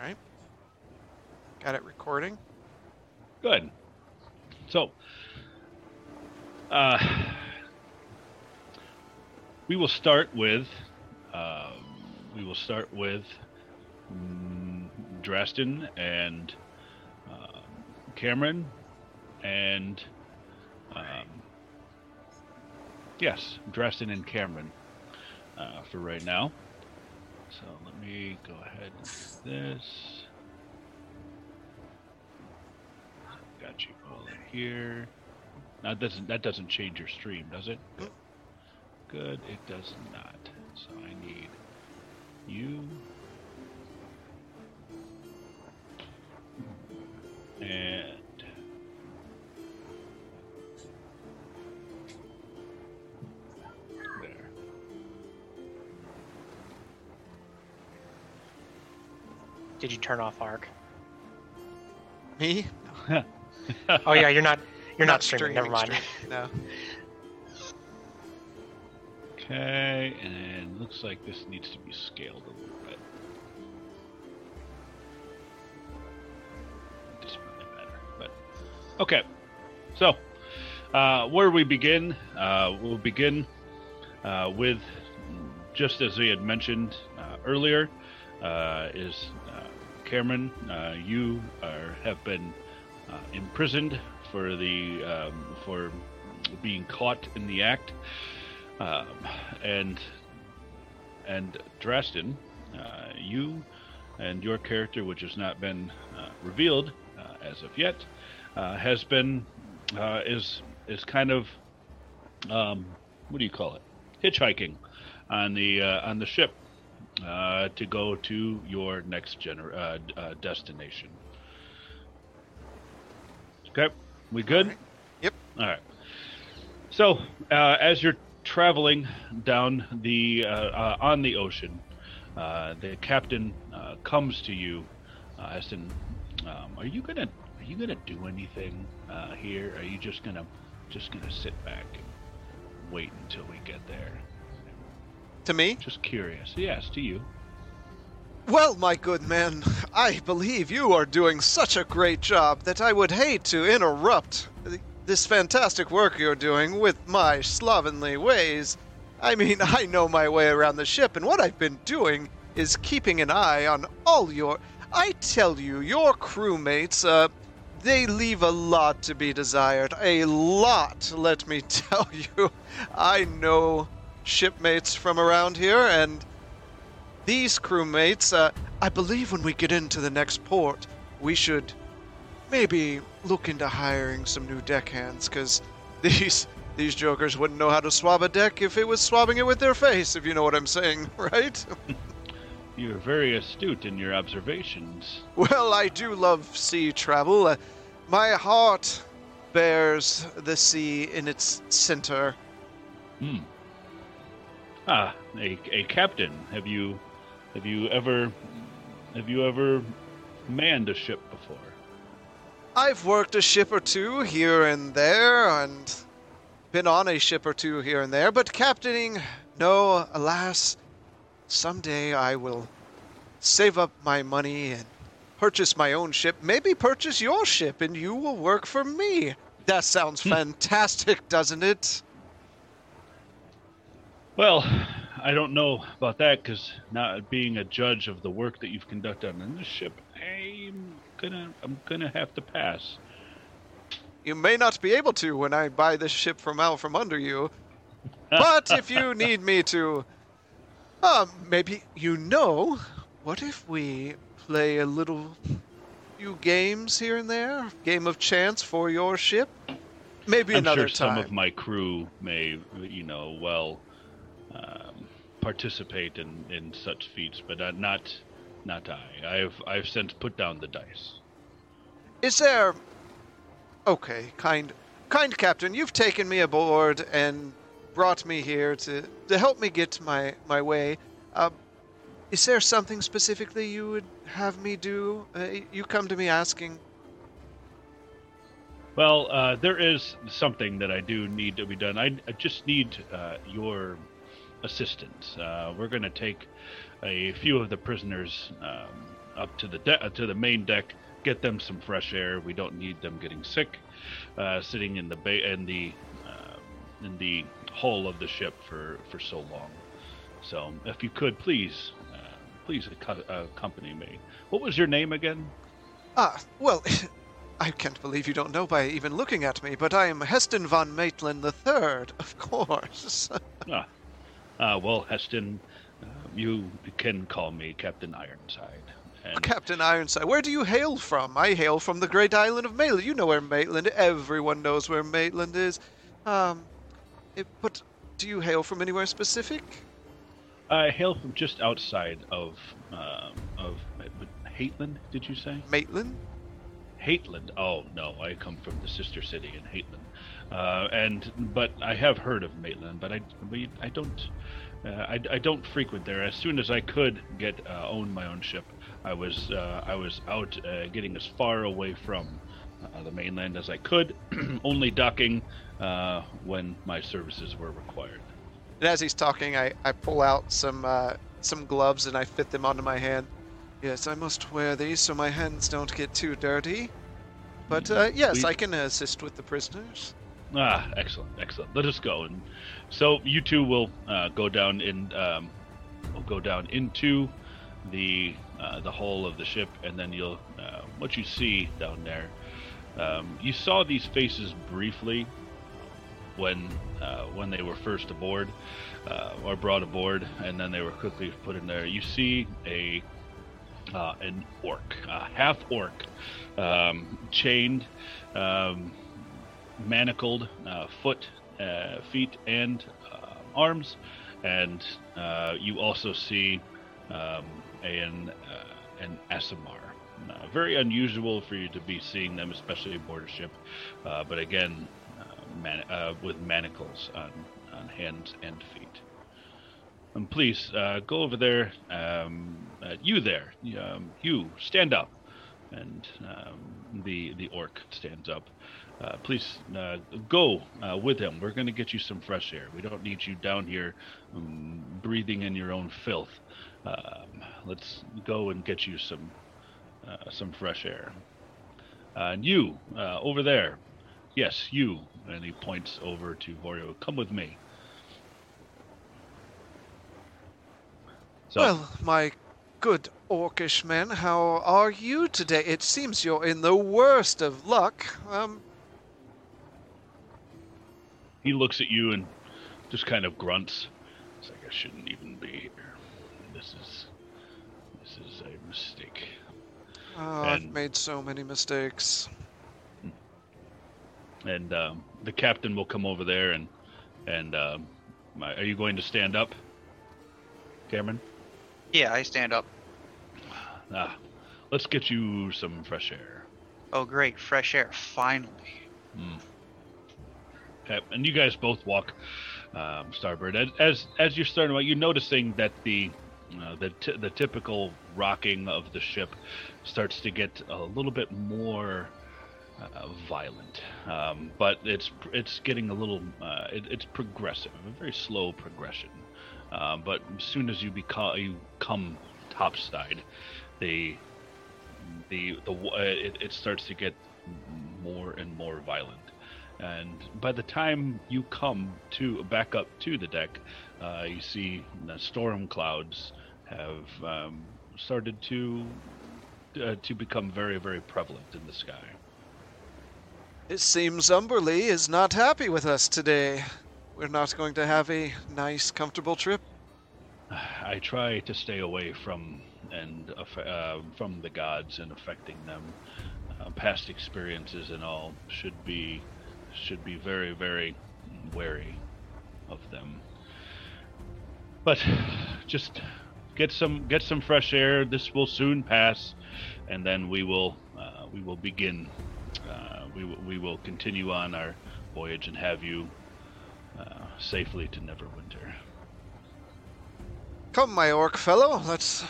Right. Got it recording. Good. So, uh, we will start with uh, we will start with mm, Drastin and uh, Cameron and um, yes, Drastin and Cameron uh, for right now. So let me go ahead and do this. Got you all in here. Now that doesn't that doesn't change your stream, does it? Good. Good. It does not. So I need you and Did you turn off Arc? Me? Oh yeah, you're not. You're not, streaming. Never mind. streaming, No. Okay, and then looks like this needs to be scaled a little bit. Just really better, but okay. So, uh, where we begin, uh, we'll begin uh, with just as we had mentioned uh, earlier, uh, is Cameron. Uh, you are have been uh, imprisoned for the um, for being caught in the act um, and and Drastin, uh, you and your character, which has not been uh, revealed uh, as of yet, has been is is kind of um, what do you call it? Hitchhiking on the uh, on the ship uh, to go to your next gener- uh, uh, destination. Okay, we good? Alright. Yep. All right. So, uh, as you're traveling down the uh, uh, on the ocean, uh, the captain uh, comes to you, uh, as in, um, "Are you gonna are you gonna do anything uh, here? Are you just gonna just gonna sit back and wait until we get there?" To me? Just curious. Yes, to you. Well, my good man, I believe you are doing such a great job that I would hate to interrupt this fantastic work you're doing with my slovenly ways. I mean, I know my way around the ship, and what I've been doing is keeping an eye on all your. I tell you, your crewmates, uh, they leave a lot to be desired. A lot, let me tell you. I know shipmates from around here, and these crewmates, uh, I believe when we get into the next port, we should maybe look into hiring some new deckhands, because these these jokers wouldn't know how to swab a deck if it was swabbing it with their face, if you know what I'm saying, right? You're very astute in your observations. well, I do love sea travel. Uh, my heart bears the sea in its center. Hmm. Ah, a, a captain. Have you have you ever have you ever manned a ship before? I've worked a ship or two here and there, and been on a ship or two here and there, but captaining, no, alas. Someday I will save up my money and purchase my own ship, maybe purchase your ship, and you will work for me. That sounds fantastic, doesn't it? Well, I don't know about that because not being a judge of the work that you've conducted on this ship, I'm gonna I'm gonna have to pass. You may not be able to when I buy this ship from out from under you, but if you need me to, uh, maybe you know. What if we play a little few games here and there, game of chance for your ship? Maybe I'm another sure some of my crew may, you know, well, um, participate in, in such feats, but uh, not not I. I've I've since put down the dice. Is there? Okay, kind, kind captain, you've taken me aboard and brought me here to to help me get my my way. Uh, is there something specifically you would have me do? Uh, you come to me asking. Well, uh, there is something that I do need to be done. I, I just need uh, your assistance. Uh, we're going to take a few of the prisoners um, up to the de- uh, to the main deck, get them some fresh air. We don't need them getting sick, uh, sitting in the ba- in the uh, in the hull of the ship for for so long. So, if you could please, uh, please acco- accompany me. What was your name again? Ah, well, I can't believe you don't know by even looking at me, but I am Heston von Maitland III, of course. ah, uh, well, Heston, uh, you can call me Captain Ironside. And Captain Ironside, where do you hail from? I hail from the great island of Maitland. You know where Maitland. Everyone knows where Maitland is. Um, it, but do you hail from anywhere specific? I hail from just outside of um, of Hateland. Did you say Maitland? Haitland. Oh no, I come from the sister city in Hateland, uh, and but I have heard of Maitland, but I we, I don't uh, I, I don't frequent there. As soon as I could get uh, own my own ship, I was uh, I was out uh, getting as far away from uh, the mainland as I could, only docking uh, when my services were required. And as he's talking, I, I pull out some some gloves and I fit them onto my hand. Yes, I must wear these so my hands don't get too dirty. But uh, yes, we... I can assist with the prisoners. Ah, excellent, excellent. Let us go, and so you two will uh, go down in, um, will go down into the uh, the hull of the ship, and then you'll uh, what you see down there. Um, you saw these faces briefly when uh, when they were first aboard uh, or brought aboard, and then they were quickly put in there. You see a uh, an orc, a half orc, um, chained, um, manacled, uh, foot, uh, feet, and uh, arms, and uh, you also see um, an uh, an Aasimar. very unusual for you to be seeing them, especially aboard a ship, but again, man- with manacles on, on hands and feet. Um, please uh, go over there. Um, uh, you there, um, you stand up, and um, the the orc stands up. Uh, please uh, go uh, with him. We're going to get you some fresh air. We don't need you down here um, breathing in your own filth. Um, let's go and get you some uh, some fresh air. and you over there, yes, you. And he points over to Vorio. Come with me. So. Well, my good orcish men, how are you today? It seems you're in the worst of luck. Um. He looks at you and just kind of grunts. It's like I shouldn't even be here. This is this is a mistake. Oh, and, I've made so many mistakes. And um, the captain will come over there and and um, are you going to stand up, Cameron? Yeah, I stand up. Ah, let's get you some fresh air. Oh, great, fresh air, finally. Mm. Okay, and you guys both walk um, starboard. As, as you're starting out, you're noticing that the uh, the t- the typical rocking of the ship starts to get a little bit more uh, violent, um, but it's it's getting a little uh, it, it's progressive, a very slow progression. Uh, but as soon as you become you come topside, the the the uh, it, it starts to get more and more violent. And by the time you come to back up to the deck, uh, you see the storm clouds have um, started to uh, to become very very prevalent in the sky. It seems Umberlee is not happy with us today. We're not going to have a nice, comfortable trip. I try to stay away from and uh, from the gods and affecting them. Uh, past experiences and all should be should be very very wary of them. But just get some get some fresh air. This will soon pass, and then we will uh, we will begin. Uh, we we will continue on our voyage and have you uh, safely to Neverwinter. Come, my orc fellow, let's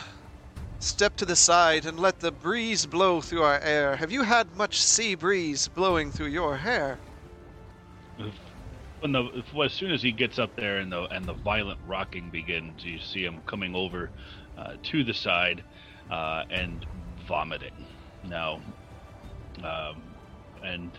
step to the side and let the breeze blow through our air. Have you had much sea breeze blowing through your hair? When the as soon as he gets up there and the and the violent rocking begins, you see him coming over uh, to the side, uh, and vomiting. Now, um, and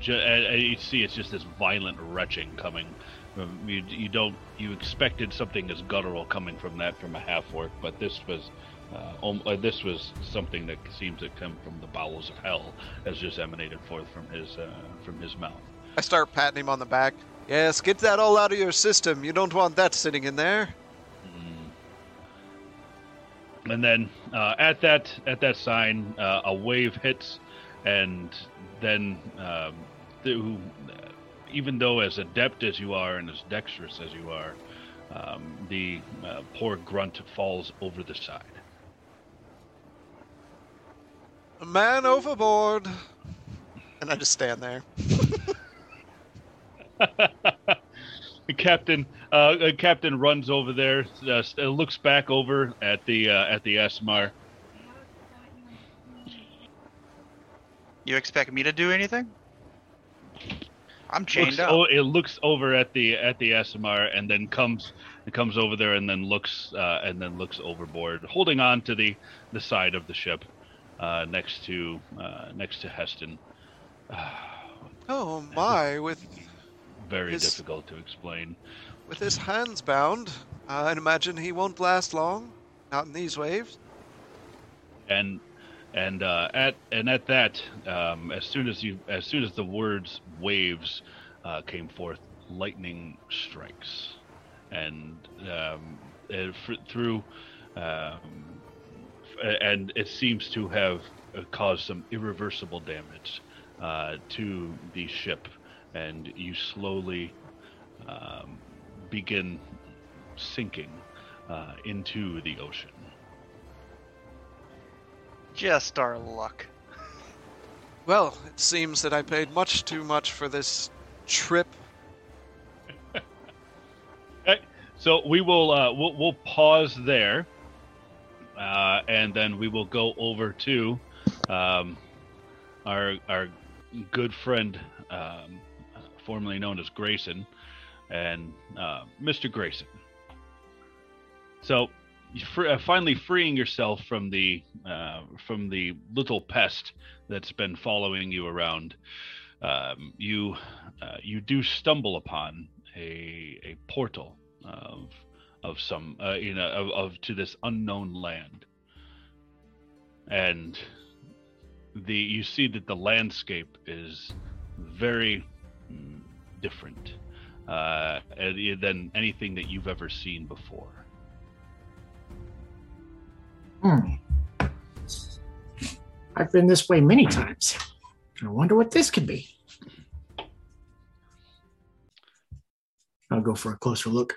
ju- you see it's just this violent retching coming. Um, You, you don't you expected something as guttural coming from that from a half orc, but this was uh, uh, this was something that seems to come from the bowels of hell, as just emanated forth from his uh, from his mouth. I start patting him on the back. Yes, get that all out of your system. You don't want that sitting in there. And then uh, at that at that sign, uh, a wave hits, and then um, the, even though as adept as you are and as dexterous as you are, um, the uh, poor grunt falls over the side. A man overboard. And I just stand there. The captain, uh, uh, captain runs over there, uh, uh, looks back over at the uh, at the Aasimar. You expect me to do anything? I'm chained looks, up. o- it looks over at the at the Aasimar and then comes it comes over there and then looks uh, and then looks overboard, holding on to the the side of the ship uh, next to uh, next to Heston. Oh my, with Very His- difficult to explain. with his hands bound, I'd imagine he won't last long. Not in these waves. and and uh, at and at that, um, as soon as you as soon as the words waves uh, came forth, lightning strikes, and um, uh, through, um, and it seems to have uh, caused some irreversible damage uh, to the ship, and you slowly um, begin sinking uh, into the ocean. Just our luck. Well, it seems that I paid much too much for this trip. Okay, so we will uh, we'll, we'll pause there, uh, and then we will go over to um, our our good friend, um, formerly known as Grayson, and uh, Mr. Grayson. So, fr- uh, finally freeing yourself from the uh, from the little pest that's been following you around, um, you you do stumble upon a a portal of of some uh, you know of, of to this unknown land, and the you see that the landscape is very mm, different uh, than anything that you've ever seen before. Hmm. I've been this way many times. I wonder what this could be. I'll go for a closer look.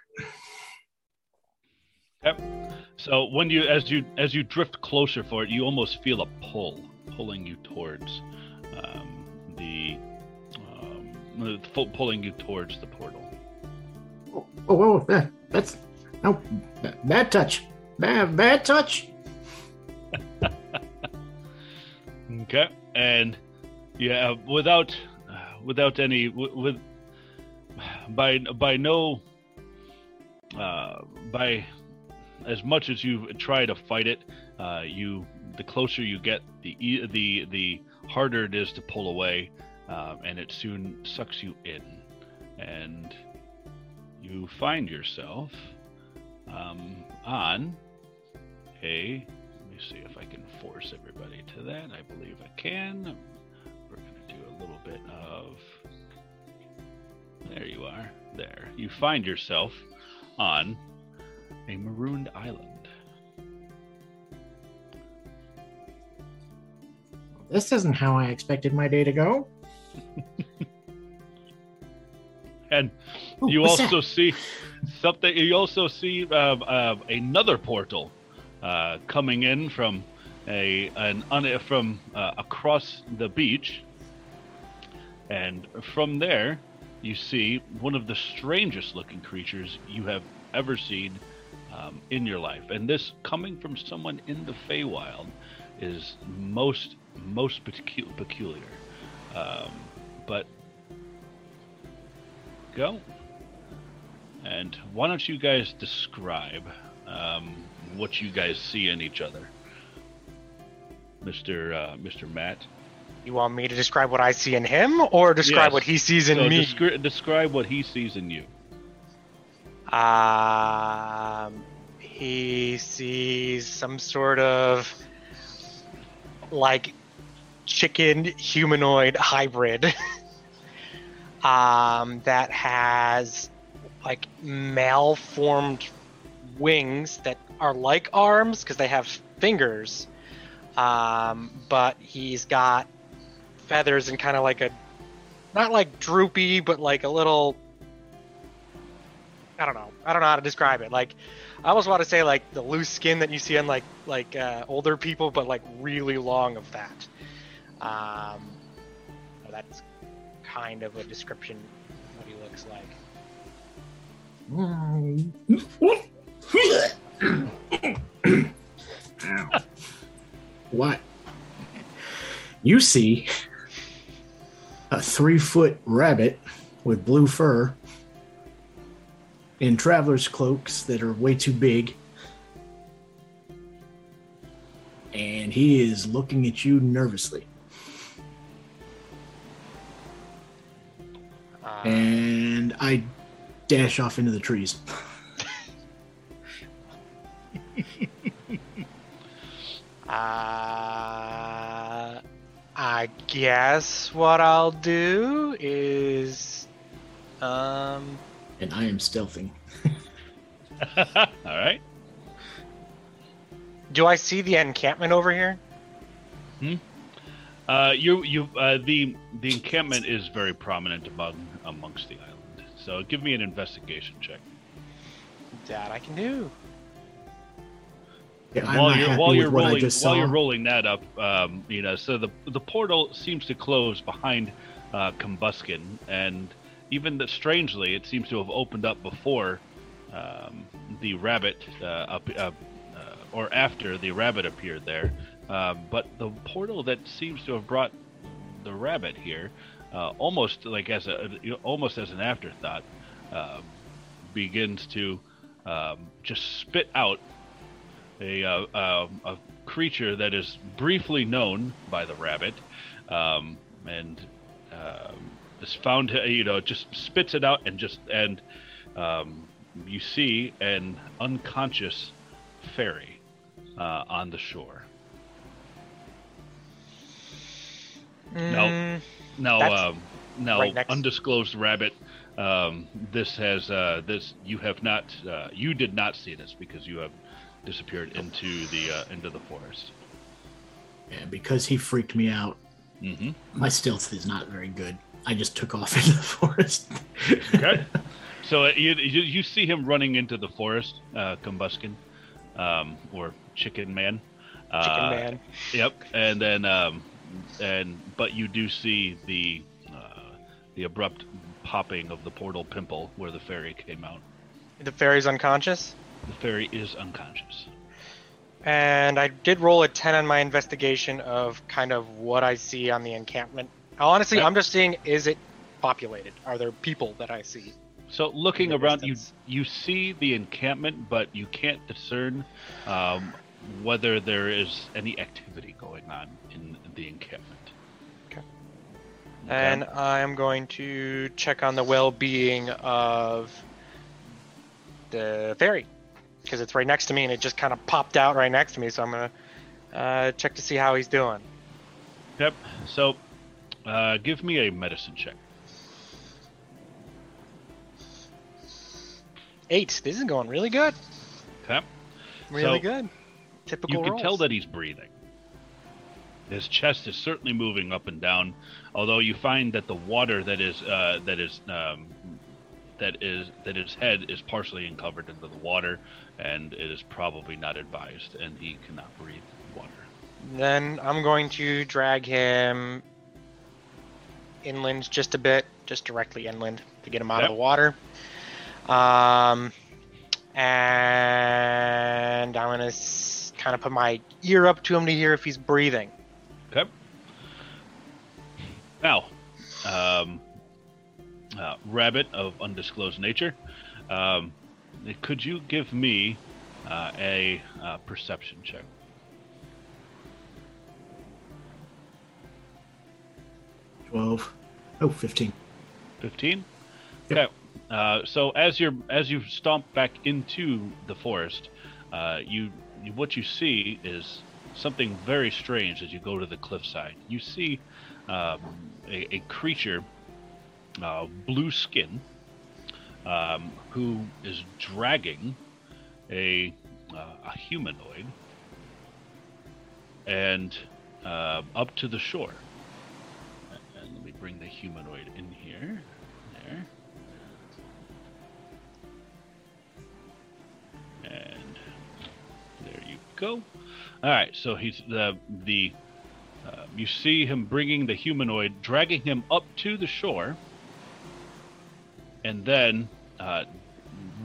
So when you as you as you drift closer for it, you almost feel a pull pulling you towards um, the um, pulling you towards the portal. Oh, oh, oh that, that's no ba- bad touch. Bad, bad touch. Okay, and yeah, without uh, without any with by by no uh, by as much as you try to fight it, uh, you the closer you get, the the the harder it is to pull away, um, and it soon sucks you in, and you find yourself um, on a let me see if I can force everybody to that. I believe I can. We're to do a little bit of. There you are. There. You find yourself on a marooned island. This isn't how I expected my day to go. And Ooh, you also that? see something. You also see uh, uh, another portal uh, coming in from a an un, from uh, across the beach, and from there you see one of the strangest looking creatures you have ever seen um, in your life. And this coming from someone in the Feywild is most most pecu- peculiar. Um, but go. And why don't you guys describe um, what you guys see in each other, Mister uh, Mister Matt. You want me to describe what I see in him, or describe Yes. what he sees in So me? descri- describe what he sees in you. Um, he sees some sort of like chicken humanoid hybrid um, that has like malformed wings that are like arms because they have fingers. Um, but he's got feathers and kind of like a not like droopy, but like a little I don't know. I don't know how to describe it. Like, I almost want to say like the loose skin that you see on like like uh, older people, but like really long of that. Um, that's kind of a description of what he looks like. What? You see a three foot rabbit with blue fur in traveler's cloaks that are way too big. And he is looking at you nervously. Uh, And I dash off into the trees. Uh, I guess what I'll do is, um, And I am stealthing. All right. do I see the encampment over here? Uh, you you uh, the the encampment is very prominent among amongst the island. So give me an investigation check. That I can do. Yeah, I'm while you're while you're rolling while saw. you're rolling that up, um, you know, so the the portal seems to close behind uh, Combuskin, and even the, strangely, it seems to have opened up before um, the rabbit uh, up, uh, uh, or after the rabbit appeared there. Um, but the portal that seems to have brought the rabbit here, uh, almost like as a almost as an afterthought, uh, begins to um, just spit out a, um, a creature that is briefly known by the rabbit, um, and um, is found to you know just spits it out and just and um, you see an unconscious fairy uh, on the shore. No. Mm, Now, That's um, now, right undisclosed rabbit. Um, this has uh, this you have not uh, you did not see this because you have disappeared into the uh, into the forest. Yeah, because he freaked me out. Mm-hmm. My stealth is not very good. I just took off into the forest. Okay. so uh, you, you you see him running into the forest, uh, Combuskin, um, or Chicken Man. Uh, chicken man. Yep, and then um, and but you do see the uh, the abrupt popping of the portal pimple where the fairy came out. The fairy's unconscious. The fairy is unconscious. And I did roll a 10 on my investigation of kind of what I see on the encampment. Honestly, Yeah. I'm just seeing is it populated? Are there people that I see? So looking In the around, you you see the encampment, but you can't discern um, whether there is any activity going on in the encampment. Okay. Okay. And I am going to check on the well-being of the fairy because it's right next to me and it just kind of popped out right next to me. So I'm gonna uh, check to see how he's doing. Yep. So, uh, give me a medicine check. Eight. This is going really good. Okay. Really So, good. Typical. You can rolls. tell that he's breathing. His chest is certainly moving up and down, although you find that the water that is uh, that is um, that is that his head is partially uncovered into the water, and it is probably not advised, and he cannot breathe water. Then I'm going to drag him inland just a bit, just directly inland to get him out Yep. of the water. Um, and I'm gonna s- kind of put my ear up to him to hear if he's breathing. Okay. Now, um, uh, rabbit of undisclosed nature, um, could you give me uh, a uh, perception check. 12. Oh, 15. 15 Yep. okay uh, so as you're as you stomp back into the forest uh, you, you what you see is something very strange as you go to the cliffside you see um, a, a creature uh, blue skin um, who is dragging a, uh, a humanoid and uh, up to the shore and let me bring the humanoid in here. There. And there you go. All right, so he's the the uh, you see him bringing the humanoid, dragging him up to the shore, and then uh,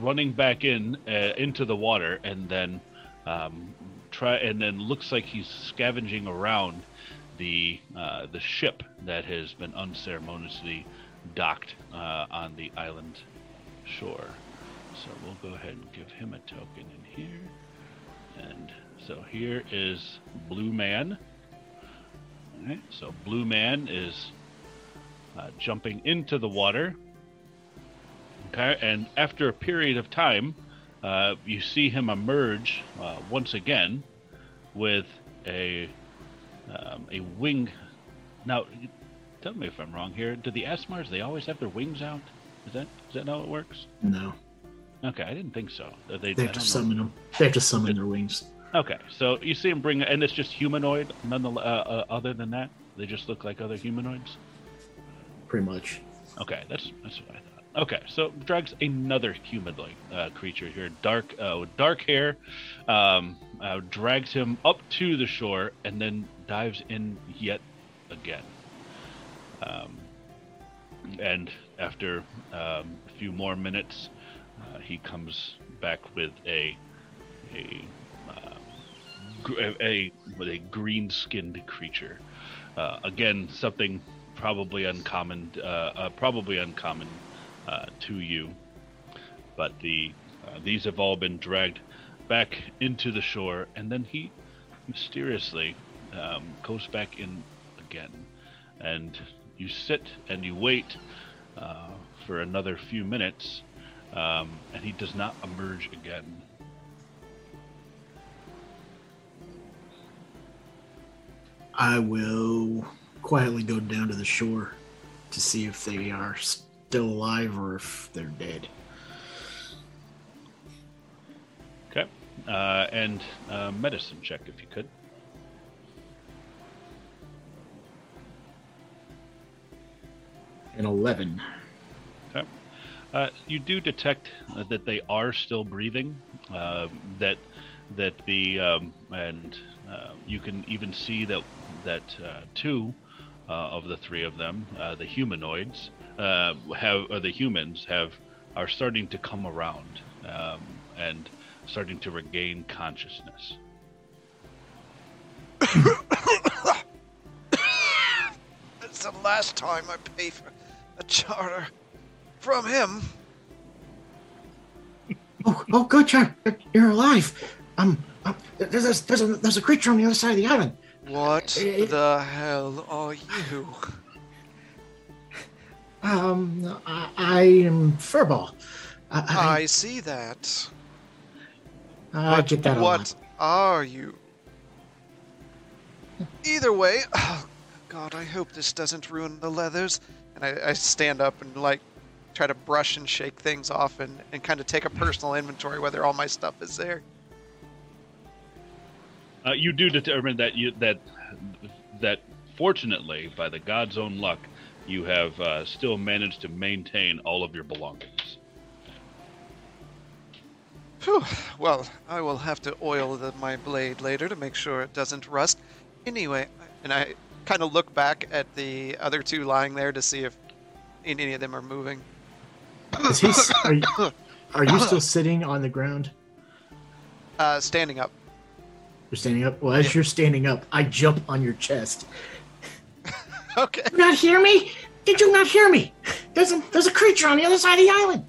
running back in uh, into the water, and then um, try and then looks like he's scavenging around the uh, the ship that has been unceremoniously docked uh, on the island shore. So we'll go ahead and give him a token in here. And so here is Blue Man. Alright, so Blue Man is uh, jumping into the water. Okay, and after a period of time, uh, you see him emerge uh, once again with a um, a wing. Now, tell me if I'm wrong here. Do the Aasimars they always have their wings out? Is that is that how it works? No. Okay, I didn't think so. They, They have to know. summon them. They have to summon their wings. Okay, so you see them bring, and it's just humanoid. None uh, uh, other than that, they just look like other humanoids. Pretty much. Okay, that's that's what I thought. Okay, so drags another humanoid uh, creature here, dark uh, with dark hair, um, uh, drags him up to the shore, and then dives in yet again. Um, and after um, a few more minutes, uh, he comes back with a a uh, a, with a green-skinned creature. Uh, again, something probably uncommon, uh, uh, probably uncommon uh, to you. But the these have all been dragged back into the shore, and then he mysteriously um, goes back in again, and you sit and you wait uh, for another few minutes, um, and he does not emerge again. I will quietly go down to the shore to see if they are still alive or if they're dead. Uh, and uh, medicine check if you could. An 11. Uh, you do detect that they are still breathing. Uh, that that the um, and uh, you can even see that that uh, two uh, of the three of them, uh, the humanoids, uh, have or the humans have are starting to come around um, and starting to regain consciousness. It's the last time I pay for a charter from him. Oh, oh, good, John. You're- You're alive. Um, um there's, a, there's, a, there's a creature on the other side of the island. What Eh, the hell are you? Um, I, I am Furball. I, I see that. I, I But get that a what lot. are you? Either way, God, I hope this doesn't ruin the leathers. And I, I stand up and like try to brush and shake things off and, and kind of take a personal inventory whether all my stuff is there. Uh, you do determine that you that that fortunately, by the god's own luck, you have uh, still managed to maintain all of your belongings. Phew. Well, I will have to oil the, my blade later to make sure it doesn't rust. Anyway, and I kind of look back at the other two lying there to see if any of them are moving. Is he, are, you, are you still sitting on the ground? Uh, standing up. You're standing up? Well, as Yeah. you're standing up, I jump on your chest. Okay. Did you not hear me? Did you not hear me? There's a there's a creature on the other side of the island.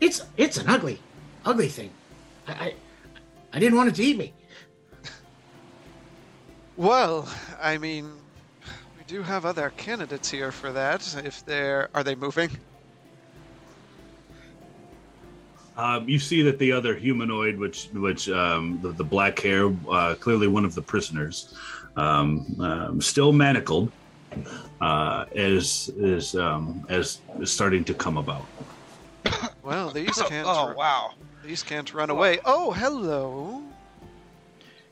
It's it's an ugly, ugly thing. I, I, I didn't want it to eat me. Well, I mean, we do have other candidates here for that. If they're are they moving? Um, you see that the other humanoid, which which um, the, the black hair, uh, clearly one of the prisoners, um, um, still manacled, uh, is is um, is, is starting to come about. Well, these can't. oh ru- wow. These can't run away. Oh, hello.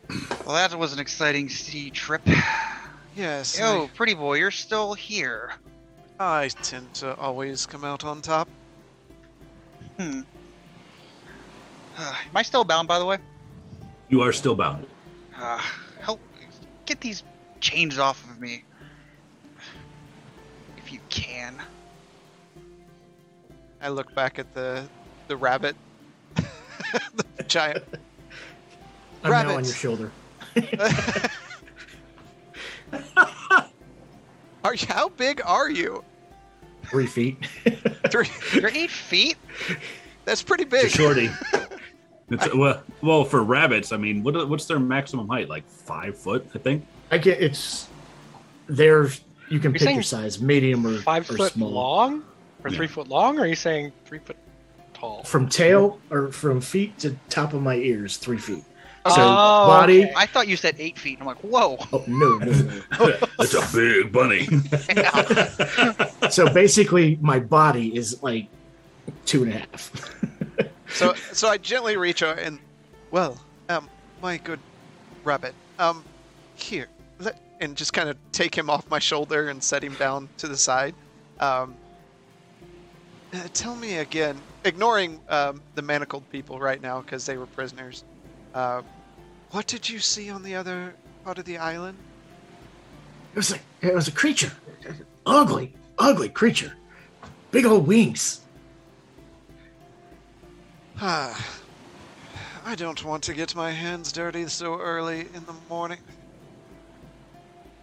Well, that was an exciting sea trip. Yes. Yo, pretty boy, you're still here. I, I tend to always come out on top. Hmm. Uh, am I still bound, by the way? You are still bound. Uh, help get these chains off of me, if you can. I look back at the the rabbit, the giant. I'm now on your shoulder. Are you, how big are you? Three feet. Three. You're eight feet. That's pretty It's big. shorty. It's, well, well, for rabbits, I mean, what what's their maximum height? Like five foot, I think. I get it's there's you can You're pick saying your size, medium or, Five or foot small. long or Yeah. three foot long? Or are you saying three foot tall? From tail or from feet to top of my ears, three feet. So Oh, body. okay. I thought you said eight feet. I'm like, whoa. Oh no, no, no. That's a big bunny. so basically, my body is like two and a half. So so I gently reach out and, well, um, my good rabbit, um, here, let and just kind of take him off my shoulder and set him down to the side. Um, uh, tell me again, ignoring um, the manacled people right now because they were prisoners. Uh, what did you see on the other part of the island? It was a it was a creature, ugly, ugly creature, big old wings. Ah, I don't want to get my hands dirty so early in the morning.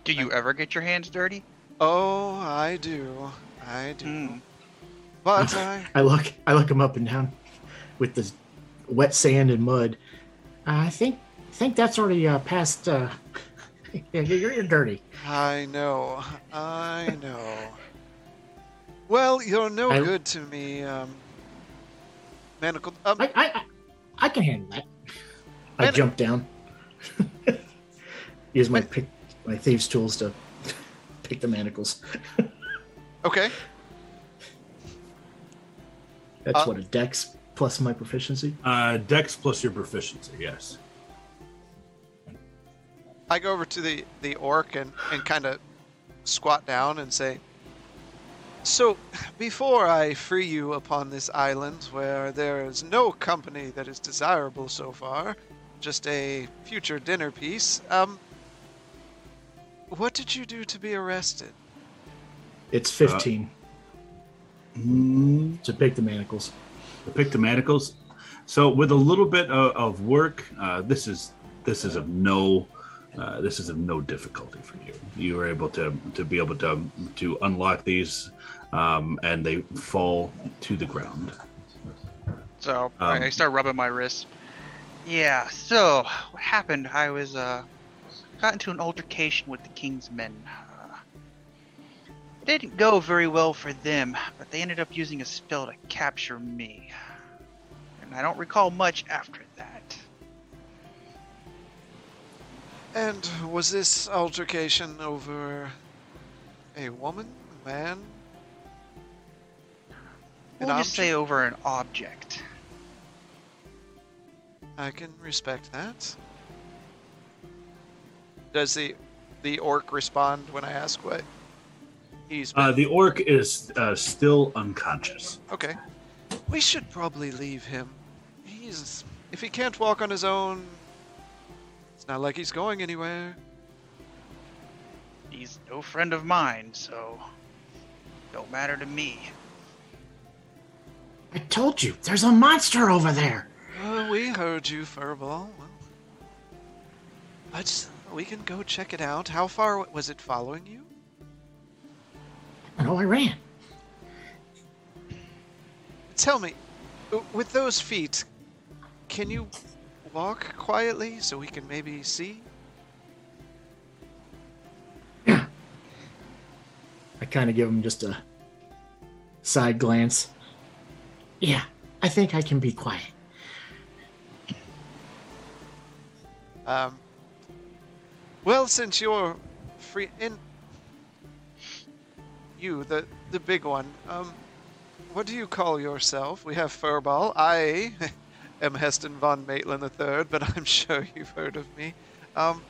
Do you ever get your hands dirty? Oh, I do. I do. Hmm. But I. I look I look him up and down with the wet sand and mud. I think think that's already uh, past. Uh, yeah, you're, you're dirty. I know. I know. Well, you're no I- good to me, um. Manacled. Um, I I, I, I can handle that. I jump down. Use my pick my thieves' tools to pick the manacles. okay. That's Uh, what a dex plus my proficiency. Uh, Dex plus your proficiency, yes. I go over to the, the orc and, and kind of squat down and say, So, before I free you upon this island where there is no company that is desirable so far, just a future dinner piece, um, what did you do to be arrested? It's fifteen Mm, to pick the manacles. to pick the manacles. So with a little bit of, of work, uh, this is this is of no uh, this is of no difficulty for you. You were able to to be able to to unlock these, um, and they fall to the ground. So I Um, I start rubbing my wrist. Yeah. So what happened? I was uh got into an altercation with the king's men. It didn't go very well for them, but they ended up using a spell to capture me. And I don't recall much after that. And was this altercation over a woman, a man? An We'll just object? say over an object. I can respect that. Does the the orc respond when I ask what he's been? Uh, the orc is uh, still unconscious. okay. We should probably leave him. He's if he can't walk on his own, it's not like he's going anywhere. He's no friend of mine, so don't matter to me. I told you, there's a monster over there. Uh, we heard you, Furball. Well, but we can go check it out. How far was it following you? Know I ran. Tell me, with those feet, can you walk quietly so we can maybe see? I kind of give him just a side glance. Yeah, I think I can be quiet. Um. Well, since you're free, and you, the the big one, um, what do you call yourself? We have Furball. I am Heston von Maitland III, but I'm sure you've heard of me. Um,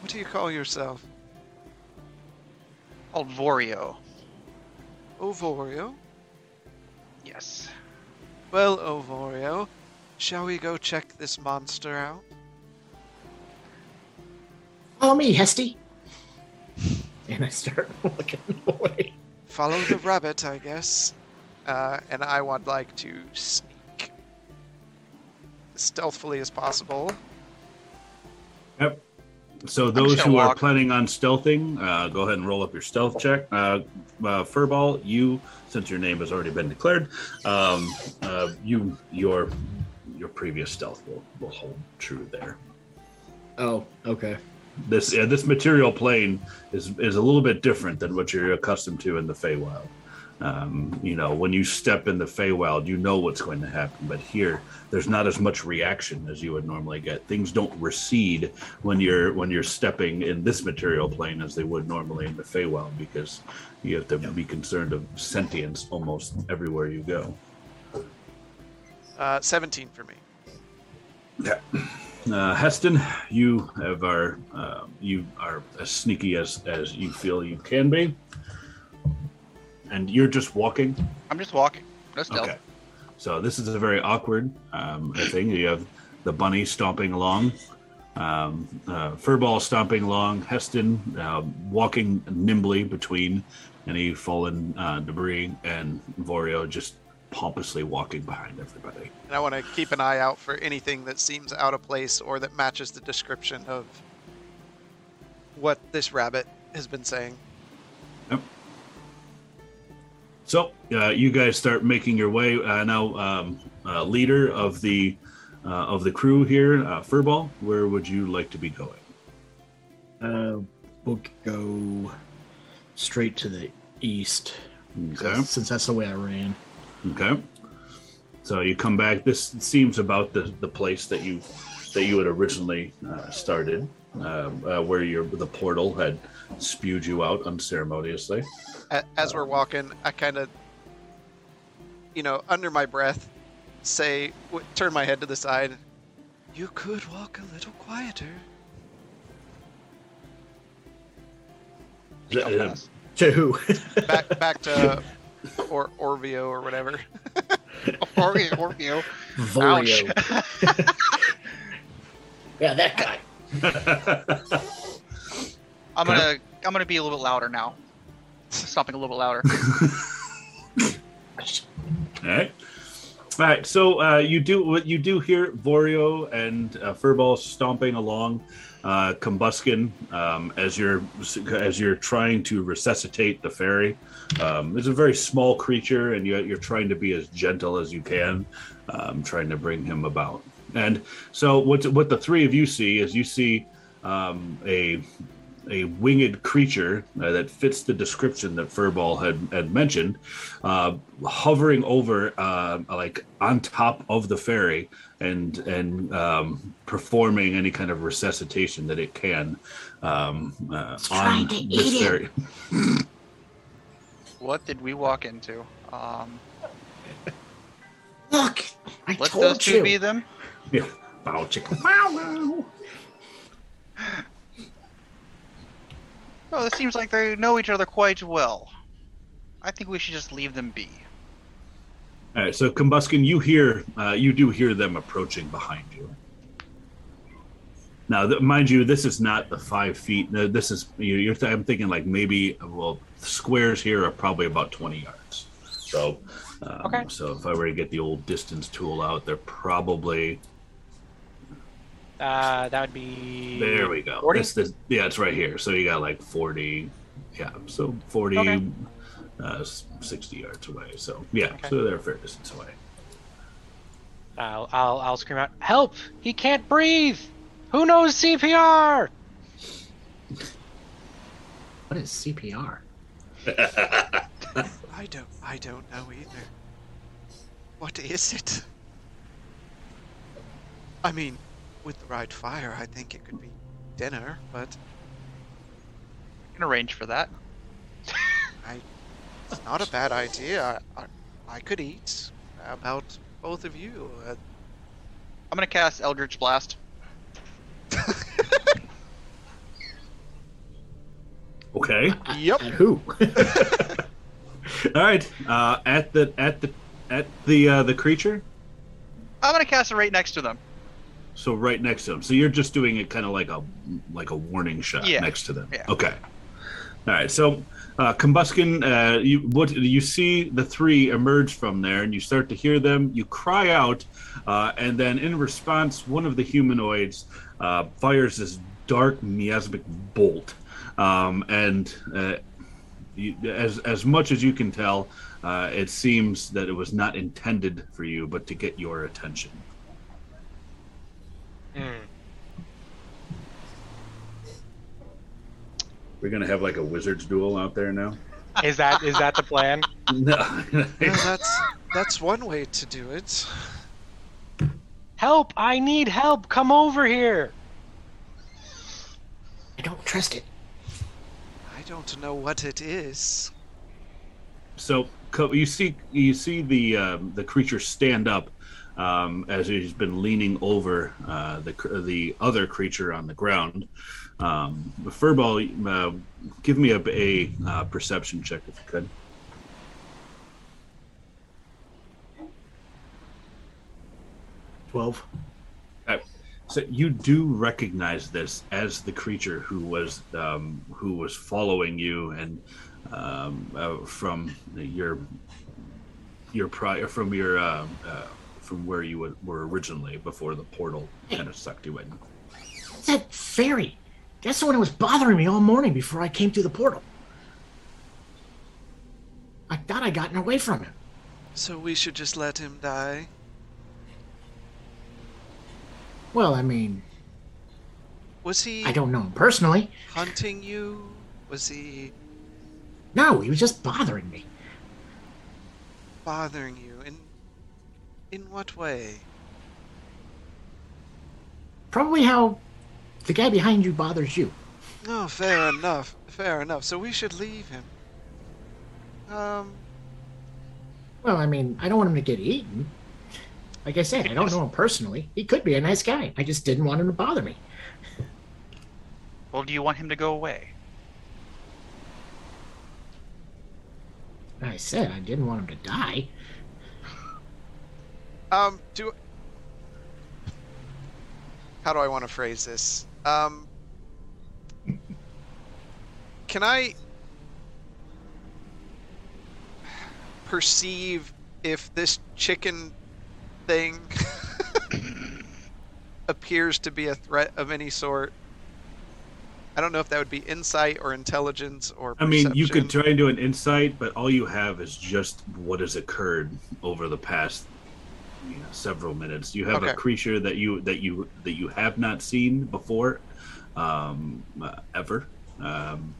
what do you call yourself? Called Vorio. Ovorio. Yes. Well, Ovorio, shall we go check this monster out? Follow me, Hesty. And I start looking away. Follow the rabbit, I guess. Uh, and I would like to sneak as stealthily as possible. Yep. So those gonna who are planning on stealthing, uh, go ahead and roll up your stealth check. Uh, uh, Furball, you, since your name has already been declared, um, uh, you your your previous stealth will, will hold true there. Oh, okay. This yeah, this material plane is is a little bit different than what you're accustomed to in the Feywild. Um, you know, when you step in the Feywild, you know what's going to happen. But here, there's not as much reaction as you would normally get. Things don't recede when you're when you're stepping in this material plane as they would normally in the Feywild, because you have to be concerned of sentience almost everywhere you go. Uh, 17 for me. Uh, Heston, you have are uh, you are as sneaky as as you feel you can be, and you're just walking. I'm just walking. No stealth. Okay. So this is a very awkward um, thing. You have the bunny stomping along, um, uh, Furball stomping along, Heston uh, walking nimbly between any fallen uh, debris, and Vorio just pompously walking behind everybody. And I want to keep an eye out for anything that seems out of place or that matches the description of what this rabbit has been saying. Yep. So uh, you guys start making your way uh, now. Um, uh, leader of the uh, of the crew here, uh, Furball. Where would you like to be going? Uh, we'll go straight to the east. Okay. Since that's the way I ran. Okay. So you come back. This seems about the, the place that you that you had originally uh, started, uh, uh, where your the portal had spewed you out unceremoniously. As we're walking, I kind of, you know, under my breath, say, w- turn my head to the side. You could walk a little quieter. Stealth pass. To who? Back, back to or Orvio or whatever. Oreo, Oreo. Vorio. yeah, that guy. I'm gonna I'm gonna be a little bit louder now. Stomping a little bit louder. All right. All right. So uh, you do what you do here, Vorio and uh, Furball stomping along, uh, Combuskin, um, as you're as you're trying to resuscitate the fairy. Um, it's a very small creature, and you're, you're trying to be as gentle as you can, um, trying to bring him about. And so, what what the three of you see is you see um, a a winged creature uh, that fits the description that Furball had, had mentioned, uh, hovering over, uh, like on top of the fairy, and and um, performing any kind of resuscitation that it can um, uh, on to this fairy. What did we walk into? Um, Look, I let told those two you. be them. Yeah. Bow chicka bow wow. Oh, it seems like they know each other quite well. I think we should just leave them be. All right, so Combuskin, you hear, uh, you do hear them approaching behind you. Now, th- mind you, this is not the five feet. No, this is you- you're. Th- I'm thinking like maybe well, squares here are probably about twenty yards. So, um, Okay. So if I were to get the old distance tool out, they're probably Uh, that would be. there. We go. 40? This, this, yeah, it's right here. So you got like forty. Yeah, so forty, Okay. uh, sixty yards away. So yeah, Okay. so they're a fair distance away. I'll, I'll, I'll scream out, "Help! He can't breathe! Who knows CPR?" What is CPR? I don't. I don't know either. What is it? I mean, with the right fire, I think it could be dinner, but I can arrange for that. I. It's not a bad idea. I, I, I could eat. How about both of you? Uh, I'm gonna cast Eldritch Blast. Okay. yep. And who? All right. Uh, at the at the at the uh, the creature. I'm gonna cast it right next to them. So right next to him. So you're just doing it kind of like a like a warning shot Yeah. next to them. Yeah. Okay. All right. So uh, Combuskin, uh, you what you see the three emerge from there, and you start to hear them. You cry out, uh, and then in response, one of the humanoids uh, fires this dark miasmic bolt, um, and uh, you, as as much as you can tell, uh, it seems that it was not intended for you, but to get your attention. Hmm. We're gonna have like a wizard's duel out there now. Is that is that the plan? No. Yeah, that's that's one way to do it. Help! I need help! Come over here! I don't trust it. I don't know what it is. so you see you see the um, the creature stand up um, as he's been leaning over uh, the the other creature on the ground. Um, Furball, uh, give me a, a uh, perception check if you could. Twelve. So you do recognize this as the creature who was um, who was following you and um, uh, from your your prior from your uh, uh, from where you were- were originally before the portal kind of sucked you in. That fairy. That's the one that was bothering me all morning before I came through the portal. I thought I'd gotten away from him. So we should just let him die. Well, I mean, Was he I don't know him personally. hunting you? Was he No, he was just bothering me. bothering you? In in what way? Probably how the guy behind you bothers you. No, fair enough. Fair enough. So we should leave him. Um, Well, I mean, I don't want him to get eaten. Like I said, I don't know him personally. He could be a nice guy. I just didn't want him to bother me. Well, do you want him to go away? I said I didn't want him to die. Um, do. How do I want to phrase this? Um, can I perceive if this chicken thing appears to be a threat of any sort? I don't know if that would be insight or intelligence or. I mean, you could try and do an insight, but all you have is just what has occurred over the past you know, several minutes. You have Okay. a creature that you that you that you have not seen before, um, uh, ever. Um,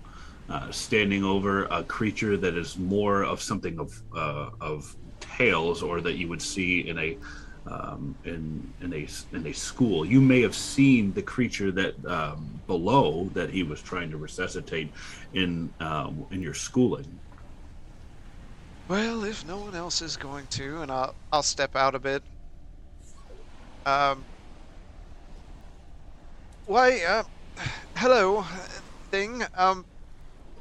uh, standing over a creature that is more of something of uh, of tales, or that you would see in a um, in in a in a school. You may have seen the creature that um, below that he was trying to resuscitate in uh, in your schooling. Well, if no one else is going to, and I'll I'll step out a bit. Um. Why, uh, hello, thing. Um,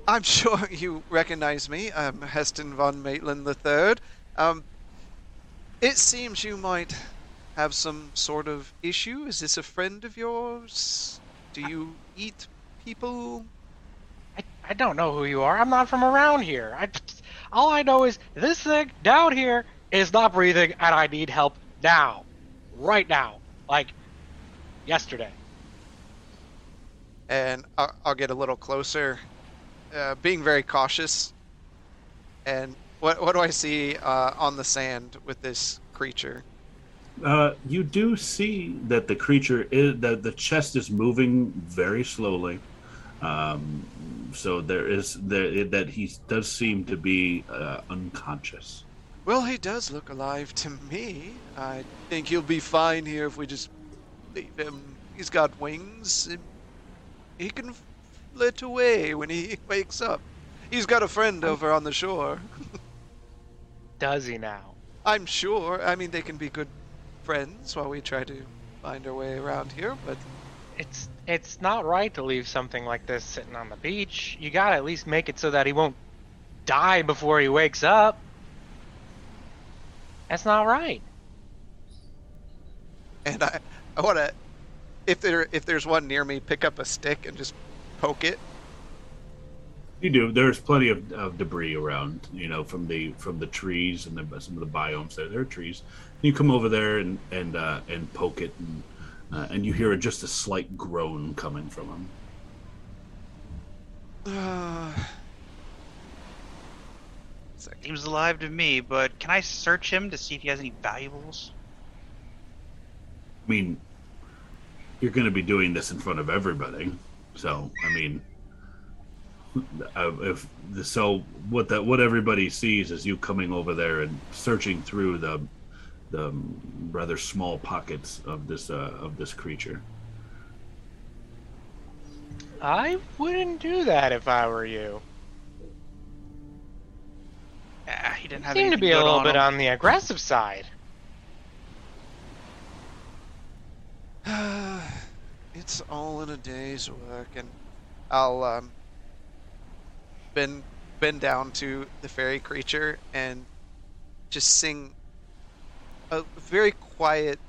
I'm sure you recognize me. I'm Heston von Maitland III. Um, it seems you might have some sort of issue. Is this a friend of yours? Do you eat people? I, I don't know who you are. I'm not from around here. I, all I know is this thing down here is not breathing, and I need help now, right now, like yesterday. and I'll, I'll get a little closer, uh, being very cautious. And what what do I see uh, on the sand with this creature? Uh, you do see that the creature is that the chest is moving very slowly. Um, so there is there that he does seem to be uh, unconscious. Well, he does look alive to me. I think he'll be fine here if we just leave him. He's got wings. He can flit away when he wakes up. He's got a friend over on the shore. Does he now? I'm sure. I mean, they can be good friends while we try to find our way around here, but It's it's not right to leave something like this sitting on the beach. You gotta at least make it so that he won't die before he wakes up. That's not right. and I I want to if there if there's one near me, pick up a stick and just poke it. You do. There's plenty of, of debris around, you know, from the from the trees and the, some of the biomes. There, there are trees. You come over there and and uh, and poke it, and uh, and you hear just a slight groan coming from him. Uh, Seems alive to me, but can I search him to see if he has any valuables? I mean, you're going to be doing this in front of everybody, so I mean, uh, if so, what that what everybody sees is you coming over there and searching through the the rather small pockets of this uh, of this creature. I wouldn't do that if I were you. Ah, he didn't have Seem to be a little on bit him. on the aggressive side. it's all in a day's work, and I'll um, bend bend down to the fairy creature and just sing a very quiet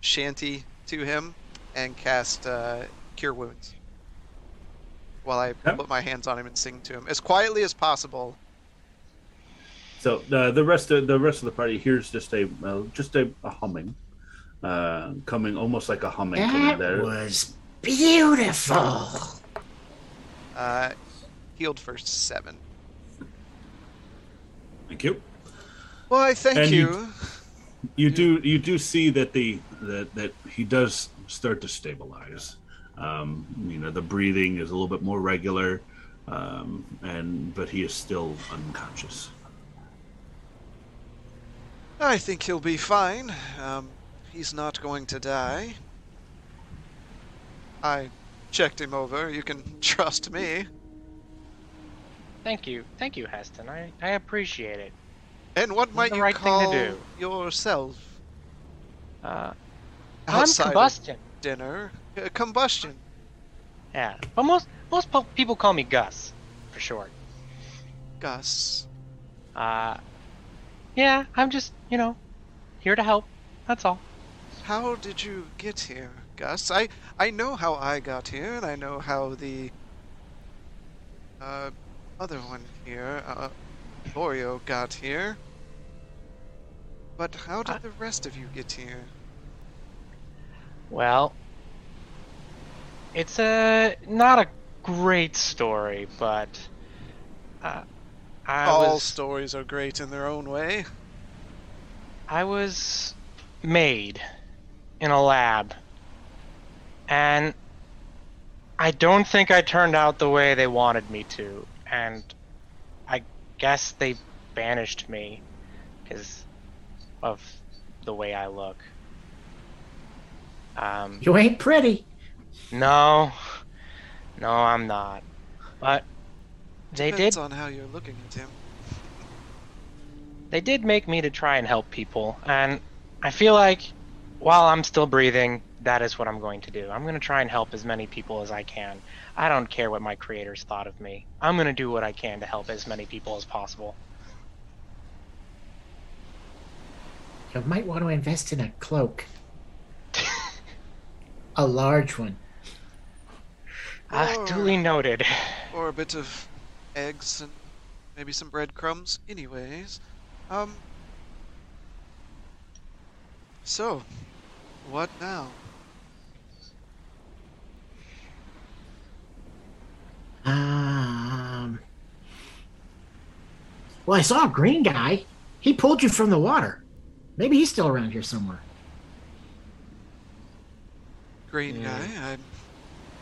shanty to him and cast uh, Cure Wounds while I Okay. put my hands on him and sing to him as quietly as possible. So uh, the rest of the rest of the party hears just a uh, just a, a humming, uh, coming almost like a humming coming That there. was beautiful. Uh, healed for seven. Thank you. Why, thank And you- you. You do you do see that the that that he does start to stabilize. Um, you know the breathing is a little bit more regular, um, and but he is still unconscious. I think he'll be fine. Um, he's not going to die. I checked him over. You can trust me. Thank you, thank you, Heston. I, I appreciate it. And what might the you right thing to call do. yourself? Uh, Outside I'm of Combuskin. dinner, Uh, Combuskin. Yeah, but most most po- people call me Gus, for short. Gus. Uh, yeah, I'm just you know here to help. That's all. How did you get here, Gus? I I know how I got here, and I know how the uh, other one here, uh, Oreo, got here. But how did I- the rest of you get here? Well, it's a not a great story, but uh, I All was stories are great in their own way. I was made in a lab, and I don't think I turned out the way they wanted me to, and guess they banished me because of the way I look. Um, You ain't pretty. no, no, I'm not. But they Depends did. on how you're looking at him. They did make me to try and help people, and I feel like while I'm still breathing, that is what I'm going to do. I'm going to try and help as many people as I can. I don't care what my creators thought of me. I'm going to do what I can to help as many people as possible. You might want to invest in a cloak. a large one. Ah, Or- duly noted. Or a bit of eggs and maybe some breadcrumbs. Anyways, um. So, what now? Um. Well, I saw a green guy. He pulled you from the water. Maybe he's still around here somewhere. green Mm. guy. I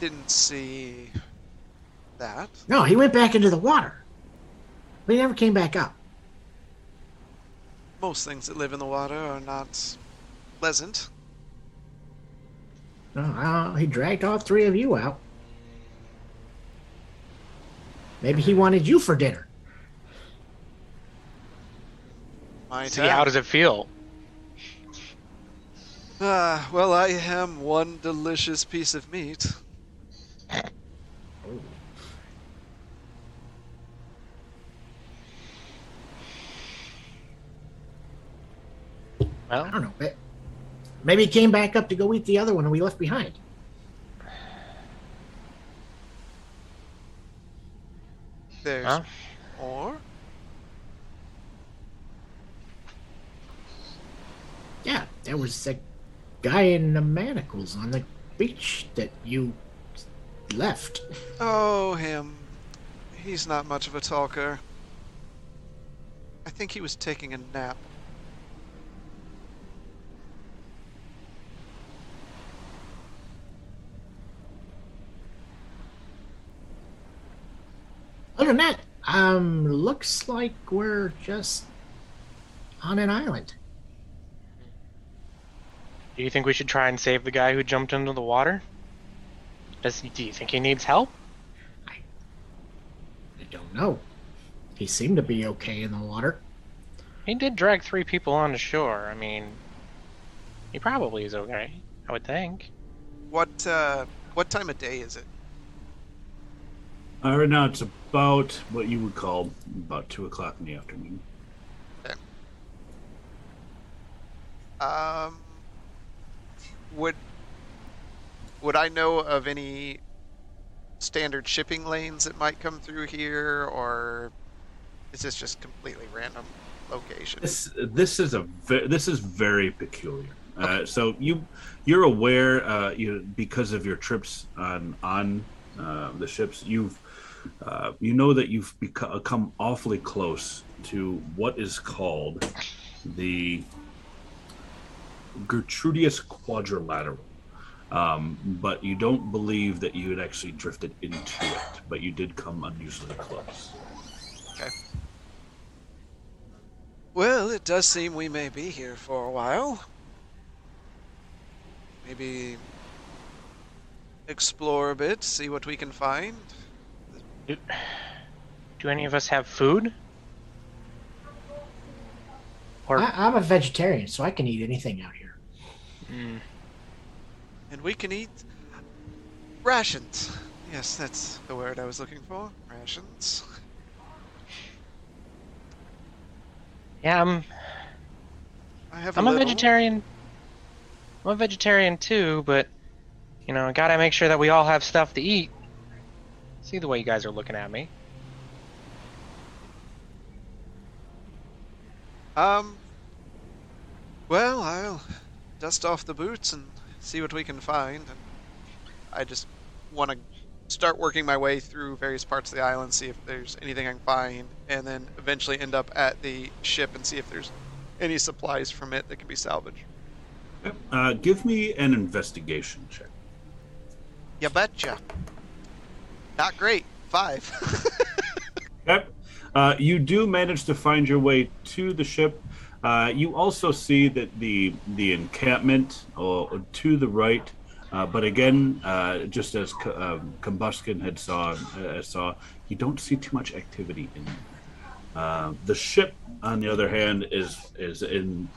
didn't see that. No, he went back into the water. But he never came back up. Most things that live in the water are not pleasant. No, uh, he dragged all three of you out. Maybe he wanted you for dinner. My See, how does it feel? Ah, well, I am one delicious piece of meat. I Well, don't know. Maybe he came back up to go eat the other one and we left behind. There's Huh? more. Yeah, there was a guy in the manacles on the beach that you left. Oh, him. He's not much of a talker. I think he was taking a nap. Other than that, um, looks like we're just on an island. do you think we should try and save the guy who jumped into the water? Does do you think he needs help? I don't know. He seemed to be okay in the water. He did drag three people onto shore. I mean, he probably is okay. I would think. What uh what time of day is it? Uh, right now, it's about what you would call about two o'clock in the afternoon. Um would would I know of any standard shipping lanes that might come through here or is this just completely random location? This this is a ve- this is very peculiar. Uh, so you you're aware uh, you because of your trips on on uh, the ships you've uh, you know that you've become come awfully close to what is called the Gertrudius Quadrilateral. Um, but you don't believe that you had actually drifted into it, but you did come unusually close. Okay. Well, it does seem we may be here for a while. Maybe explore a bit, see what we can find. Do, do any of us have food? Or I, I'm a vegetarian, so I can eat anything out here. Mm, And we can eat rations. Yes, that's the word I was looking for. Rations. yeah, I'm. I have I'm a little. vegetarian. I'm a vegetarian too, but you know, gotta make sure that we all have stuff to eat. See the way you guys are looking at me. Um. Well, I'll dust off the boots and see what we can find. And I just want to start working my way through various parts of the island, see if there's anything I can find, and then eventually end up at the ship and see if there's any supplies from it that can be salvaged. Uh, give me an investigation check. You betcha. Not great. Five. Okay. Uh, you do manage to find your way to the ship. Uh, you also see that the the encampment uh, to the right, uh, but again, uh, just as um, Combuskin had saw uh, saw, you don't see too much activity in there. The ship, on the other hand, is is in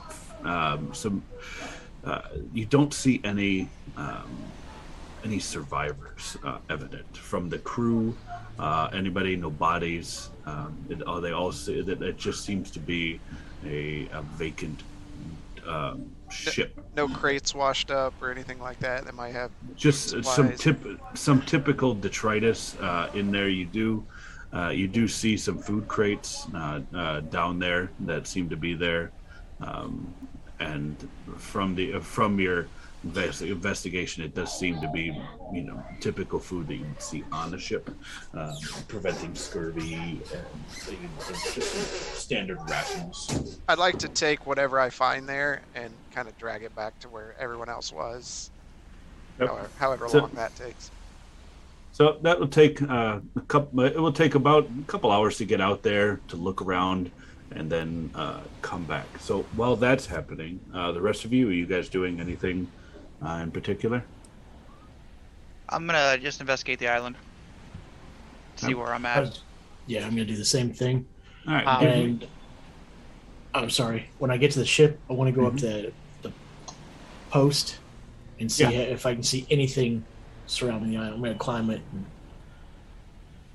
um, some. You don't see any um, any survivors uh, evident from the crew. Uh, anybody, no bodies. Um, it, oh, they all say that it just seems to be a, a vacant um, ship. no crates washed up or anything like that that might have. Just some tip, some typical detritus uh, in there. You do, uh, you do see some food crates uh, uh, down there that seem to be there, um, and from the from your investigation, it does seem to be, you know, typical food that you would see on the ship, um, preventing scurvy and just standard rations. I'd like to take whatever I find there and kind of drag it back to where everyone else was. Yep. however, however So- long that takes. So that will take uh, a couple. It will take about a couple hours to get out there to look around, and then uh, come back. So while that's happening, uh, the rest of you, are you guys doing anything uh, in particular? I'm gonna just investigate the island. See Yep. where I'm at. was- yeah, I'm gonna do the same thing. All right. Um, And I'm sorry. When I get to the ship, I want to go up Mm-hmm. to the post and see Yeah. if I can see anything surrounding the island. I'm gonna climb it. And,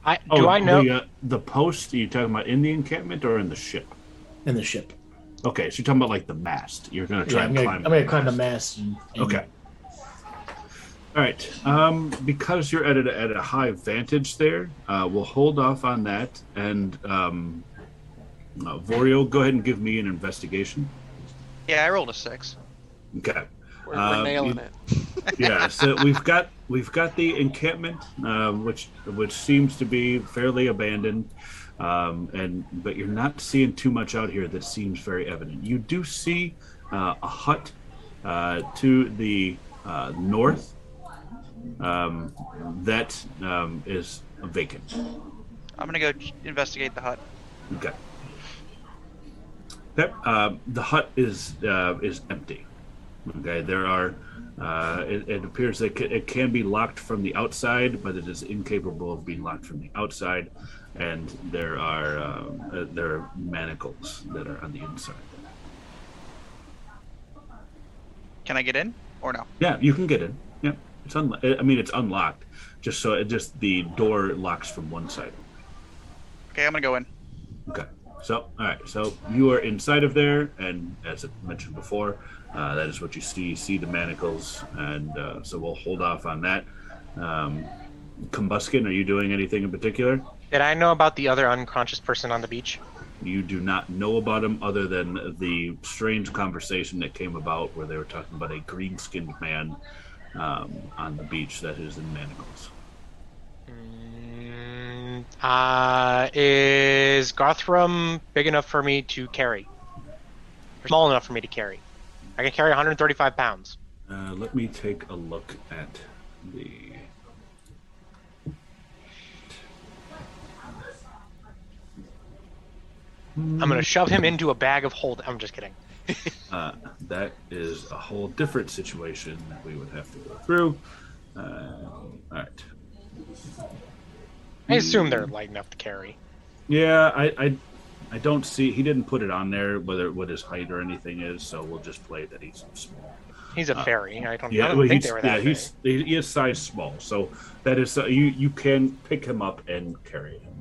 I oh, do I know? the, uh, the post? Are you talking about in the encampment or in the ship? in the ship. Okay, so you're talking about like the mast. You're gonna try Yeah, I'm and gonna, climb. I'm gonna climb the mast. And, and Okay. All right. Um, because you're at a, at a high vantage there, uh, we'll hold off on that. And um, uh, Vorio, go ahead and give me an investigation. Yeah, I rolled a six. Okay. We're, Um, we're nailing you- it. Yeah. So we've got we've got the encampment, um, which which seems to be fairly abandoned. Um, and but you're not seeing too much out here that seems very evident. You do see uh, a hut uh, to the uh, north um, that um, is vacant. I'm gonna go investigate the hut. Okay. Yep. Uh, the hut is uh, is empty. Okay. There are. Uh, it, it appears that it can be locked from the outside, but it is incapable of being locked from the outside. And there are uh, uh, there are manacles that are on the inside. Can I get in or no? Yeah, you can get in. Yeah, it's un- I mean, it's unlocked. Just so it just the door locks from one side. Okay, I'm gonna go in. Okay. So, all right. So you are inside of there, and as I mentioned before, uh, that is what you see. You see the manacles, and uh, so we'll hold off on that. Um, Combuskin, are you doing anything in particular? Did I know about the other unconscious person on the beach? You do not know about him other than the strange conversation that came about where they were talking about a green-skinned man um, on the beach that is in manacles. Mm, uh, is Gothram big enough for me to carry? Or small enough for me to carry? I can carry 135 pounds. Uh, let me take a look at the. I'm gonna shove him into a bag of hold. I'm just kidding. Uh, that is a whole different situation that we would have to go through. Uh, all right. I assume they're light enough to carry. Yeah, I, I, I don't see. He didn't put it on there whether what his height or anything is, so we'll just play that he's small. He's a Uh, fairy. I don't, I Yeah, don't well, think they were yeah that he's he is size small, so that is uh, you you can pick him up and carry him.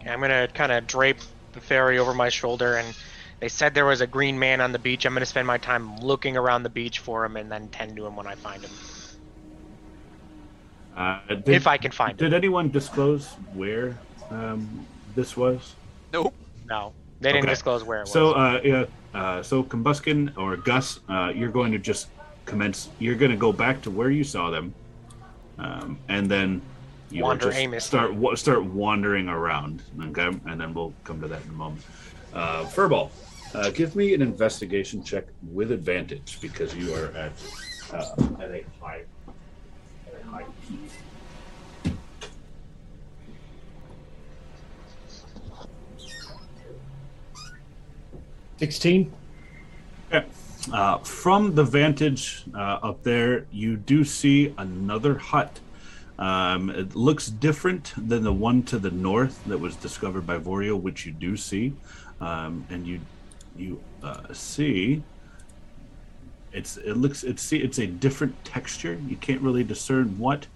big. I'm gonna kind of drape the fairy over my shoulder, and they said there was a green man on the beach. I'm gonna spend my time looking around the beach for him, and then tend to him when I find him, Uh, did, if I can find him. did anyone disclose where um, this was? Nope. No, they didn't Okay. disclose where it was. So, uh, yeah, uh, so Combuskin or Gus, uh, you're going to just commence. You're going to go back to where you saw them, um, and then you will Wander just aimlessly. start wa- start wandering around. Okay, and then we'll come to that in a moment. Uh, Furball, uh, give me an investigation check with advantage because you are at uh, at a high. At a high peak. Sixteen. Okay. Uh, from the vantage uh, up there, you do see another hut. Um, it looks different than the one to the north that was discovered by Vorio, which you do see, um, and you you uh, see it's it looks it's it's a different texture. You can't really discern what,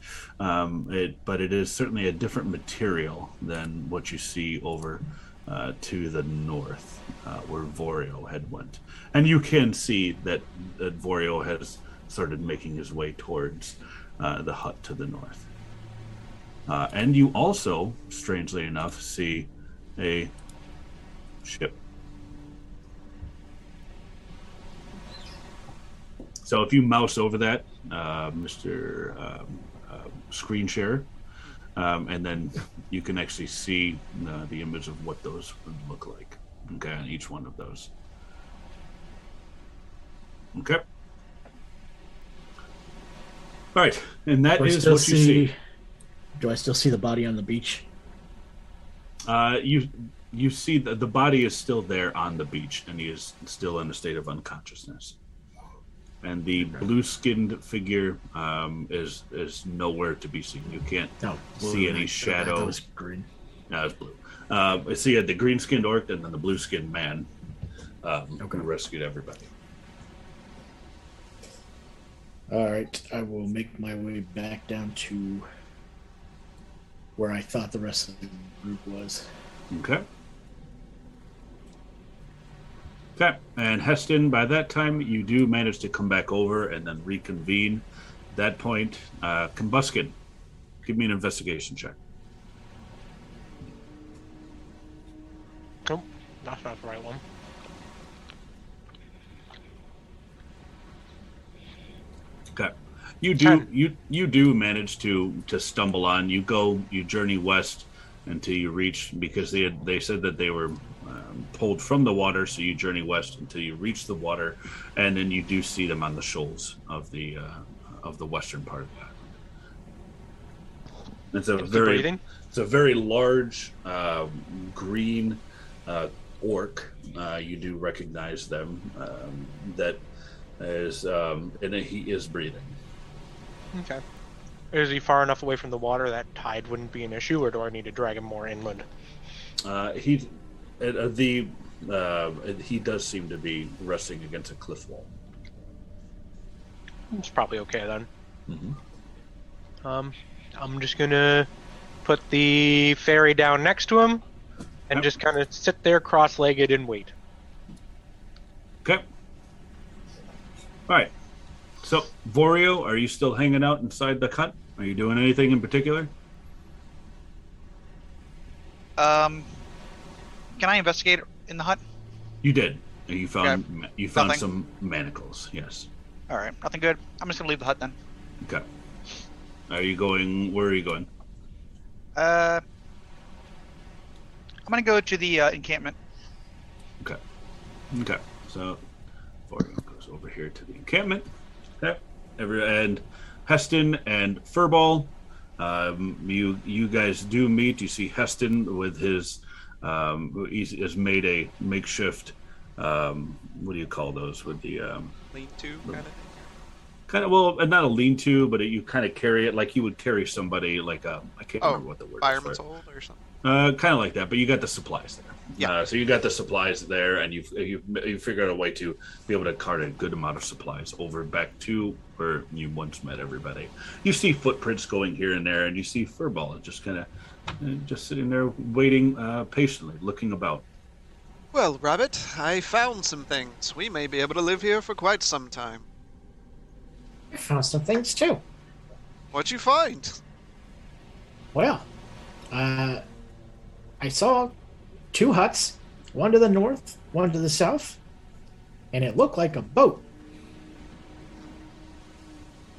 um, it but it is certainly a different material than what you see over uh, to the north, uh, where Vorio had went, and you can see that that Vorio has started making his way towards uh, the hut to the north. Uh, and you also, strangely enough, see a ship. So if you mouse over that, uh, Mr. Um, uh, Screen Share, um, and then you can actually see uh, the image of what those would look like. Okay, on each one of those. Okay. All right, and that I is what you see. Do I still see the body on the beach? Uh, you you see that the body is still there on the beach, and he is still in a state of unconsciousness. And the blue-skinned figure um, is is nowhere to be seen. You can't No. See any I- I shadow? thought it was green. No, it's blue. Uh, so you had the green skinned orc and then the blue skinned man um, Okay. who rescued everybody. All right, I will make my way back down to where I thought the rest of the group was. Okay. Okay. And Heston, by that time, you do manage to come back over and then reconvene. that point, uh, Combuskin, give me an investigation check. Nope, that's not the right one. Okay. You do you you do manage to to stumble on. You go you journey west until you reach because they had they said that they were um, pulled from the water, so you journey west until you reach the water, and then you do see them on the shoals of the uh, of the western part of the island. It's a very breathing. it's a very large um, green uh, orc. Uh, you do recognize them. Um, that is, um, and he is breathing. Okay. Is he far enough away from the water that tide wouldn't be an issue, or do I need to drag him more inland? Uh, he, uh, the, uh, he does seem to be resting against a cliff wall. It's probably okay then. Mhm. Um, I'm just gonna put the fairy down next to him, and Yep. just kind of sit there cross-legged and wait. Okay. All right. So, Vorio, are you still hanging out inside the hut? Are you doing anything in particular? Um, can I investigate in the hut? You did. You found you found Nothing. some manacles. Yes. All right, nothing good. I'm just gonna leave the hut then. Okay. Are you going? Where are you going? Uh, I'm gonna go to the uh, encampment. Okay. Okay. So, Vorio goes over here to the encampment. Every and Heston and Furball. Um, you you guys do meet. You see Heston with his um, he has made a makeshift. Um, what do you call those? With the um, Lean to kind of. kind of well, uh, not a lean-to, but you kind of carry it like you would carry somebody like a I can't Oh, remember what the word is. Fireman's for it. hold or something. Uh, kind of like that, but you got the supplies there. Yeah. Uh, so you got the supplies there, and you've you you figured out a way to be able to cart a good amount of supplies over back to where you once met everybody. You see footprints going here and there, and you see Furball just kind of just sitting there waiting uh, patiently, looking about. Well, Rabbit, I found some things. We may be able to live here for quite some time. I found some things too. What'd you find? Well, uh, I saw two huts, one to the north, one to the south, and it looked like a boat.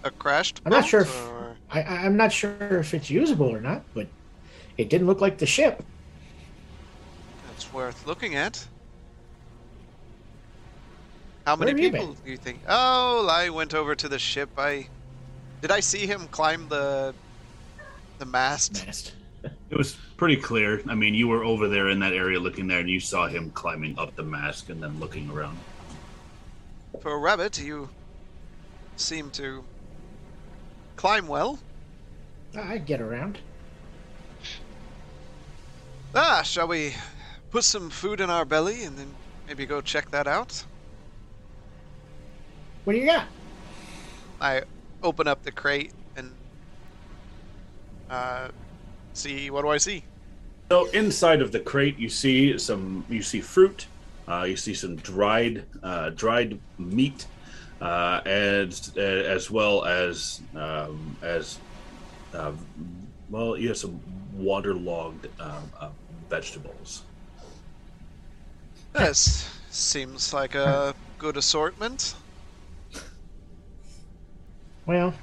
A crashed I'm not sure if- or- I, I'm not sure if it's usable or not, but it didn't look like the ship. That's worth looking at. How many people do you think? Oh, I went over to the ship. I did I see him climb the the mast? Mast. It was pretty clear. I mean, you were over there in that area looking there, and you saw him climbing up the mast and then looking around. For a rabbit, you seem to climb well. I get around. Ah, shall we put some food in our belly and then maybe go check that out? What do you got? I open up the crate and uh, see what do I see? So inside of the crate, you see some. You see fruit. Uh, you see some dried uh, dried meat, uh, as as well as um, as uh, well. You have some waterlogged um, uh, vegetables. This seems like a good assortment. Well,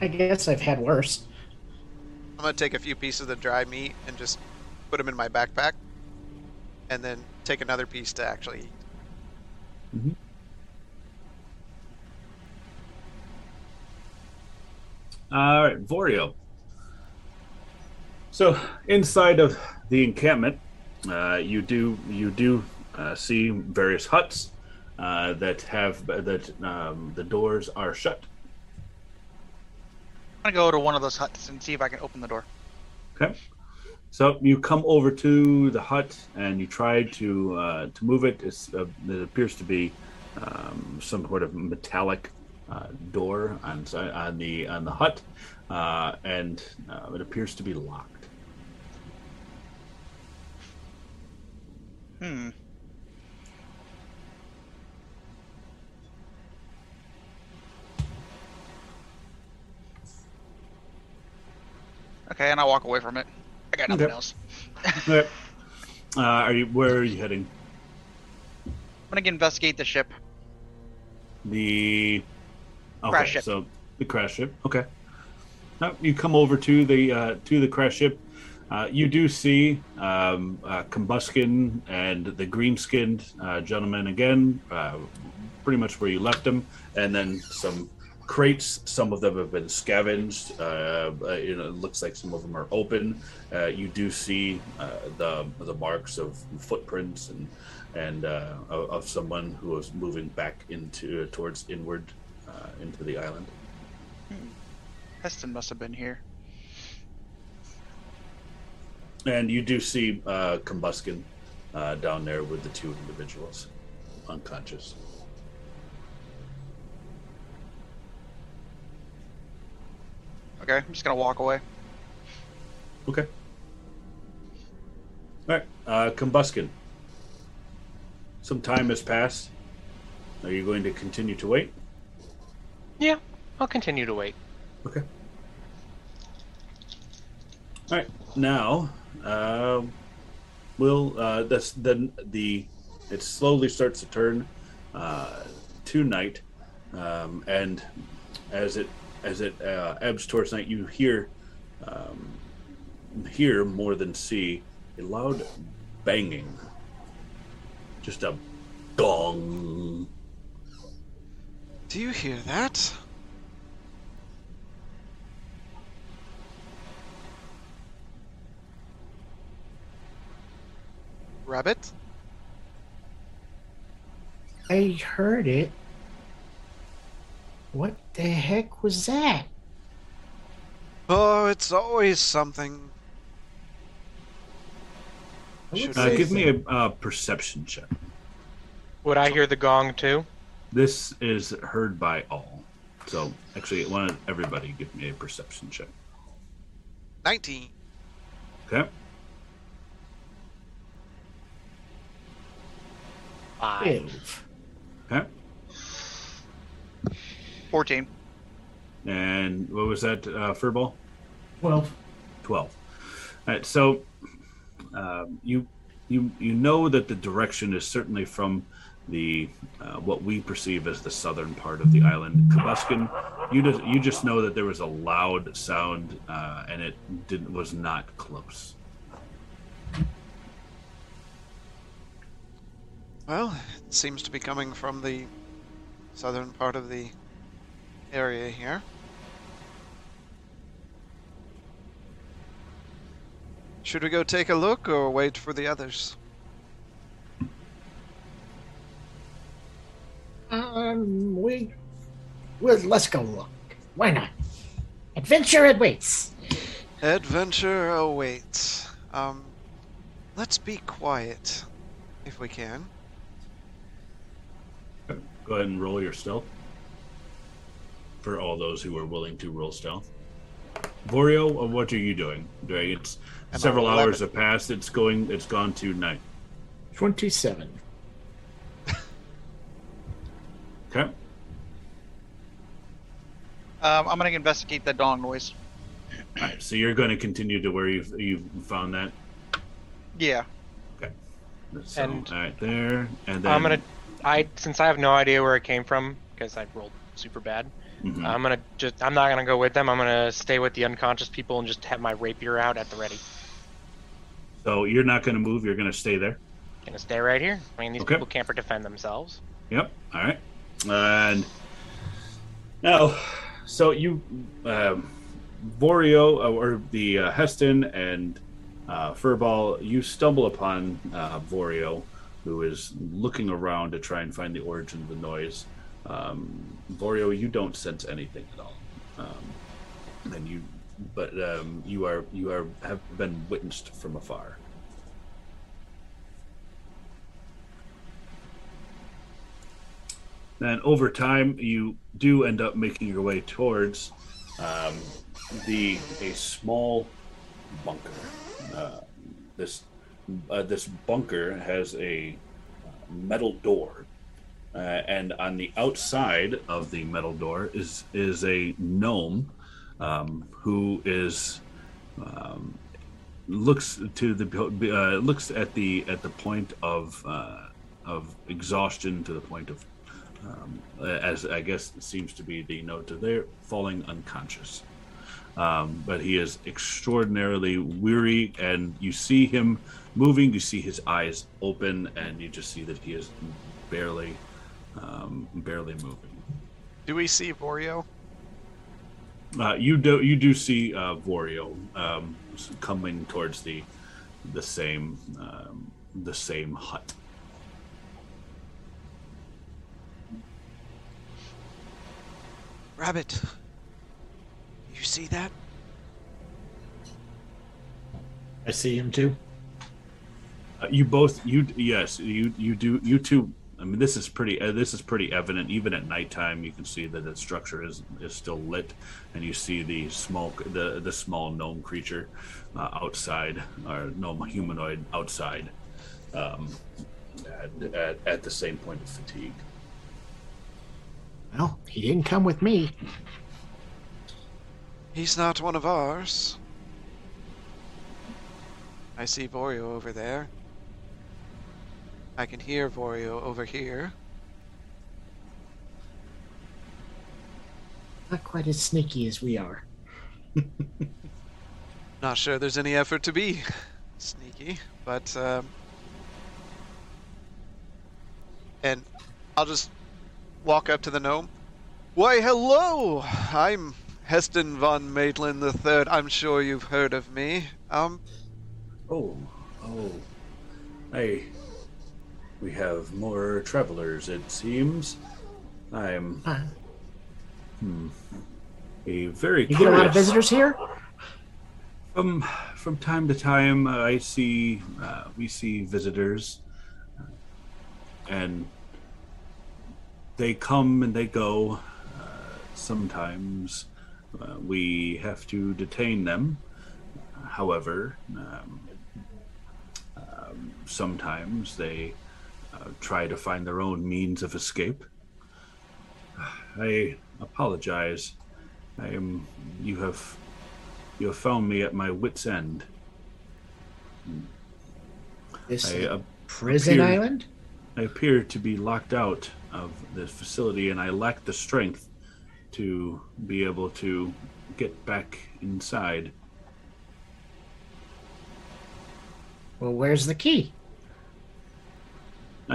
I guess I've had worse. I'm gonna take a few pieces of the dry meat and just put them in my backpack, and then take another piece to actually eat. All right, Vorio. So inside of the encampment, uh, you do you do uh, see various huts uh, that have that um, the doors are shut. I'm gonna go to one of those huts and see if I can open the door. Okay. So you come over to the hut and you try to uh, to move it. It's, uh, it appears to be um, some sort of metallic uh, door on on the on the hut, uh, and uh, it appears to be locked. Hmm. Okay, and I walk away from it. I got nothing Okay. else. Okay. Uh, are you where are you heading? I'm gonna investigate the ship. The okay, Crash ship. So the crash ship. Okay. Now you come over to the uh, to the crash ship. Uh, you do see um, uh, Combuskin and the green-skinned uh, gentleman again, uh, pretty much where you left them, and then some crates. Some of them have been scavenged. Uh, uh, you know, it looks like some of them are open. Uh, you do see uh, the the marks of footprints and and uh, of, someone who was moving back into towards inward uh, into the island. Heston must have been here. And you do see uh, Combuskin uh, down there with the two individuals unconscious. Okay, I'm just gonna walk away. Okay. All right, uh, Combuskin. Some time has passed. Are you going to continue to wait? Yeah, I'll continue to wait. Okay. All right. Now, uh, we'll. Uh, that's then the. It slowly starts to turn uh, to night, um, and as it as it uh, ebbs towards night, you hear um, hear more than see a loud banging. Just a gong. Do you hear that? Rabbit? I heard it. What the heck was that? Oh, it's always something. Should Uh, give so. me a uh, perception check. Would I hear the gong too? This is heard by all. So actually, I want everybody give me a perception check. 19. Okay. Five. Okay. 14. And what was that, uh, Furball? Well, 12. All right. So um, you you you know that the direction is certainly from the uh, what we perceive as the southern part of the island, Combuskin. You just you just know that there was a loud sound uh, and it didn't was not close. Well, it seems to be coming from the southern part of the area here. Should we go take a look or wait for the others? um, we, well, let's go look. Why not? Adventure awaits. Adventure awaits. Um, let's be quiet, if we can. Go ahead and roll your stealth. For all those who are willing to roll stealth. Vorio, uh, what are you doing? Doing it's I'm several on hours have passed. It's going. It's gone to night. Twenty-seven. Okay. Um, I'm gonna investigate the dong noise. All right. So you're going to continue to where you've you've found that. Yeah. Okay. So, And- all right there, and then I'm gonna. I since I have no idea where it came from because I rolled super bad. Mhm. I'm gonna just. I'm not gonna go with them. I'm gonna stay with the unconscious people and just have my rapier out at the ready. So you're not going to move. You're going to stay there. Gonna stay right here. I mean, these Okay. people can't defend themselves. Yep. All right. And now, so you, um, Vorio uh, or the uh, Heston and uh, Furball, you stumble upon uh, Vorio, who is looking around to try and find the origin of the noise. Um, Vorio, you don't sense anything at all, um, and you, but um, you are you are have been witnessed from afar. And over time, you do end up making your way towards um, the a small bunker. Uh, this uh, this bunker has a metal door, uh, and on the outside of the metal door is is a gnome um, who is um, looks to the uh, looks at the at the point of uh, of exhaustion to the point of um, as I guess seems to be the note of there falling unconscious. Um, but he is extraordinarily weary, and you see him moving. You see his eyes open, and you just see that he is barely, um, barely moving. Do we see Vorio? Uh, you do you do see uh, Vorio um, coming towards the the same um, the same hut. Rabbit. You see that? I see him too. Uh, you both you yes you you do you two. I mean this is pretty uh, this is pretty evident. Even at nighttime, you can see that the structure is is still lit, and you see the smoke. the the small gnome creature uh, outside or gnome humanoid outside. Um, at, at, at the same point of fatigue. Well, he didn't come with me. He's not one of ours. I see Vorio over there. I can hear Vorio over here. Not quite as sneaky as we are. Not sure there's any effort to be sneaky, but um, and I'll just walk up to the gnome. Why, hello! I'm Heston von Maitland III. I'm sure you've heard of me. Um, Oh, oh. Hey, we have more travelers, it seems. I'm Uh, hmm, a very you get a lot of visitors here? From from time to time, uh, I see uh, we see visitors, and they come and they go. Uh, sometimes uh, we have to detain them. However, um, um, sometimes they try to find their own means of escape. I apologize. I am. You have you have found me at my wit's end. This I, uh, prison appear- island? I appear to be locked out of this facility, and I lack the strength to be able to get back inside. Well, where's the key?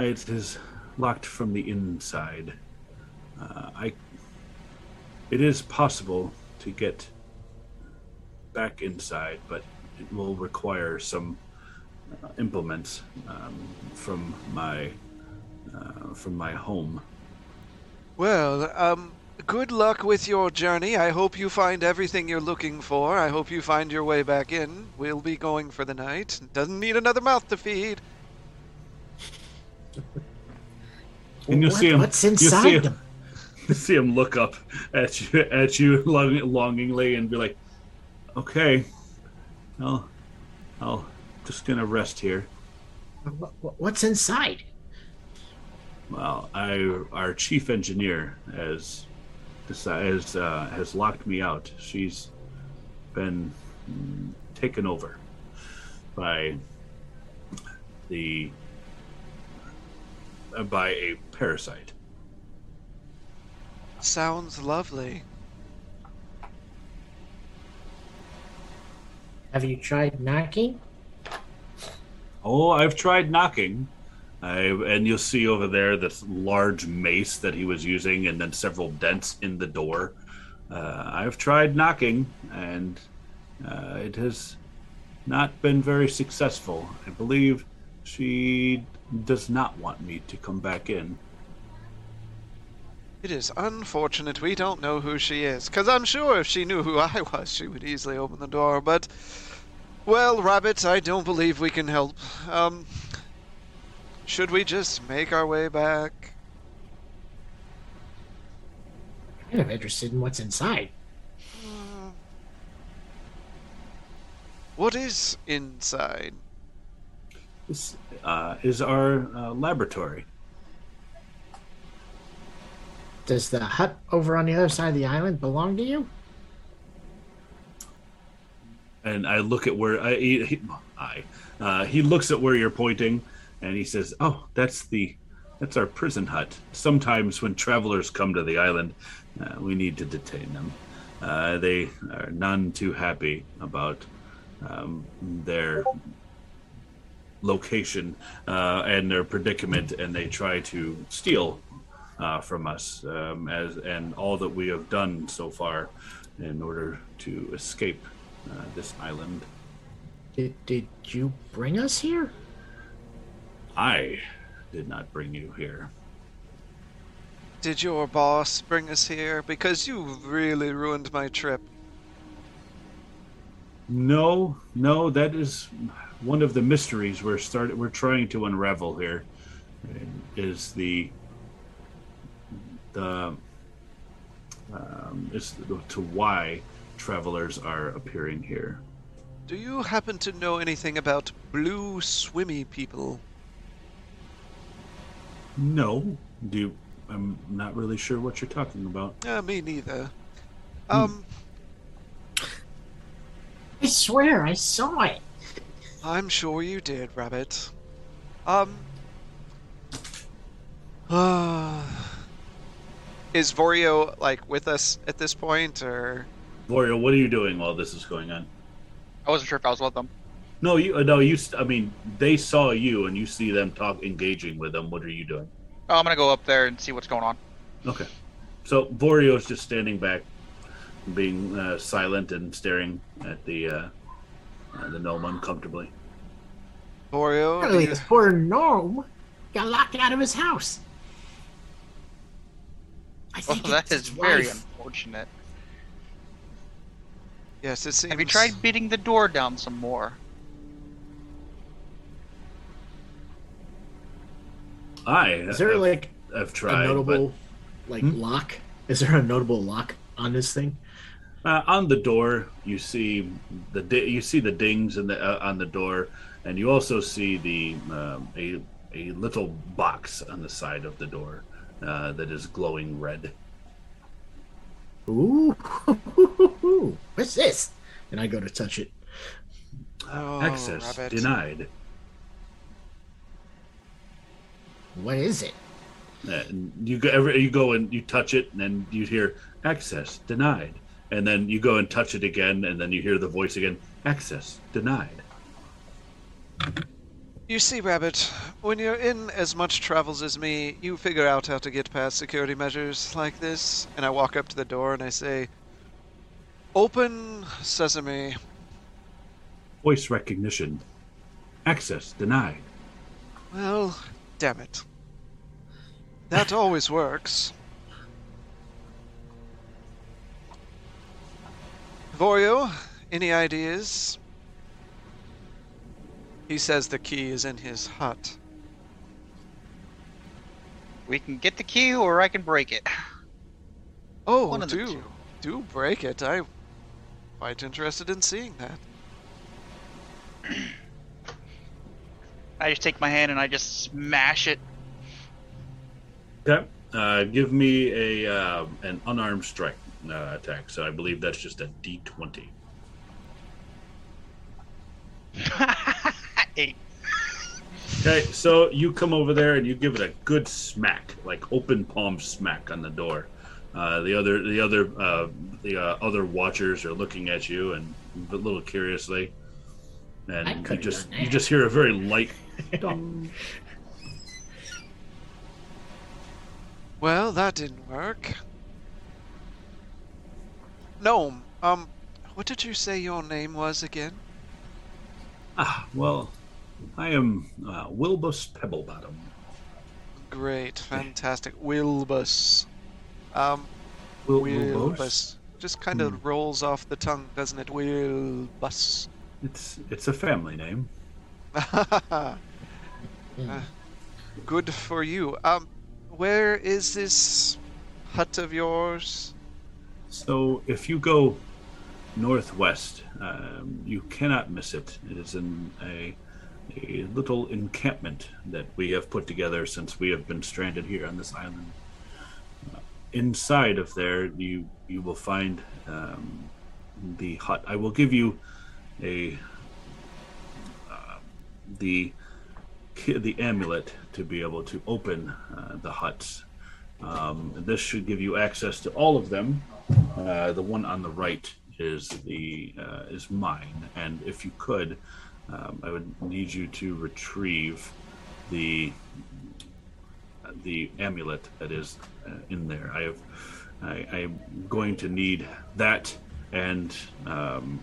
It is locked from the inside. Uh, I. It is possible to get back inside, but it will require some uh, implements um, from my uh, from my home. well, um, good luck with your journey. I hope you find everything you're looking for. I hope you find your way back in. We'll be going for the night. Doesn't need another mouth to feed. And you'll What- see him. What's you'll see inside him, them? you see him look up at you at you long, longingly and be like, "Okay, I'll, I'll just gonna rest here." What- what- What's inside? Well, I our chief engineer has has uh, has locked me out. She's been taken over by the by a parasite. Sounds lovely. Have you tried knocking? Oh, I've tried knocking. I, and you'll see over there this large mace that he was using, and then several dents in the door. Uh, I've tried knocking, and uh, it has not been very successful. I believe she does not want me to come back in. It is unfortunate we don't know who she is, because I'm sure if she knew who I was, she would easily open the door, but. Well, Rabbit, I don't believe we can help. Um. Should we just make our way back? Kind of interested in what's inside. Uh, What is inside? This uh, is our uh, laboratory. Does the hut over on the other side of the island belong to you? and I look at where I, he, he- I uh, he looks at where you're pointing, and he says, "Oh, that's the that's our prison hut. Sometimes when travelers come to the island, uh, we need to detain them. Uh, they are none too happy about um, their location uh, and their predicament, and they try to steal." Uh, from us, um, as and all that we have done so far, in order to escape uh, this island. Did, did you bring us here? I did not bring you here. Did your boss bring us here? Because you really ruined my trip. No, no, that is one of the mysteries we're started. We're trying to unravel here. Is the the um, is to why travelers are appearing here. Do you happen to know anything about blue swimmy people? No, do you, I'm not really sure what you're talking about. Uh, me neither. Um, I swear I saw it. I'm sure you did, Rabbit. Um. Uh, is Vorio like with us at this point, or Vorio, what are you doing while this is going on? I wasn't sure if I was with them. No, you. uh, No, you. I mean, they saw you, and you see them talk, engaging with them. What are you doing? Oh, I'm gonna go up there and see what's going on. Okay. So Vorio's just standing back, being uh, silent and staring at the uh, uh, the gnome uncomfortably. Vorio? do Apparently, this poor gnome got locked out of his house. I Well, think that it's is his very wife. unfortunate. Yes, it seems. Have you tried beating the door down some more? I Is there have, like I've a tried, notable like Hmm? lock? Is there a notable lock on this thing? But uh, on the door you see the di- you see the dings in the uh, on the door, and you also see the um, a a little box on the side of the door uh, that is glowing red. Ooh, what's this? And I go to touch it. Oh, Access Rabbit. denied. What is it? And you go, every, you go and you touch it, and then you hear access denied. And then you go and touch it again, and then you hear the voice again access denied. You see, Rabbit, when you're in as much travels as me, you figure out how to get past security measures like this. And I walk up to the door and I say, Open sesame. Voice recognition. Access denied. Well, damn it. That always works. Vorio, any ideas? He says the key is in his hut. We can get the key, or I can break it. Oh, One do do break it. I'm quite interested in seeing that. I just take my hand and I just smash it. Okay. Uh, give me a uh, an unarmed strike uh, attack. So I believe that's just a D twenty. Eight. Okay, so you come over there and you give it a good smack, like open palm smack on the door. Uh, the other, the other, uh, the uh, other watchers are looking at you and a little curiously, and you just you just hear a very light dong. Well, that didn't work. Gnome. Um, what did you say your name was again? Ah, well, I am uh, Wilbus Pebblebottom. Great, fantastic, Wilbus. Um, Wil- Wilbus. Just kind of Hmm. rolls off the tongue, doesn't it? Wilbus. It's it's a family name. Uh, Good for you. Um, where is this hut of yours? So if you go northwest, um, you cannot miss it. It is in a a little encampment that we have put together since we have been stranded here on this island. Uh, inside of there, you you will find um, the hut. I will give you a uh, the the amulet to be able to open uh, the huts. Um, this should give you access to all of them. Uh, the one on the right is the uh, is mine, and if you could, um, I would need you to retrieve the the amulet that is uh, in there. I have I, I'm going to need that and um,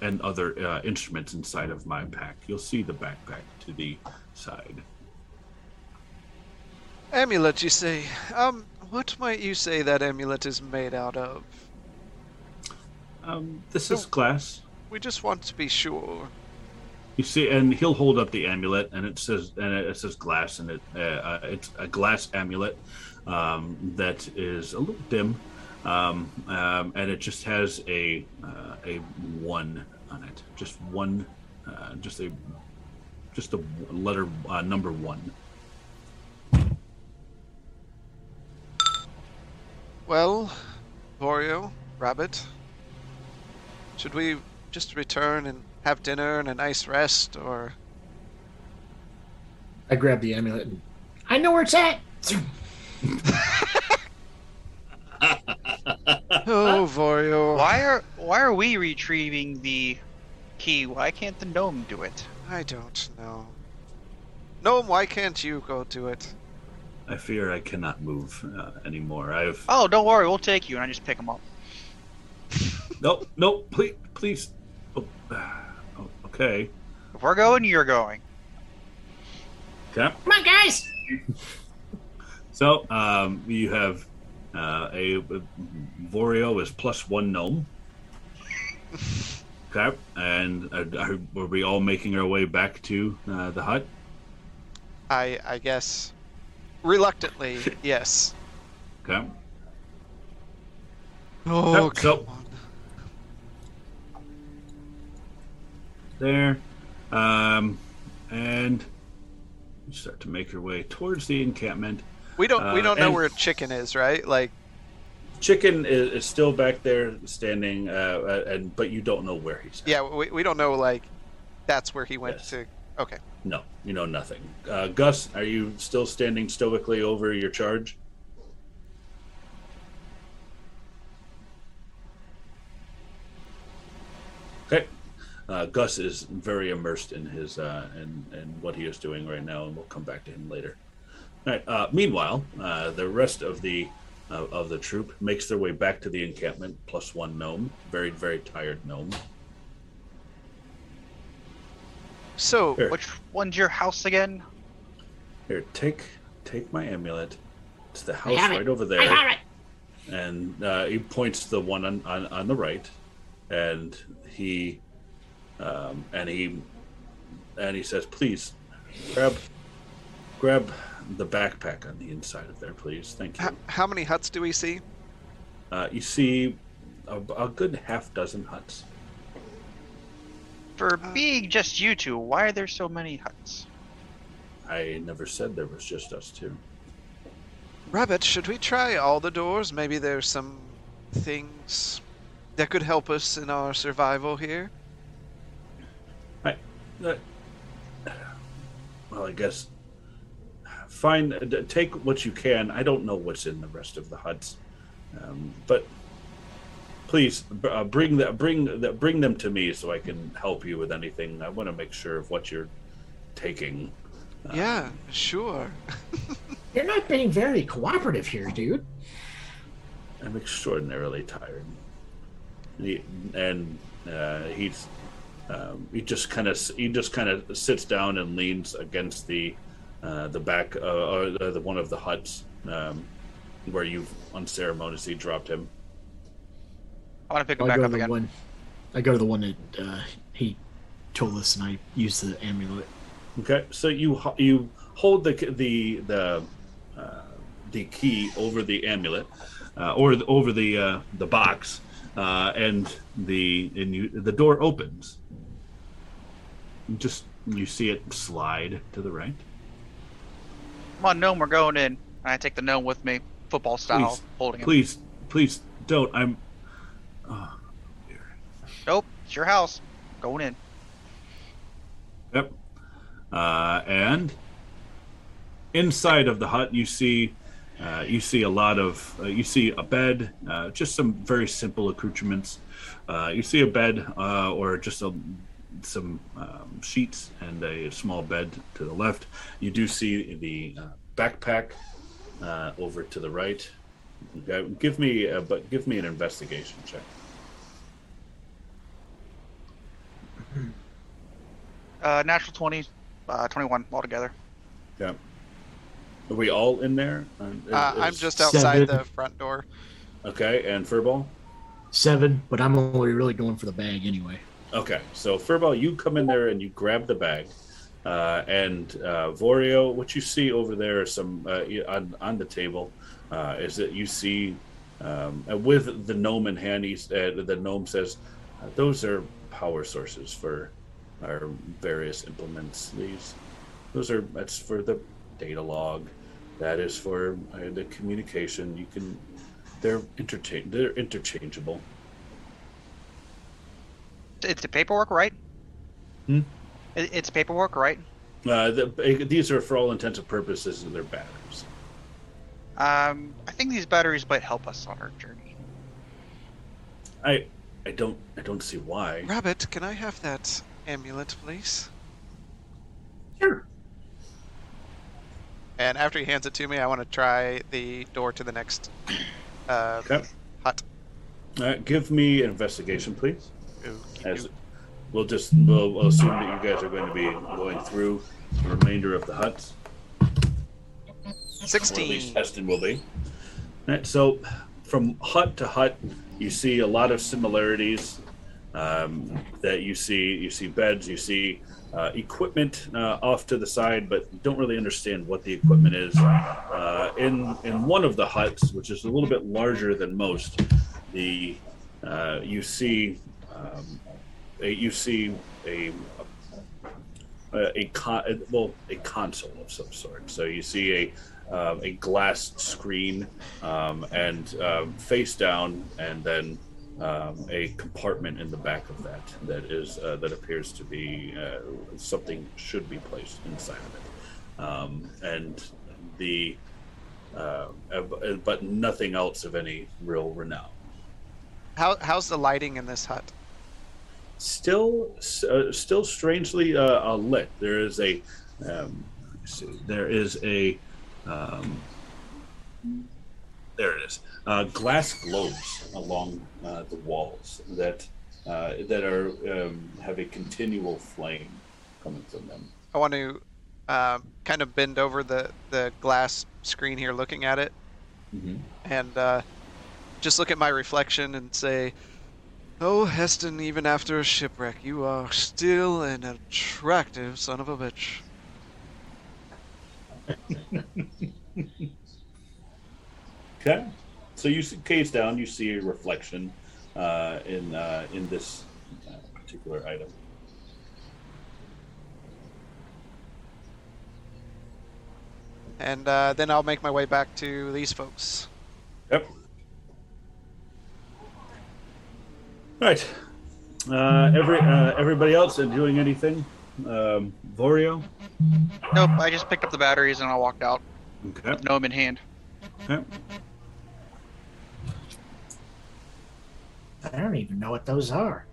and other uh, instruments inside of my pack. You'll see the backpack to the side. Amulet, you say. Um, what might you say that amulet is made out of? Um, this is glass. We just want to be sure. You see, and he'll hold up the amulet, and it says, and it says glass, and it uh, uh, it's a glass amulet um, that is a little dim, um, um, and it just has a uh, a one on it, just one, uh, just a just a letter uh, number one. Well, Vorio, Rabbit, should we just return and have dinner and a nice rest, or I grab the amulet and I know where it's at. oh, Vorio? Why are why are we retrieving the key? Why can't the gnome do it? I don't know. Gnome, why can't you go do it? I fear I cannot move uh, anymore. I've Oh, don't worry, we'll take you, and I just pick him up. no, no, please, please. Oh, oh, okay, If we're going, you're going. okay. Come on, guys. So um, you have uh, a, a Vorio is plus one gnome. Okay, and uh, are, are we all making our way back to uh, the hut? I I guess reluctantly, yes. Okay. Oh, come on. There, um, and you start to make your way towards the encampment. We don't we uh, don't know where chicken is, right? Like, Chicken is, is still back there standing, uh, uh, and but you don't know where he's. at. yeah, we, we don't know like that's where he went Yes. to. Okay. No, you know nothing. Uh, Gus, are you still standing stoically over your charge? Okay. Uh, Gus is very immersed in his uh, in, in what he is doing right now, and we'll come back to him later. All right. Uh, meanwhile, uh, the rest of the uh, of the troop makes their way back to the encampment. Plus one gnome, very very tired gnome. So Here. Which one's your house again? Here, take take my amulet. It's the house have it. right over I there. have it. and uh, he points to the one on, on, on the right, and he um, and he and he says, "Please grab grab the backpack on the inside of there, please. Thank you." h- how many huts do we see? Uh, you see a, a good half dozen huts. For Uh, being just you two, why are there so many huts? I never said there was just us two. Rabbit, should we try all the doors? Maybe there's some things that could help us in our survival here. Uh, well, I guess find d- take what you can. I don't know what's in the rest of the huts, um, but please uh, bring the, bring the, bring them to me so I can help you with anything. I want to make sure of what you're taking. Uh, yeah, sure. You're not being very cooperative here, dude. I'm extraordinarily tired. he, and uh, he's um, he just kind of he just kind of sits down and leans against the uh, the back uh, or the, the one of the huts um, where you've unceremoniously dropped him. I want to pick him I back go up to the again. one. I go to the one that uh, he told us, and I use the amulet. Okay, so you you hold the the the uh, the key over the amulet, uh, or the, over the uh, the box, uh, and the and you the door opens. Just you see it slide to the right. Come on, gnome, we're going in. I take the gnome with me, football style, Please, holding him. Please, please don't. I'm. Nope, it's your house. Going in. Yep. Uh, and inside of the hut, you see uh, you see a lot of uh, you see a bed, uh, just some very simple accoutrements. Uh, you see a bed uh, or just a, some um, sheets and a small bed to the left. You do see the backpack over to the right. Give me, uh, but give me an investigation check. Uh, natural 20, uh, 21 altogether. Yeah. Are we all in there? Uh, Uh, I'm is- just outside Seven. the front door. Okay, and Furball? Seven, but I'm only really going for the bag anyway. Okay, so Furball, you come in there and you grab the bag. Uh, and uh, Vorio, what you see over there is some uh, on, on the table uh, is that you see um, uh, with the gnome in hand, he's, uh, the gnome says, uh, "Those are power sources for our various implements. These, those are that's for the data log. That is for uh, the communication. You can, they're interchange, they're interchangeable. It's the paperwork, right? Hmm? It's paperwork, right? Uh, the, these are for all intents and purposes they're batteries. Um, I think these batteries might help us on our journey. I I don't I don't see why. Rabbit, can I have that amulet, please? Sure. And after he hands it to me, I want to try the door to the next uh, Okay. hut. Uh, give me an investigation, please. As we'll just we'll, we'll assume that you guys are going to be going through the remainder of the huts. Or at least 16. Heston will be. Alright, so from hut to hut, you see a lot of similarities. Um, that you see, you see beds, you see uh, equipment uh, off to the side, but don't really understand what the equipment is. Uh, in in one of the huts, which is a little bit larger than most, the uh, you see um, a, you see a a, a well a console of some sort. So you see a um, a glass screen um, and um, face down, and then um, a compartment in the back of that that is uh, that appears to be uh, something should be placed inside of it, um, and the uh, uh, but nothing else of any real renown. How, how's the lighting in this hut? still uh, still strangely uh, lit. There is a um, there is a um, there it is uh, glass globes along uh, the walls that uh, that are um, have a continual flame coming from them. I want to um, kind of bend over the, the glass screen here looking at it Mm-hmm. and uh, just look at my reflection and say, Oh, Heston, even after a shipwreck, you are still an attractive son of a bitch. Okay, so you see, gaze down, you see a reflection uh, in uh, in this uh, particular item. And uh, then I'll make my way back to these folks. Yep. All right. Uh, every uh, everybody else uh, doing anything? Um, Vorio. Nope, I just picked up the batteries and I walked out, Okay. gnome in hand. okay. I don't even know what those are.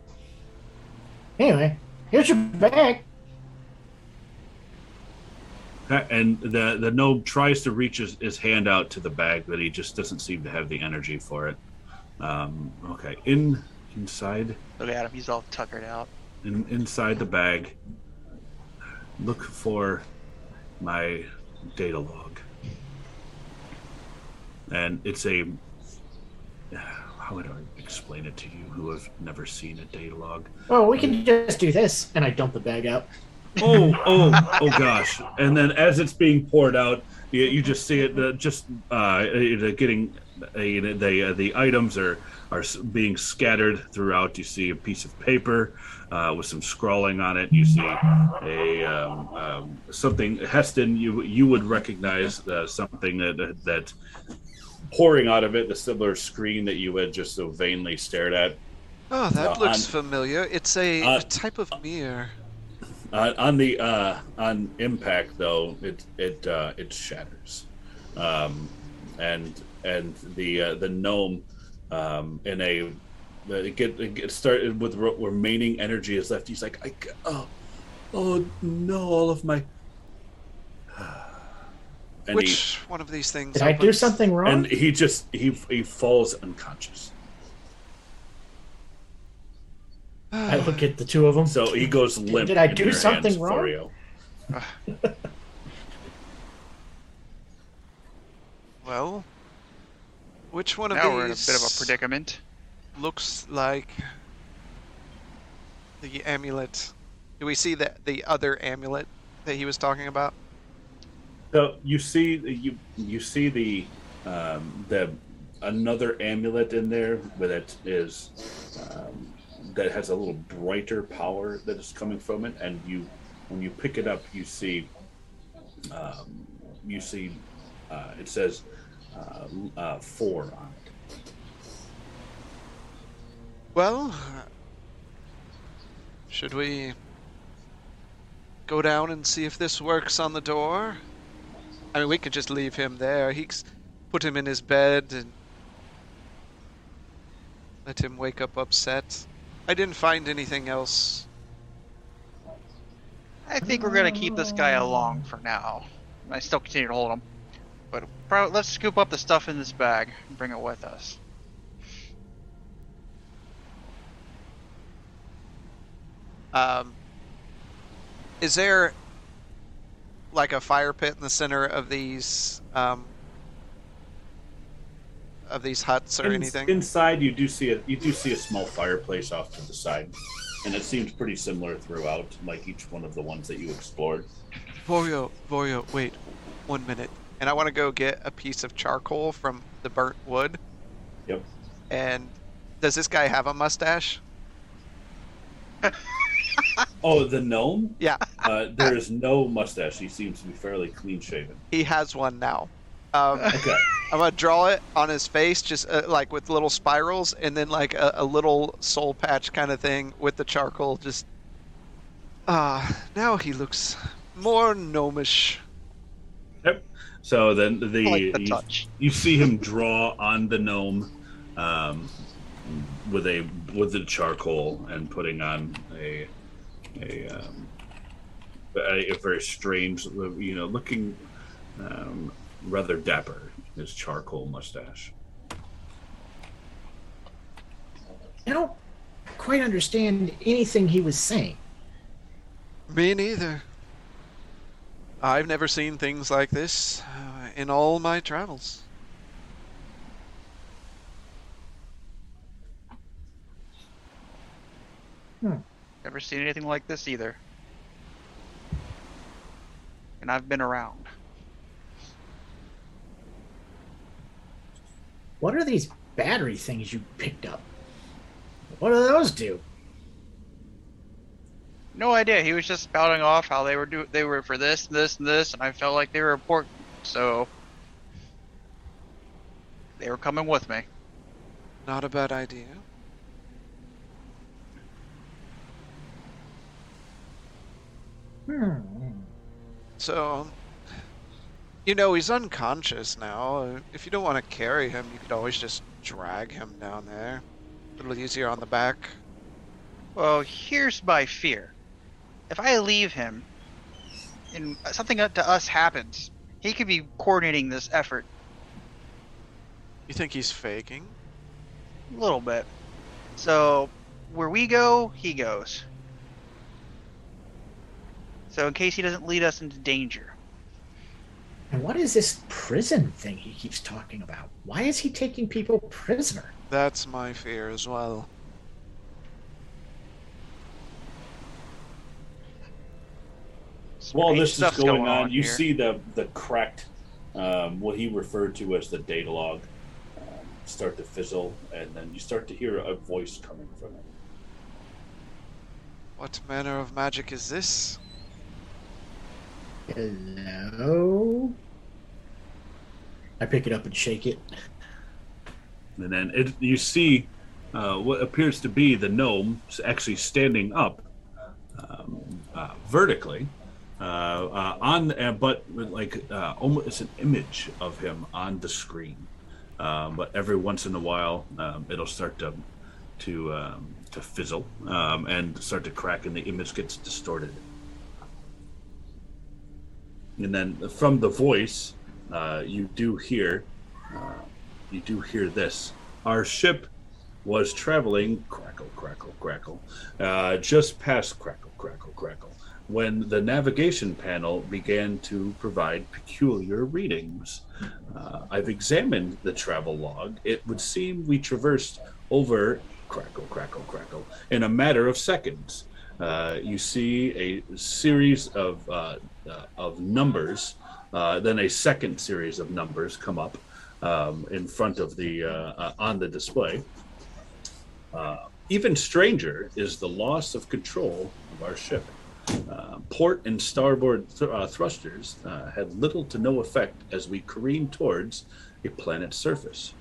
Anyway, here's your bag. And the the gnome tries to reach his, his hand out to the bag, but he just doesn't seem to have the energy for it. Um, okay. In inside Look at him. He's all tuckered out. in, inside the bag. Look for my data log, and it's a. How would I explain it to you who have never seen a data log? Well, we can just do this, and I dump the bag out. oh, oh, oh gosh! And then as it's being poured out, you, you just see it uh, just uh, getting uh, the uh, the items are are being scattered throughout. You see a piece of paper uh, with some scrawling on it. You see a um, um, something Heston you you would recognize uh, something that that pouring out of it the similar screen that you had just so vainly stared at. Oh, that No, looks I'm- familiar. It's a, Uh, a type of mirror. Uh, on the uh, on impact, though, it it uh, it shatters, um, and and the uh, the gnome um, in a uh, it get it get started with re- remaining energy is left. He's like, I oh oh no, all of my. And Which one of these things? Did I do something wrong? and he just he he falls unconscious. I look at the two of them. So he goes limp. Did I in do something hands, wrong? Florio. Well, which one of Now these we're in a bit of a predicament. looks like the amulet? Do we see the the other amulet that he was talking about? So you see you you see the um, the another amulet in there that is um, that has a little brighter power that is coming from it, and you when you pick it up, you see um, you see uh, it says uh, uh, four on it. Well, should we go down and see if this works on the door? I mean, we could just leave him there. He c- put him in his bed and let him wake up upset. I didn't find anything else. I think we're gonna keep this guy along for now. I still continue to hold him, but probably let's scoop up the stuff in this bag and bring it with us. Um, is there like a fire pit in the center of these um, of these huts or In- anything? inside? You do see a you do see a small fireplace off to the side, and it seems pretty similar throughout, like each one of the ones that you explored. Vorio, Vorio, wait one minute. And I want to go get a piece of charcoal from the burnt wood. Yep. And does this guy have a mustache? Oh, the gnome? Yeah, Uh, there is no mustache. He seems to be fairly clean shaven. he has one now. Um, Okay. I'm gonna draw it on his face, just uh, like with little spirals, and then like a, a little soul patch kind of thing with the charcoal. Just ah, now he looks more gnomish. Yep. So then the, I like the you, touch. you see him draw on the gnome um, with a with the charcoal and putting on a a, um, a, a very strange, you know, looking um, rather dapper. His charcoal mustache. I don't quite understand anything he was saying. Me neither. I've never seen things like this uh, in all my travels. Never seen anything like this either. And I've been around. What are these battery things you picked up? What do those do? No idea. He was just spouting off how they were do they were for this, and this, and this, and I felt like they were important. So they were coming with me. Not a bad idea. Hmm. So, you know, he's unconscious now. Uh, If you don't want to carry him, you could always just drag him down there. A little easier on the back. Well, here's my fear. If I leave him and something to us happens, he could be coordinating this effort You think he's faking? a little bit. So where we go, he goes. So in case he doesn't lead us into danger. And what is this prison thing he keeps talking about? Why is he taking people prisoner? That's my fear as well. While this is stuff's going, on, you see the the cracked, um, what he referred to as the data log, um, start to fizzle, and then you start to hear a voice coming from it. What manner of magic is this? Hello? I pick it up and shake it. And then it, you see uh, what appears to be the gnome actually standing up um, uh, vertically uh, uh, on, uh, but like uh, almost it's an image of him on the screen. But every once in a while, um, it'll start to to um, to fizzle um, and start to crack, and the image gets distorted. And then from the voice, uh, you do hear uh, you do hear this. Our ship was traveling crackle, crackle, crackle, uh, just past crackle, crackle, crackle, when the navigation panel began to provide peculiar readings. Uh, I've examined the travel log. It would seem we traversed over crackle, crackle, crackle in a matter of seconds. Uh, you see a series of uh, of numbers, uh, then a second series of numbers come up um, in front of the uh, uh, on the display. Uh, even stranger is the loss of control of our ship. Uh, port and starboard th- thrusters had little to no effect as we careened towards a planet's surface.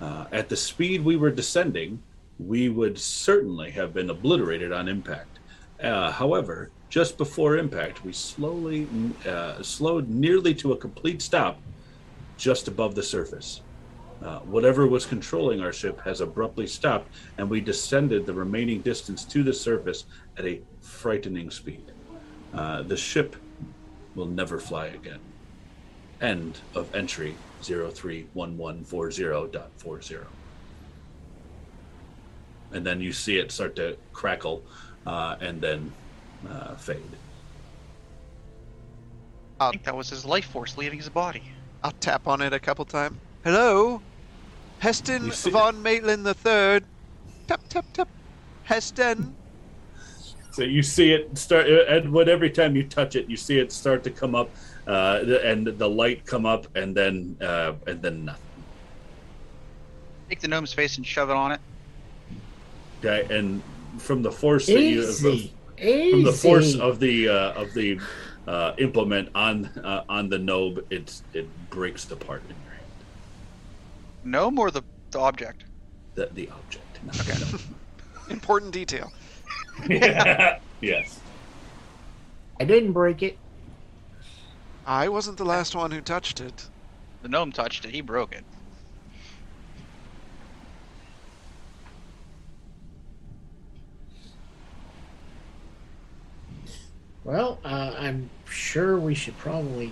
At the speed we were descending, we would certainly have been obliterated on impact. However, just before impact, we slowly uh, slowed nearly to a complete stop just above the surface. Uh, whatever was controlling our ship has abruptly stopped, and we descended the remaining distance to the surface at a frightening speed. Uh, the ship will never fly again. End of entry 031140.40. And then you see it start to crackle uh, and then uh, fade. I think that was his life force leaving his body. I'll tap on it a couple times. Hello? Heston You see- von Maitland III. Tap, tap, tap. Heston. So you see it start, and what every time you touch it, you see it start to come up, uh, and the light come up, and then uh, and then nothing. Take the gnome's face and shove it on it. Okay, and from the force that you Easy. Easy. from the force of the uh, of the uh, implement on uh, on the knob, it's it breaks apart in your hand. Gnome or the, the object? The the object. Okay. Important detail. knob. yes. I didn't break it. I wasn't the last one who touched it. The gnome touched it. He broke it. Well, uh, I'm sure we should probably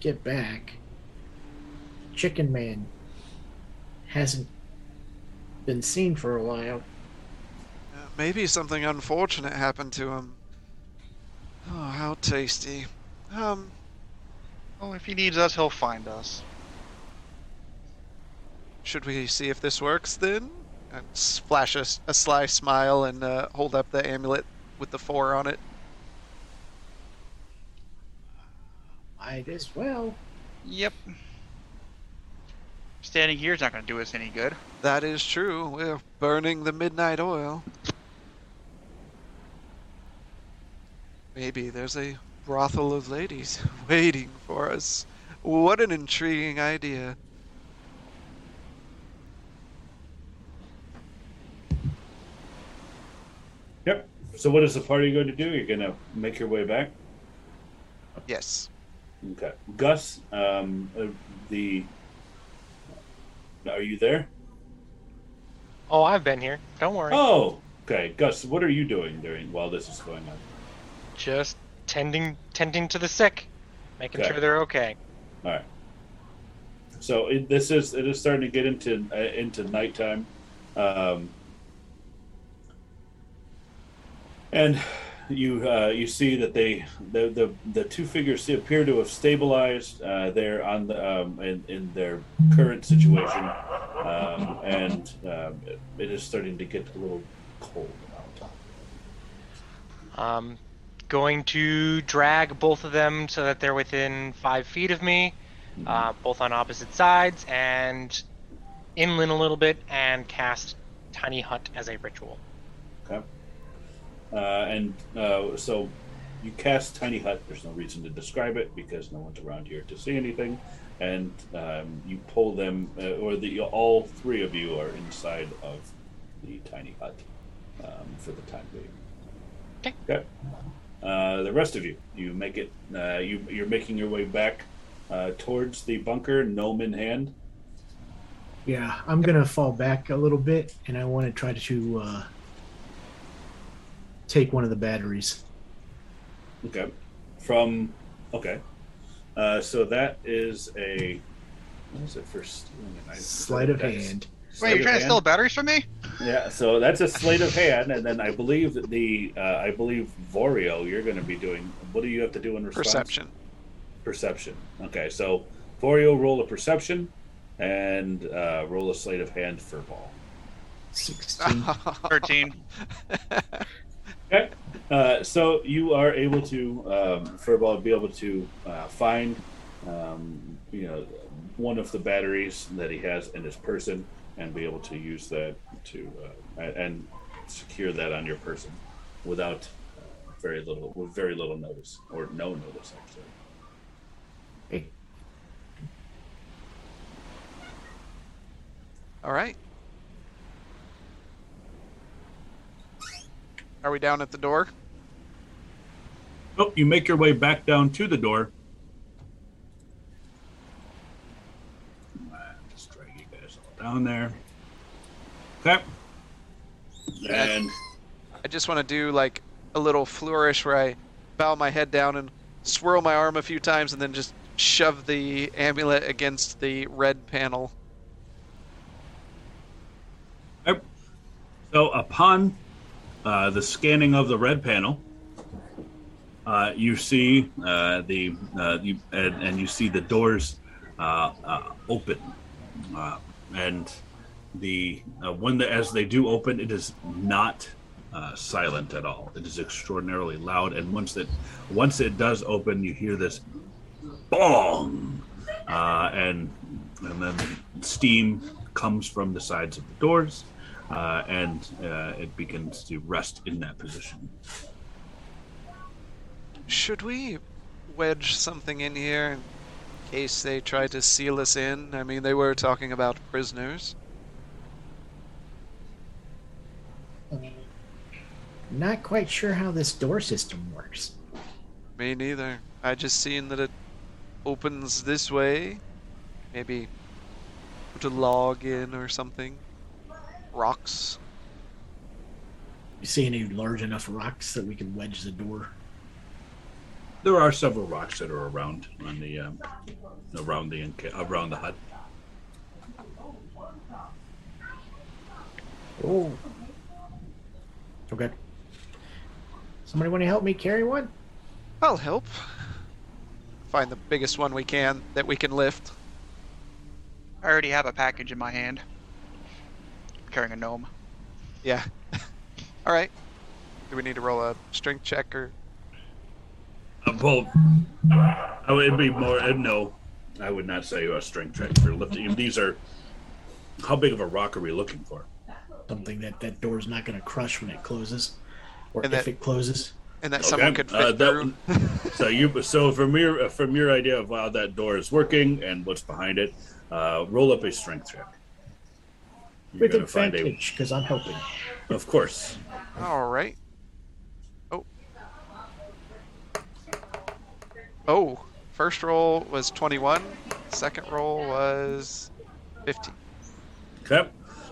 get back. Chicken Man hasn't been seen for a while. Uh, maybe something unfortunate happened to him. Oh, how tasty. Um, Oh, if he needs us, he'll find us. should we see if this works then? And splash a, s- a sly smile and uh, hold up the amulet with the four on it. Might as well. Yep. Standing here is not going to do us any good. That is true. We're burning the midnight oil. Maybe there's a brothel of ladies waiting for us. What an intriguing idea. Yep. So what is the party going to do? You're going to make your way back. Yes. Okay. Gus, um, uh, the are you there? Oh, I've been here. Don't worry. Oh, okay. Gus, what are you doing during while this is going on? Just tending tending to the sick, making Okay. sure they're okay. All right. So it, this is it is starting to get into uh, into nighttime. Um, and you uh, you see that they the, the the two figures appear to have stabilized. Uh, they're on the um, in, in their current situation, um, and um, it, is starting to get a little cold out. Um, going to drag both of them so that they're within five feet of me, uh, both on opposite sides, and inland a little bit, and cast Tiny Hut as a ritual. Okay. Uh, and uh, so you cast Tiny Hut. There's no reason to describe it because no one's around here to see anything. And um, you pull them, uh, or the all three of you are inside of the tiny hut um, for the time being. Okay. Okay. Uh, the rest of you, you make it. Uh, you you're making your way back uh, towards the bunker, gnome in hand. Yeah, I'm gonna fall back a little bit, and I want to try to uh, take one of the batteries. Okay. From okay. Uh, so that is a what is it for stealing an? Sleight of That's- hand. sleight Wait, you're of trying to steal batteries from me? Yeah, so that's a sleight of hand, and then I believe that the uh, I believe Vorio, you're going to be doing. What do you have to do in response? Perception. Perception. Okay, so Vorio roll a perception, and uh, roll a sleight of hand for ball. Sixteen. 13. Okay. Uh, so you are able to, um, Furball, be able to uh, find, um, you know, one of the batteries that he has in his person, and be able to use that to uh, and- secure that on your person without uh, very little, with very little notice or no notice actually. All right. Are we down at the door? Oh, you make your way back down to the door. Just drag you guys all down there. Okay. And I just want to do like a little flourish where I bow my head down and swirl my arm a few times and then just shove the amulet against the red panel. so upon uh, the scanning of the red panel, uh, you see uh, the uh, you and, and you see the doors uh, open, and the when the, as they do open, it is not silent at all. It is extraordinarily loud, and once that once it does open, you hear this bong, and and then steam comes from the sides of the doors, uh, and uh, it begins to rest in that position. Should we wedge something in here in case they try to seal us in? I mean, they were talking about prisoners. not quite sure how this door system works. Me neither. I just seen that it opens this way. Maybe put a log in or something. Rocks. You see any large enough rocks that we can wedge the door? There are several rocks that are around on the um, around the enca- around the hut. Oh. Okay. Somebody want to help me carry one? I'll help. Find the biggest one we can that we can lift. I already have a package in my hand. Carrying a gnome. Yeah. All right. Do we need to roll a strength check or? Uh, well, I would be more uh, no. I would not say a strength check for lifting. These are. How big of a rock are we looking for? Something that that door's not going to crush when it closes, or And if that- it closes. And that Okay, someone could fit uh, that through. So you so from your from your idea of how that door is working and what's behind it, uh, roll up a strength check. You're With gonna find a, advantage, because I'm helping. of course. All right. Oh. Oh. First roll was 21. Second roll was 15. Okay.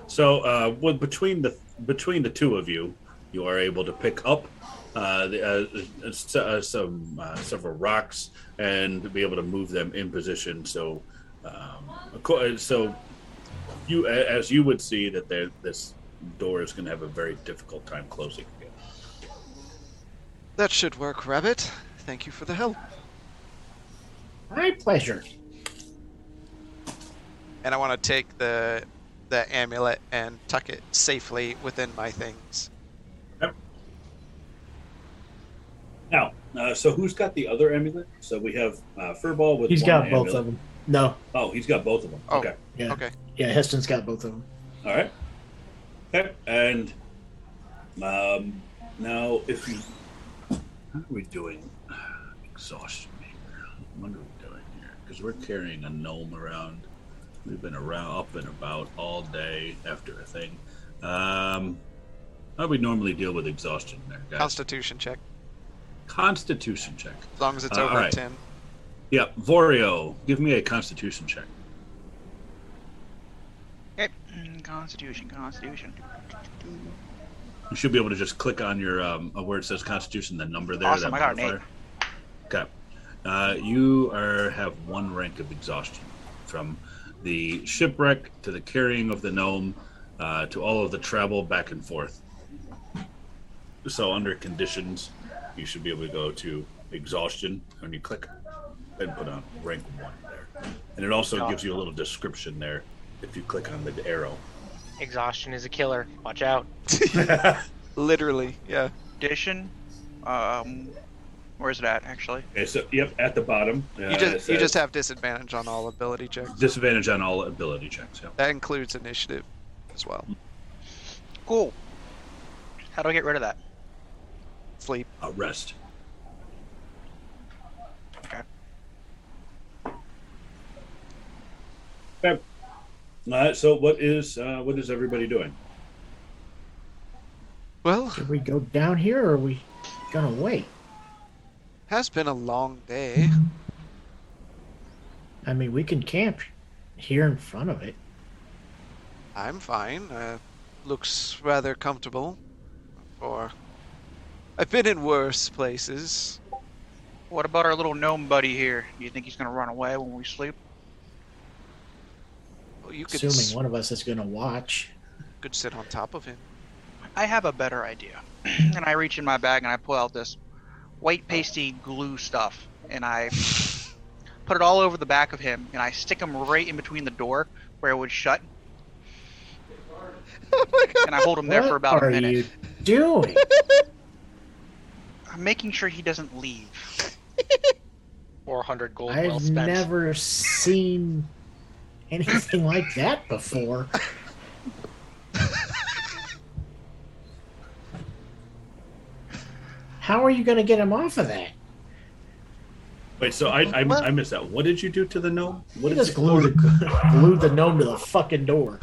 So, uh, with between the between the two of you, you are able to pick up uh, the, uh, uh, some uh, several rocks and be able to move them in position. So, um, so you, as you would see, that there, this door is going to have a very difficult time closing again. That should work, Rabbit. Thank you for the help. My pleasure. And I want to take the the amulet and tuck it safely within my things. Now, uh, so who's got the other amulet? So we have uh, Furball with. He's one got amulet. both of them. No, Oh, he's got both of them. Oh. Okay. yeah, Okay. Yeah. Heston's got both of them. All right. Okay. And um, now, if you, how are we doing? Exhaustion meter. What are we doing here? Because we're carrying a gnome around. We've been around, up and about all day after a thing. Um, how do we normally deal with exhaustion there, guys? Constitution check. Constitution check. As long as it's Uh, over alright. ten. Yeah, Vorio, give me a Constitution check. Constitution, Constitution. You should be able to just click on your um, where it says Constitution, the number there. Awesome, that I modifier. Okay. Uh, you are have one rank of exhaustion from the shipwreck to the carrying of the gnome uh, to all of the travel back and forth. So under conditions, you should be able to go to exhaustion when you click and put on rank one there, and it also gives you a little description there if you click on the arrow. Exhaustion is a killer. Watch out. Literally, yeah. Addition. Um, where's it at actually? Okay, so yep, at the bottom. uh, You it just you just have disadvantage on all ability checks. disadvantage on all ability checks. Yeah. That includes initiative as well. Cool. How do I get rid of that? Sleep. Uh, rest. Okay. Okay. Uh, so what is uh, what is everybody doing? Well, Should we go down here, or are we gonna wait? has been a long day. I mean, we can camp here in front of it. I'm fine. Uh, looks rather comfortable. For I've been in worse places. What about our little gnome buddy here? Do you think he's gonna run away when we sleep? Well, you could Assuming s- one of us is gonna watch. could sit on top of him. I have a better idea. and I reach in my bag and I pull out this white pasty glue stuff and I put it all over the back of him and I stick him right in between the door where it would shut Oh my god! and I hold him there what for about a minute. you doing? I'm making sure he doesn't leave. 400 gold I've spent. never seen anything like that before. How are you going to get him off of that? Wait, so I I, I missed that. What did you do to the gnome? What You did just glue the glue the gnome to the fucking door.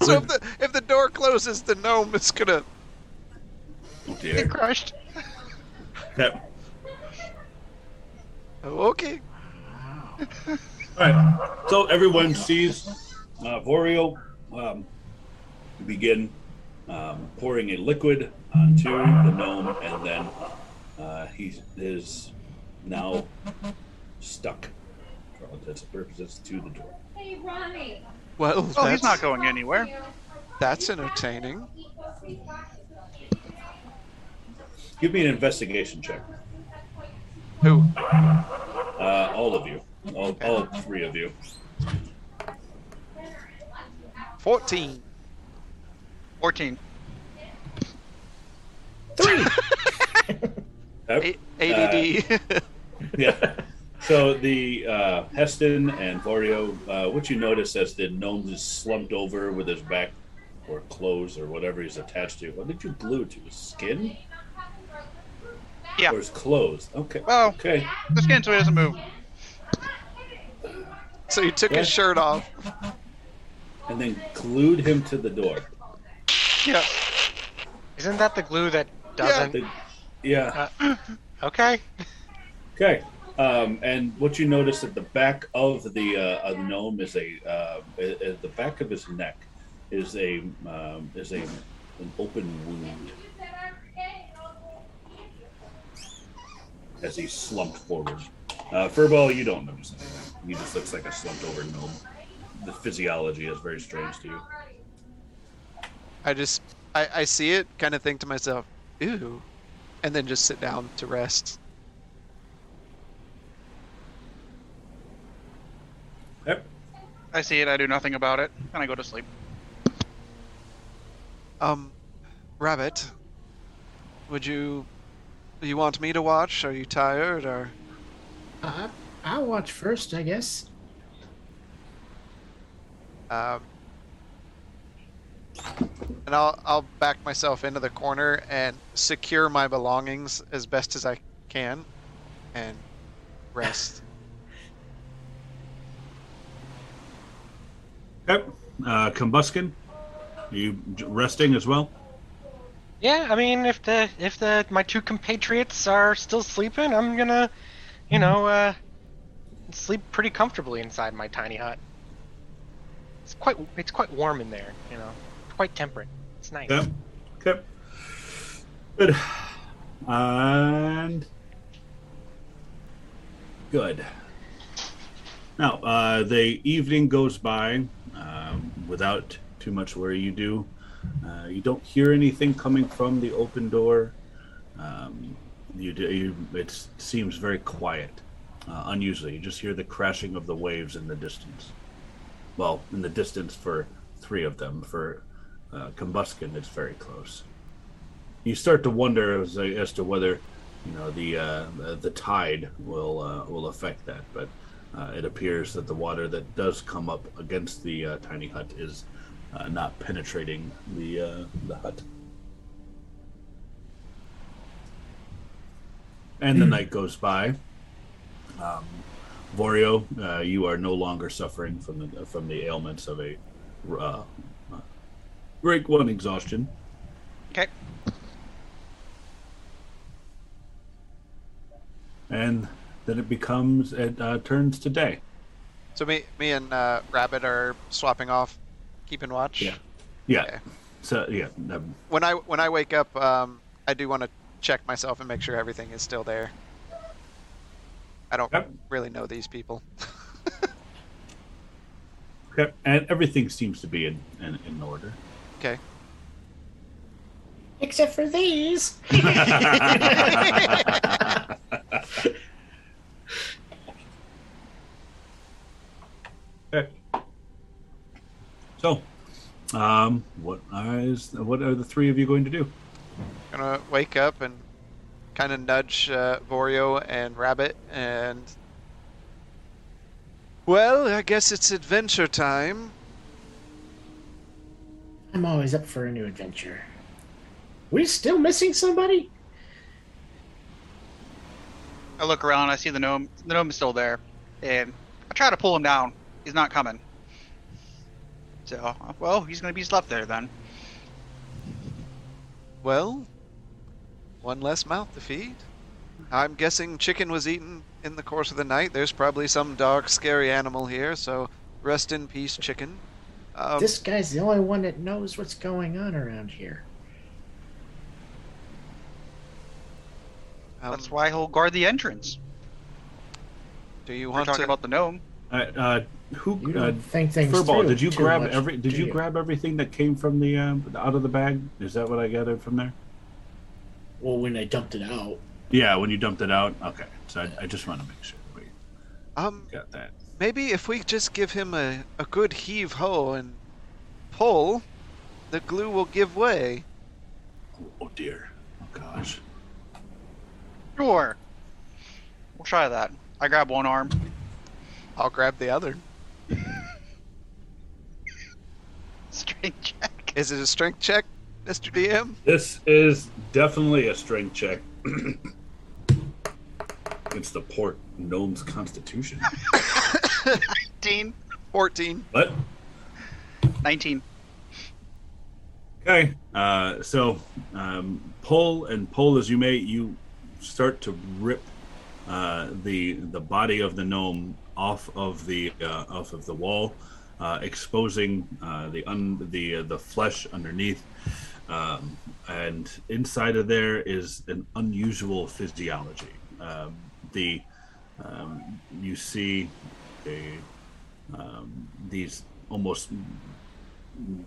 So if the if the door closes, the gnome is gonna. Oh, Get dear. crushed. Okay. Oh, okay. All right. So everyone sees uh, Vorio um, begin um, pouring a liquid onto the gnome, and then uh, he is now stuck for all intents and purposes to the door. Hey, Ronnie. Well, Oh, that's, he's not going anywhere. that's entertaining. Give me an investigation check. Who? Uh, all of you, all, all three of you. Fourteen. 14. Three. Yep. A- ADD. Yeah. So the uh, Heston and Vorio, uh, what you notice as the gnome is slumped over with his back or clothes or whatever he's attached to. What did you glue to his skin? Yeah. Or his clothes? Okay. Oh, Okay. the skin so he doesn't move. So he took his shirt off. And then glued him to the door. Yeah. Isn't that the glue that doesn't? The- yeah. Okay. Okay. Um, and what you notice at the back of the uh, of the gnome is a uh, at at the back of his neck is a um, is a an open wound as he slumped forward. Uh, Furball, you don't notice anything. He just looks like a slumped over gnome. the physiology is very strange to you. I just I, I see it, kind of think to myself, ooh, and then just sit down to rest. Yep. I see it. I do nothing about it, and I go to sleep. Um, Rabbit, would you you want me to watch? Are you tired or? Uh, I'll watch first, I guess. Um, and I'll I'll back myself into the corner and secure my belongings as best as I can, and rest. Okay. Uh, Combuskin, are you resting as well? Yeah, I mean, if the if the my two compatriots are still sleeping, I'm gonna, you know, uh, sleep pretty comfortably inside my tiny hut. It's quite it's quite warm in there, you know, quite temperate. It's nice. Okay. Okay. Good. And good. Now, uh, the evening goes by um, without too much worry. You do. Uh, you don't hear anything coming from the open door. Um, you do. You, it seems very quiet, uh, unusually. You just hear the crashing of the waves in the distance. Well, in the distance for three of them. For uh, Combuskin, it's very close. You start to wonder as, as to whether, you know, the uh, the, tide will uh, will affect that. But uh, it appears that the water that does come up against the uh, tiny hut is not penetrating the the hut. And the night goes by. Um, Vorio, uh, you are no longer suffering from the from the ailments of a uh, rank one exhaustion. Okay. and then it becomes it uh, turns to day. So me me and uh, Rabbit are swapping off, keeping watch. Yeah. Yeah. Okay. So yeah, um, When I when I wake up, um, I do want to check myself and make sure everything is still there. I don't Yep. really know these people. okay, and everything seems to be in in, in order. okay. Except for these. Okay. So, um, what is what are the three of you going to do? Gonna wake up and kind of nudge uh, Vorio and Rabbit and. Well, I guess it's adventure time. I'm always up for a new adventure. We still missing somebody? I look around. I see the gnome. The gnome is still there, and I try to pull him down. He's not coming. So, well, he's gonna be left there then. Well, one less mouth to feed. I'm guessing chicken was eaten in the course of the night. There's probably some dark, scary animal here, so rest in peace, chicken. Um, this guy's the only one that knows what's going on around here. um, That's why he'll guard the entrance. Do you We're want talking to? about the gnome. Uh, uh, who? You Uh, don't think things Furball, did you grab much, every? Did do you grab everything that came from the uh, out of the bag? Is that what I gathered from there? Well, when I dumped it out. Yeah, when you dumped it out. Okay, so I, I just want to make sure we Um, got that. maybe if we just give him a, a good heave ho and pull, the glue will give way. Oh, oh dear. Oh gosh. Sure. We'll try that. I grab one arm. I'll grab the other. Strength check. Is it a strength check, Mr. DM? This is definitely a strength check. it's the port gnome's constitution. 19. 14. What? 19. Okay. Uh, so, um, pull and pull as you may, you start to rip uh, the the body of the gnome off of the uh, off of the wall, uh, exposing uh, the un- the uh, the flesh underneath. Um, and inside of there is an unusual physiology. Um, the um, you see a um, these almost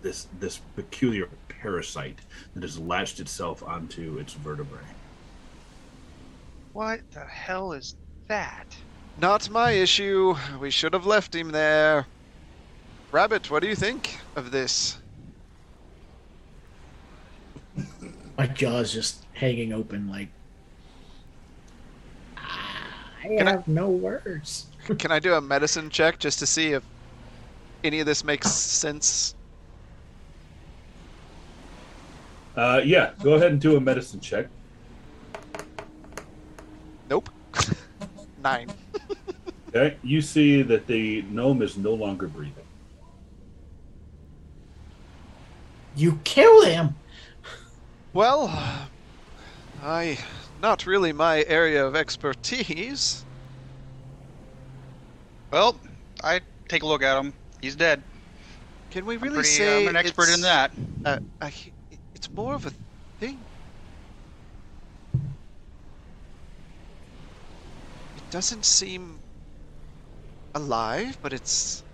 this this peculiar parasite that has latched itself onto its vertebrae. What the hell is that? Not my issue. We should have left him there. Rabbit, what do you think of this? My jaw's just hanging open, like I Can I- have no words. Can I do a medicine check just to see if any of this makes sense? Uh, yeah, go ahead and do a medicine check. Nope. Nine. Okay, you see that the gnome is no longer breathing. You kill him. Well, I. Not really my area of expertise. Well, I take a look at him. He's dead. Can we I'm really pretty- say I'm an expert in that. Uh, I, it's more of a thing. It doesn't seem alive, but it's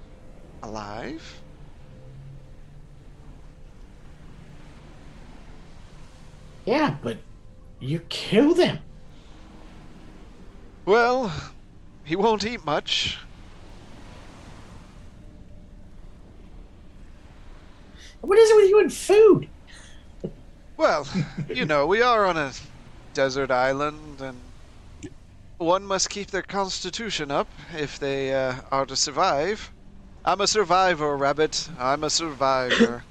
alive. Yeah, but you killed him. Well, he won't eat much. What is it with you and food? Well, you know, we are on a desert island, and one must keep their constitution up if they uh, are to survive. I'm a survivor, Rabbit. I'm a survivor.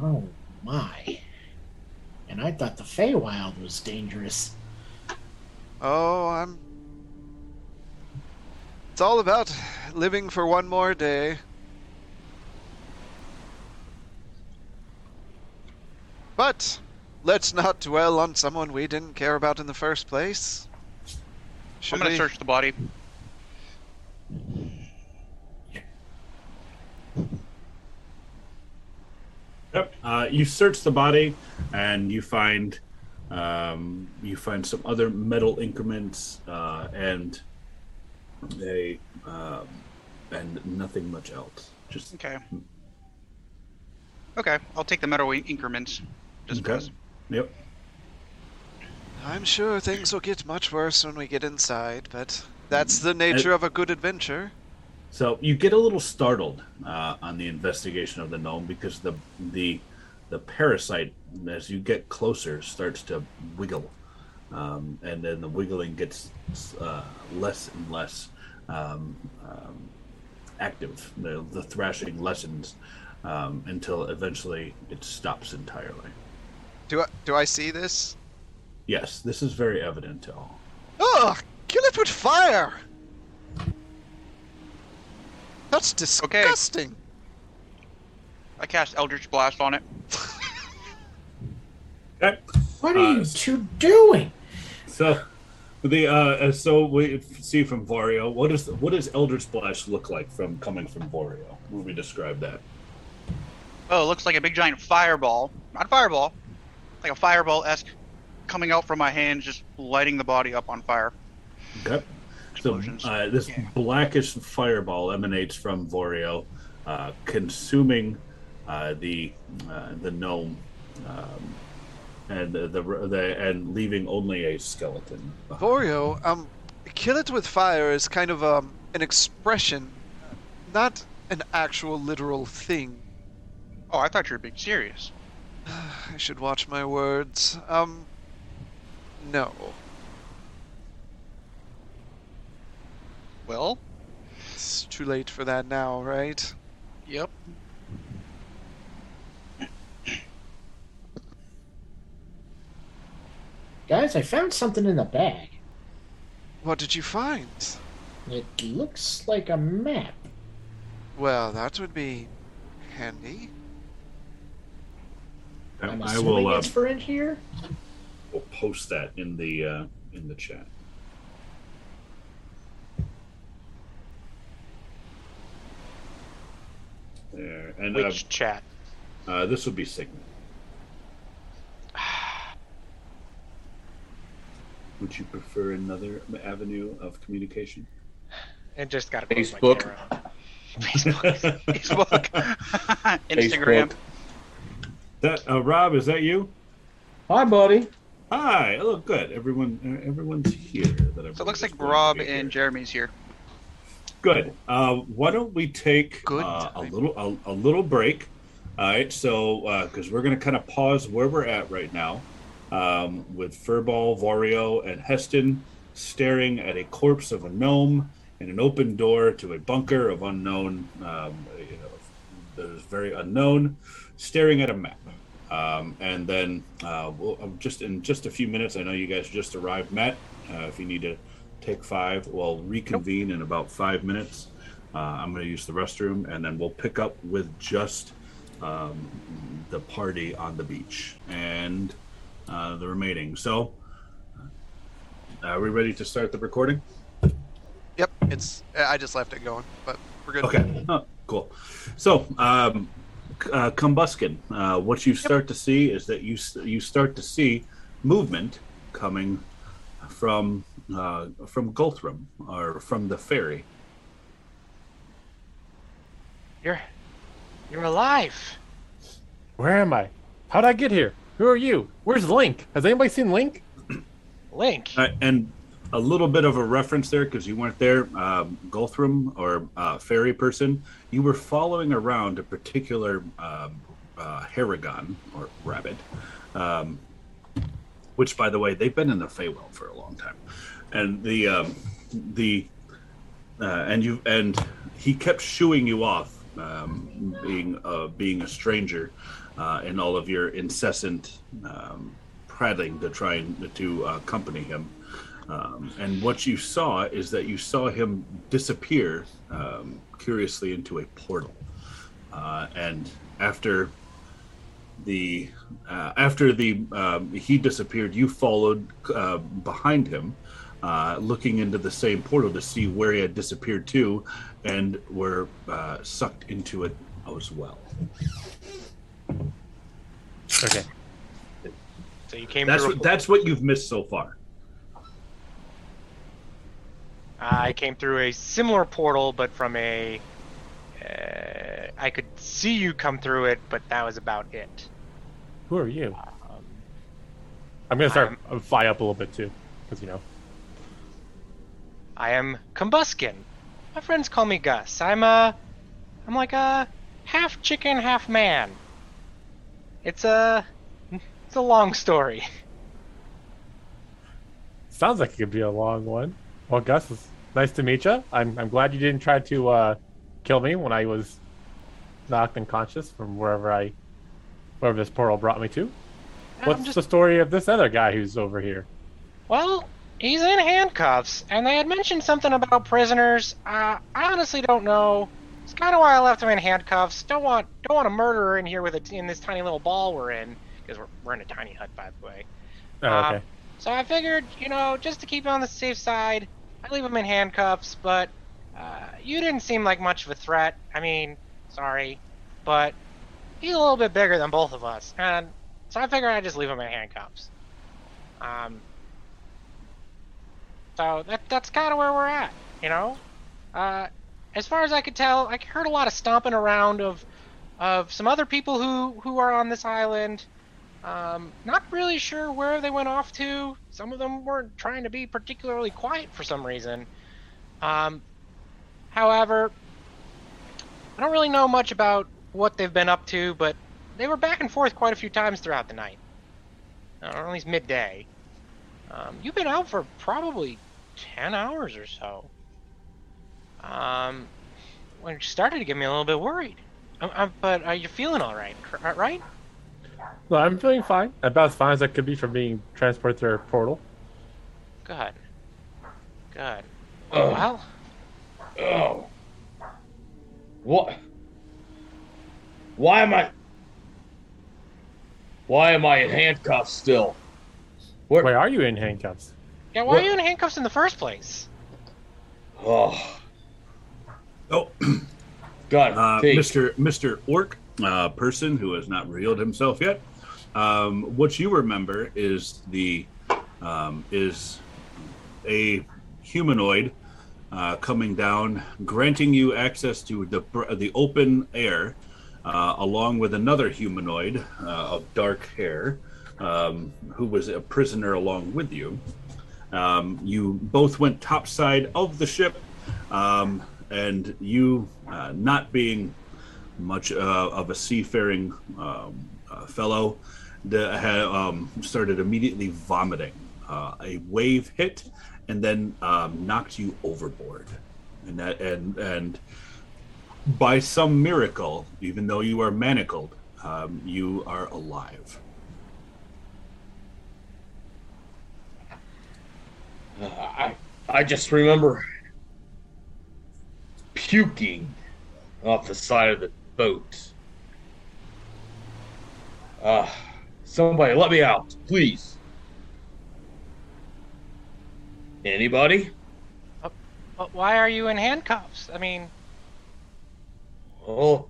Oh my. And I thought the Feywild was dangerous. oh, I'm. It's all about living for one more day. But let's not dwell on someone we didn't care about in the first place. Should I'm gonna we? search the body. Yep. Uh, you search the body, and you find um, you find some other metal increments uh, and a um, and nothing much else. Just Okay. Okay, I'll take the metal in- increments. Just Okay. because. yep. I'm sure things will get much worse when we get inside, but that's the nature of a good adventure. So you get a little startled uh, on the investigation of the gnome because the the the parasite, as you get closer, starts to wiggle, um, and then the wiggling gets uh, less and less um, um, active. The, the thrashing lessens um, until eventually it stops entirely. Do I do I see this? Yes, this is very evident to all. Ugh! Kill it with fire! That's disgusting. Okay. I cast Eldritch Blast on it. Okay. What are Uh, you two doing? So, the uh, so we see from Vario. What is what does Eldritch Blast look like from coming from Vario? Will we describe that? Oh, it looks like a big giant fireball. Not a fireball. Like a fireball esque coming out from my hands, just lighting the body up on fire. Okay. So Explosions. uh, this Yeah. blackish fireball emanates from Vorio, uh, consuming uh, the uh, the gnome, um, and the, the the and leaving only a skeleton. behind. Vorio, um, kill it with fire is kind of um an expression, not an actual literal thing. Oh, I thought you were being serious. I should watch my words. Um, no. Well, It's too late for that now, right? yep. Guys, I found something in the bag. What did you find? It looks like a map. Well, that would be handy. I'm I assuming will uh, it's for in here. will post that in the uh, in the chat. There and uh, Which chat? uh, this would be Signet. would you prefer another avenue of communication? It just got Facebook. Facebook. Facebook, Instagram. Facebook. That uh, Rob, is that you? Hi, buddy. Hi. Oh, good. Everyone, uh, everyone's here. That So it looks like Rob going to be and here. Jeremy's here. Good. Uh, why don't we take uh, a little a, a little break? All right. So because we're going to kind of pause where we're at right now, um, with Furball, Vario, and Heston staring at a corpse of a gnome and an open door to a bunker of unknown, um, you know, that is very unknown, staring at a map. Um, and then uh, we'll, um, just in just a few minutes, I know you guys just arrived, Matt. Uh, if you need to take five, we'll reconvene in about five minutes. Uh, I'm going to use the restroom, and then we'll pick up with just um, the party on the beach and uh, the remaining. So, uh, are we ready to start the recording? Yep, it's. I just left it going, but we're good. Okay. Oh, cool. So, um, uh, Combuskin, uh, what you start to see is that you you start to see movement coming from uh, from Guthrum or from the fairy. You're you're alive. Where am I? How'd I get here? Who are you? Where's Link? Has anybody seen Link? Link. Uh, and a little bit of a reference there because you weren't there, um, Guthrum or uh, fairy person. You were following around a particular um, uh, Harengon or rabbit, um, which, by the way, they've been in the Feywild for a long time, and the um, the uh, and you and he kept shooing you off, um, being uh, being a stranger, uh, in all of your incessant um, prattling to try and to uh, accompany him. Um, and what you saw is that you saw him disappear um, curiously into a portal. Uh, and after the uh, after the um, he disappeared, you followed uh, behind him, uh, looking into the same portal to see where he had disappeared to, and were uh, sucked into it as well. Okay. So you came That's through. what that's what you've missed so far. I came through a similar portal, but from a. Uh, I could see you come through it, but that was about it. Who are you? Um, I'm gonna start I'm- uh, fly up a little bit too, because you know. I am Combuskin. My friends call me Gus. I'm a. I'm like a half chicken, half man. It's a. It's a long story. Sounds like it could be a long one. Well, Gus, it's nice to meet you. I'm I'm glad you didn't try to uh, kill me when I was knocked unconscious from wherever I, wherever this portal brought me to. What's just- the story of this other guy who's over here? Well, he's in handcuffs, and they had mentioned something about prisoners. Uh, I honestly don't know. It's kind of why I left him in handcuffs. Don't want don't want a murderer in here with a, in this tiny little ball we're in because we're, we're in a tiny hut by the way. Oh, Um, okay. So I figured, you know, just to keep it on the safe side, I'd leave him in handcuffs. But uh, you didn't seem like much of a threat. I mean, sorry, but he's a little bit bigger than both of us, and so I figured I'd just leave him in handcuffs. Um, so that that's kind of where we're at, you know. Uh, as far as I could tell, I heard a lot of stomping around of of some other people who who are on this island. Um, not really sure where they went off to. Some of them weren't trying to be particularly quiet for some reason. Um, however, I don't really know much about what they've been up to, but they were back and forth quite a few times throughout the night, uh, or at least midday. Um, you've been out for probably ten hours or so. Um, when it started to get me a little bit worried. Um, um, but are you feeling all right? Right? Well, I'm feeling fine. About as fine as I could be from being transported through a portal. Good. Good. Oh. Well, Oh. What? Why am I? Why am I in handcuffs still? Where? Why are you in handcuffs? Yeah. Why What- are you in handcuffs in the first place? Oh, Oh, God, uh, Mr. Mr. Orc, uh, person who has not revealed himself yet. Um, what you remember is the um, is a humanoid uh, coming down, granting you access to the the open air, uh, along with another humanoid uh, of dark hair, um, who was a prisoner along with you. Um, you both went topside of the ship, um, and you, uh, not being much uh, of a seafaring um, uh, fellow, the, had, um, started immediately vomiting. Uh, a wave hit and then um, knocked you overboard, and that and and by some miracle, even though you are manacled, um, you are alive. Uh, I I just remember puking off the side of the boat. Uh, somebody let me out, please. Anybody? But why are you in handcuffs? I mean, Oh,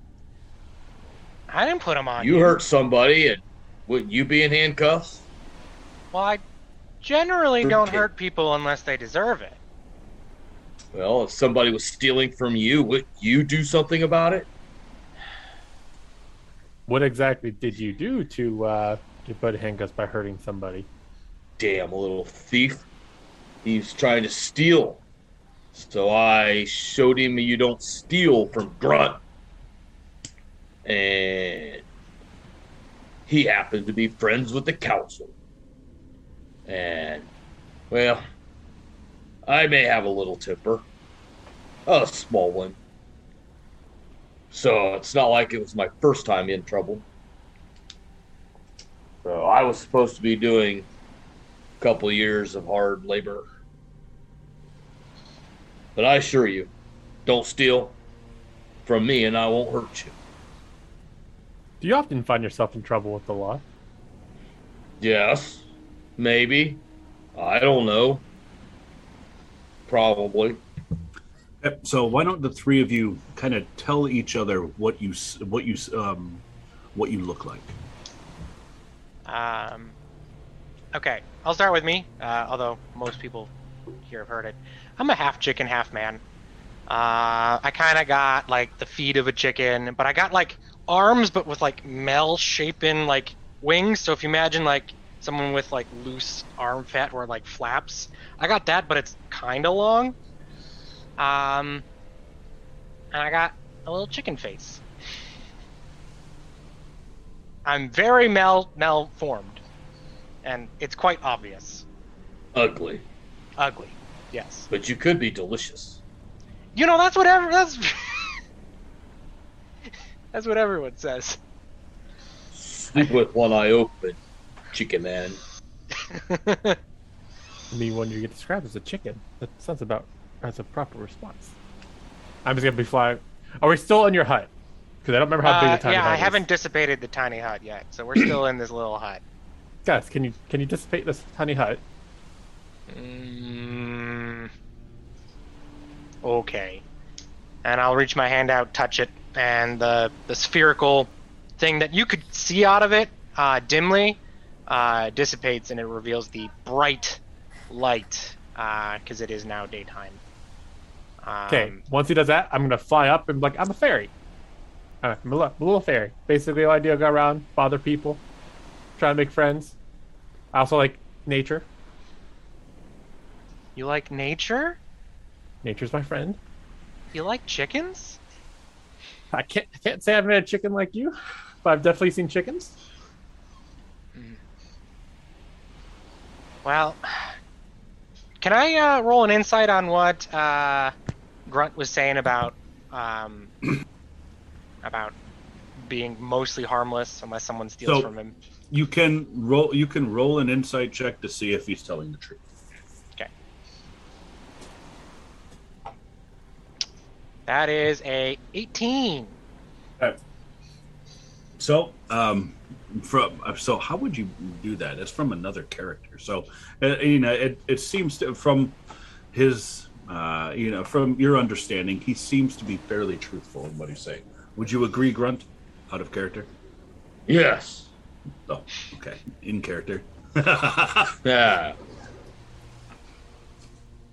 I didn't put them on you hurt somebody, and wouldn't you be in handcuffs? Well, I generally don't hurt people unless they deserve it. Well, if somebody was stealing from you, would you do something about it? What exactly did you do to uh, to put handcuffs by hurting somebody? Damn little thief. He was trying to steal. So I showed him you don't steal from Grunt. And he happened to be friends with the council. And, well, I may have a little temper. A small one. So it's not like it was my first time in trouble. So I was supposed to be doing a couple years of hard labor. But I assure you, don't steal from me and I won't hurt you. Do you often find yourself in trouble with the law? Yes, maybe. I don't know. Probably. So why don't the three of you kind of tell each other what you what you um, what you look like? Um, okay, I'll start with me. Uh, although most people here have heard it, I'm a half chicken, half man. Uh, I kind of got like the feet of a chicken, but I got like arms, but with like mel-shapen like wings. So if you imagine like someone with like loose arm fat or like flaps, I got that, but it's kind of long. Um, and I got a little chicken face. I'm very mal malformed, and it's quite obvious. Ugly. Ugly, yes. But you could be delicious. You know that's what ever that's that's what everyone says. Sleep with one eye open, chicken man. I mean, when you get described as a chicken, that sounds about as a proper response. I'm just gonna be flying. Are we still in your hut? Because I don't remember how big Uh, the tiny yeah, hut Yeah, I is. haven't dissipated the tiny hut yet, so we're still in this little hut. Guys, can you can you dissipate this tiny hut? Mm, okay. And I'll reach my hand out, touch it, and the the spherical thing that you could see out of it uh, dimly uh, dissipates, and it reveals the bright light because it is now daytime. Um, Okay. Once he does that, I'm gonna fly up and be like, I'm a fairy. Uh, I'm a little, a little fairy. Basically, the idea go around, bother people, try to make friends. I also like nature. You like nature? Nature's my friend. You like chickens? I can't I can't say I've met a chicken like you, but I've definitely seen chickens. Well, can I uh, roll an insight on what uh, Grunt was saying about um, about being mostly harmless unless someone steals So- from him? You can roll. You can roll an insight check to see if he's telling the truth. Okay. That is a 18. So, um, from so how would you do that? It's from another character. So, uh, you know, it, it seems to, from his, uh, you know, from your understanding, he seems to be fairly truthful in what he's saying. Would you agree, Grunt? Out of character? Yes. Oh, okay. In character. Yeah.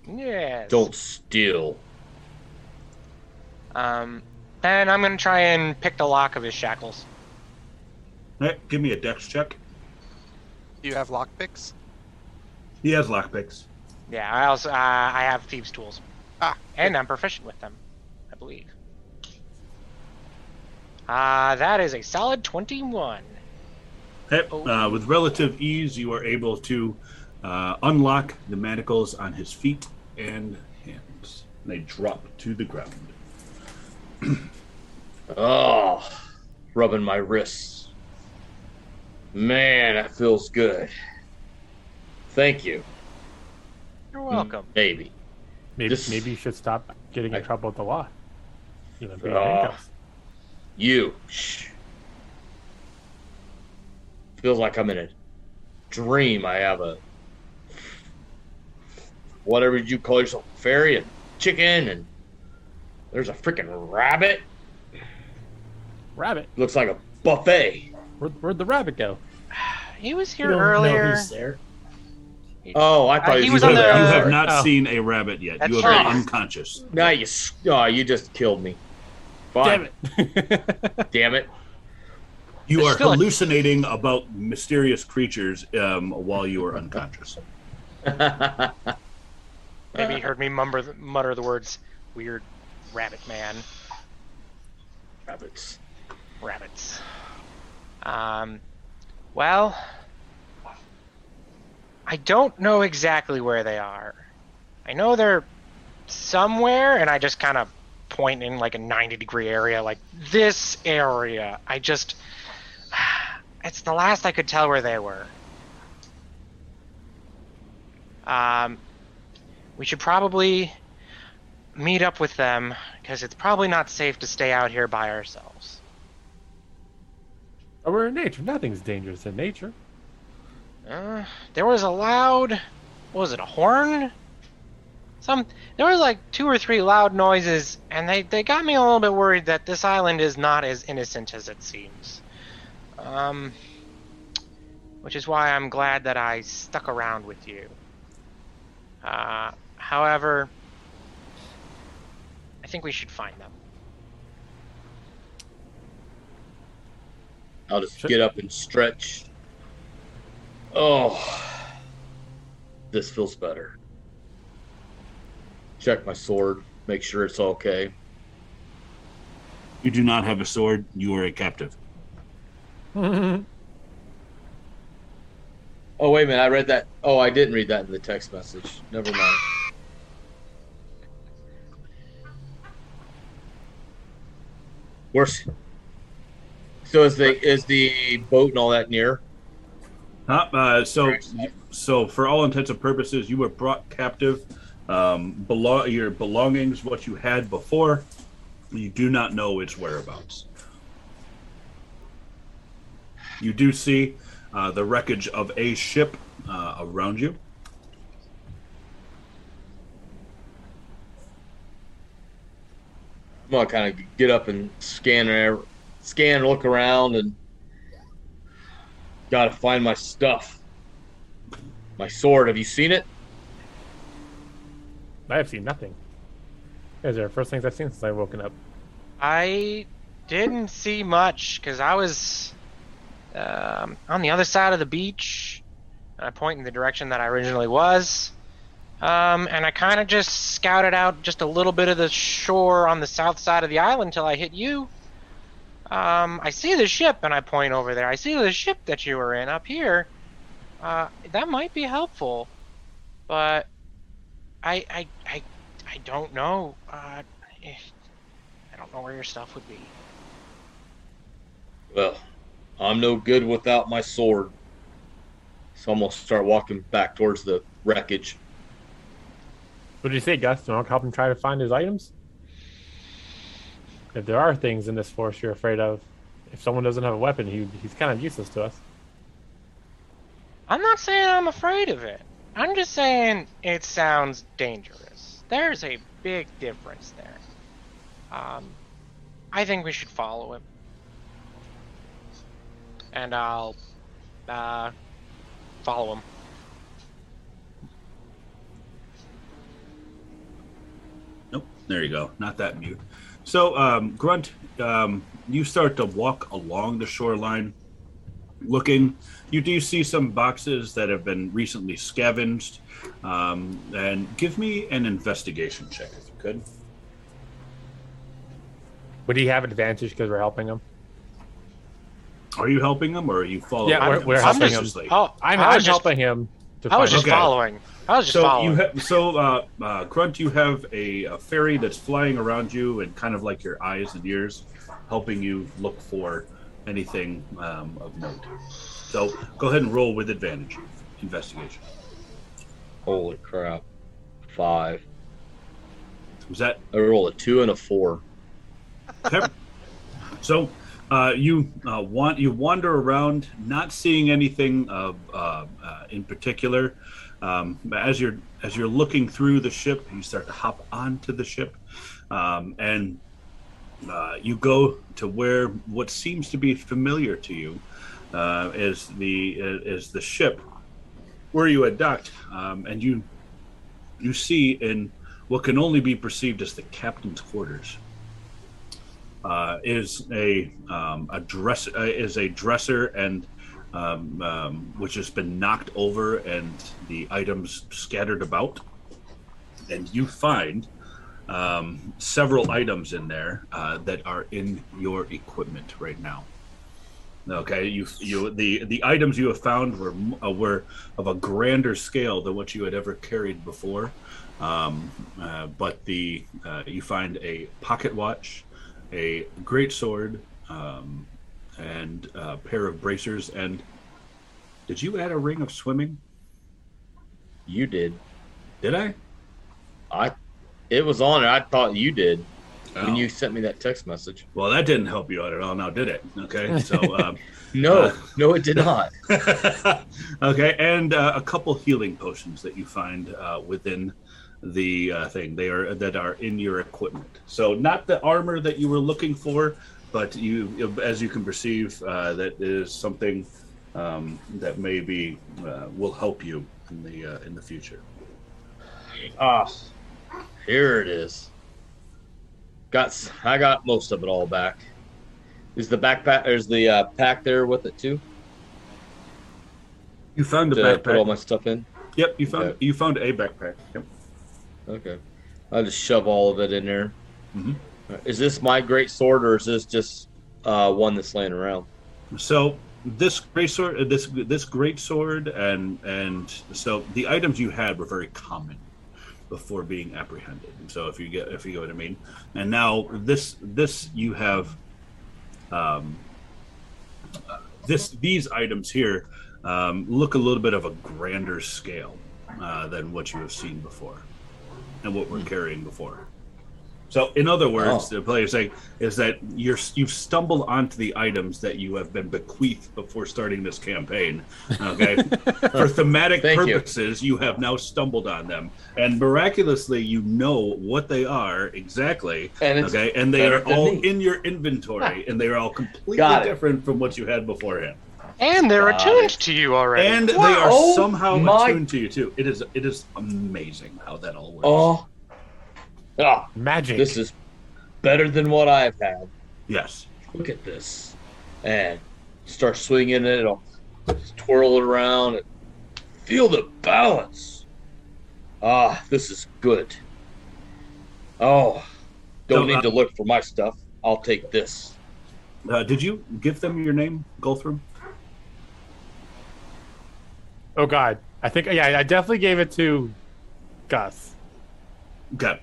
Yes. Don't steal. Um, and I'm gonna try and pick the lock of his shackles. Hey, give me a dex check. Do you have lockpicks? He has lockpicks. Yeah, I also uh, I have thieves' tools, Ah, and I'm proficient with them, I believe. Uh, that is a solid twenty-one. Hey, Oh. uh, with relative ease, you are able to uh, unlock the manacles on his feet and hands. They drop to the ground. Oh, rubbing my wrists. Man, that feels good. Thank you. You're welcome. Maybe. Maybe This- maybe you should stop getting in I- trouble with the law. You know, being Ah. handcuffs. You. Shh. Feels like I'm in a dream. I have a whatever you call yourself, fairy and chicken, and there's a freaking rabbit. Rabbit. Looks like a buffet. Where'd, where'd the rabbit go? He was You here don't know earlier. he's there. Oh, I thought Uh, you he was was You on over have, the- you there. have not Oh. seen a rabbit yet. That's you have been right. unconscious. Now you, s- oh, you just killed me. Fine. Damn it. Damn it. You There's are still a- hallucinating about mysterious creatures um, while you are unconscious. Maybe he heard me mumber the, mutter the words "weird rabbit man." Rabbits. Rabbits. Um, well, I don't know exactly where they are. I know they're somewhere, and I just kind of point in like a 90 degree area, like this area. I just. It's the last I could tell where they were. Um, we should probably meet up with them because it's probably not safe to stay out here by ourselves. We're in nature. Nothing's dangerous in nature. Uh, there was a loud, what was it, a horn? Some, there was like two or three loud noises, and they, they got me a little bit worried that this island is not as innocent as it seems. Um, which is why I'm glad that I stuck around with you. Uh, however, I think we should find them. I'll just Sure. get up and stretch. Oh, this feels better. Check my sword, make sure it's okay. You do not have a sword. You are a captive. Oh wait a minute, I read that. Oh, I didn't read that in the text message. Never mind. Where's so is the is the boat and all that near? Huh? Uh, so, so for all intents and purposes, you were brought captive. Um, belo- your belongings, what you had before, you do not know its whereabouts. You do see uh, the wreckage of a ship uh, around you. I'm gonna kind of get up and scan scan, and look around, and gotta find my stuff. My sword. Have you seen it? I have seen nothing. These are the first things I've seen since I've woken up. I didn't see much because I was um, on the other side of the beach. And I point in the direction that I originally was. Um, and I kind of just scouted out just a little bit of the shore on the south side of the island until I hit you. Um, I see the ship, and I point over there. I see the ship that you were in up here. Uh, that might be helpful, but I, I, I, I don't know. Uh, I don't know where your stuff would be. Well, I'm no good without my sword. So I'm gonna start walking back towards the wreckage. What did you say, Gus? Do you want to help him try to find his items? If there are things in this forest you're afraid of, if someone doesn't have a weapon, he, he's kind of useless to us. I'm not saying I'm afraid of it. I'm just saying it sounds dangerous. There's a big difference there. Um, I think we should follow him. And I'll uh, follow him. Nope. There you go. Not that mute. So, um, Grunt, um, you start to walk along the shoreline, looking. You do see some boxes that have been recently scavenged. Um, and give me an investigation check if you could. Would he have advantage because we're helping him? Are you helping him or are you following? Yeah, we're- we're helping him. Oh, I'm, I I'm was just, helping him. To I was just Okay. following. I was just so following. you ha- so uh, uh, Grunt, you have a, a fairy that's flying around you and kind of like your eyes and ears, helping you look for anything um, of note. So go ahead and roll with advantage. Investigation. Holy crap. Five. Was that I roll a two and a four. Okay. so uh, you uh, want you wander around, not seeing anything of uh, uh, in particular. Um, as you're as you're looking through the ship, you start to hop onto the ship, um, and uh, you go to where what seems to be familiar to you uh, is the is the ship where you had docked, um, and you you see in what can only be perceived as the captain's quarters uh, is a um, a dress uh, is a dresser and um, um, which has been knocked over and the items scattered about, and you find um, several items in there uh, that are in your equipment right now. Okay, you you the the items you have found were uh, were of a grander scale than what you had ever carried before. Um, uh, but the uh, you find a pocket watch, a great sword, um, and a pair of bracers. And did you add a ring of swimming? You did. Did I? I. It was on it. I thought you did Oh. when you sent me that text message. Well, that didn't help you out at all, now did it? Okay, so um, No, Uh, no, it did not. okay, and uh, a couple healing potions that you find uh, within the uh, thing. They are that are in your equipment. So not the armor that you were looking for, but you, as you can perceive, uh, that is something um, that maybe uh, will help you in the uh, in the future. Ah, here it is. Got. I got most of it all back. Is the backpack? Is the uh, pack there with it too? You found the To backpack. put all my stuff in. Yep, you found Okay. you found a backpack. Yep. Okay. I'll just shove all of it in there. Mhm. Is this my great sword or is this just uh, one that's laying around? So this great sword, uh, this this great sword, and and so the items you had were very common before being apprehended. And so if you get if you get what I mean, and now this this you have, um, this these items here um, look a little bit of a grander scale uh, than what you have seen before, and what we're carrying before. So, in other oh. words, Oh. the player saying is that you're you've stumbled onto the items that you have been bequeathed before starting this campaign. Okay, for thematic Thank you. purposes, you. have now stumbled on them, and miraculously, you know what they are exactly. And it's okay, and they are all me. in your inventory, and they are all completely different from what you had beforehand. and they're Got attuned to you already. And they Wow. are Oh somehow my- attuned to you too. It is it is amazing how that all works. Oh. Ah, Magic. this is better than what I've had. yes. Look at this. And start swinging it. I'll twirl it around and feel the balance. Ah, this is good. Oh, don't So, need uh, to look for my stuff. I'll take this. Uh, did you give them your name, Guthrum? oh God, I think yeah, I definitely gave it to Gus. Okay.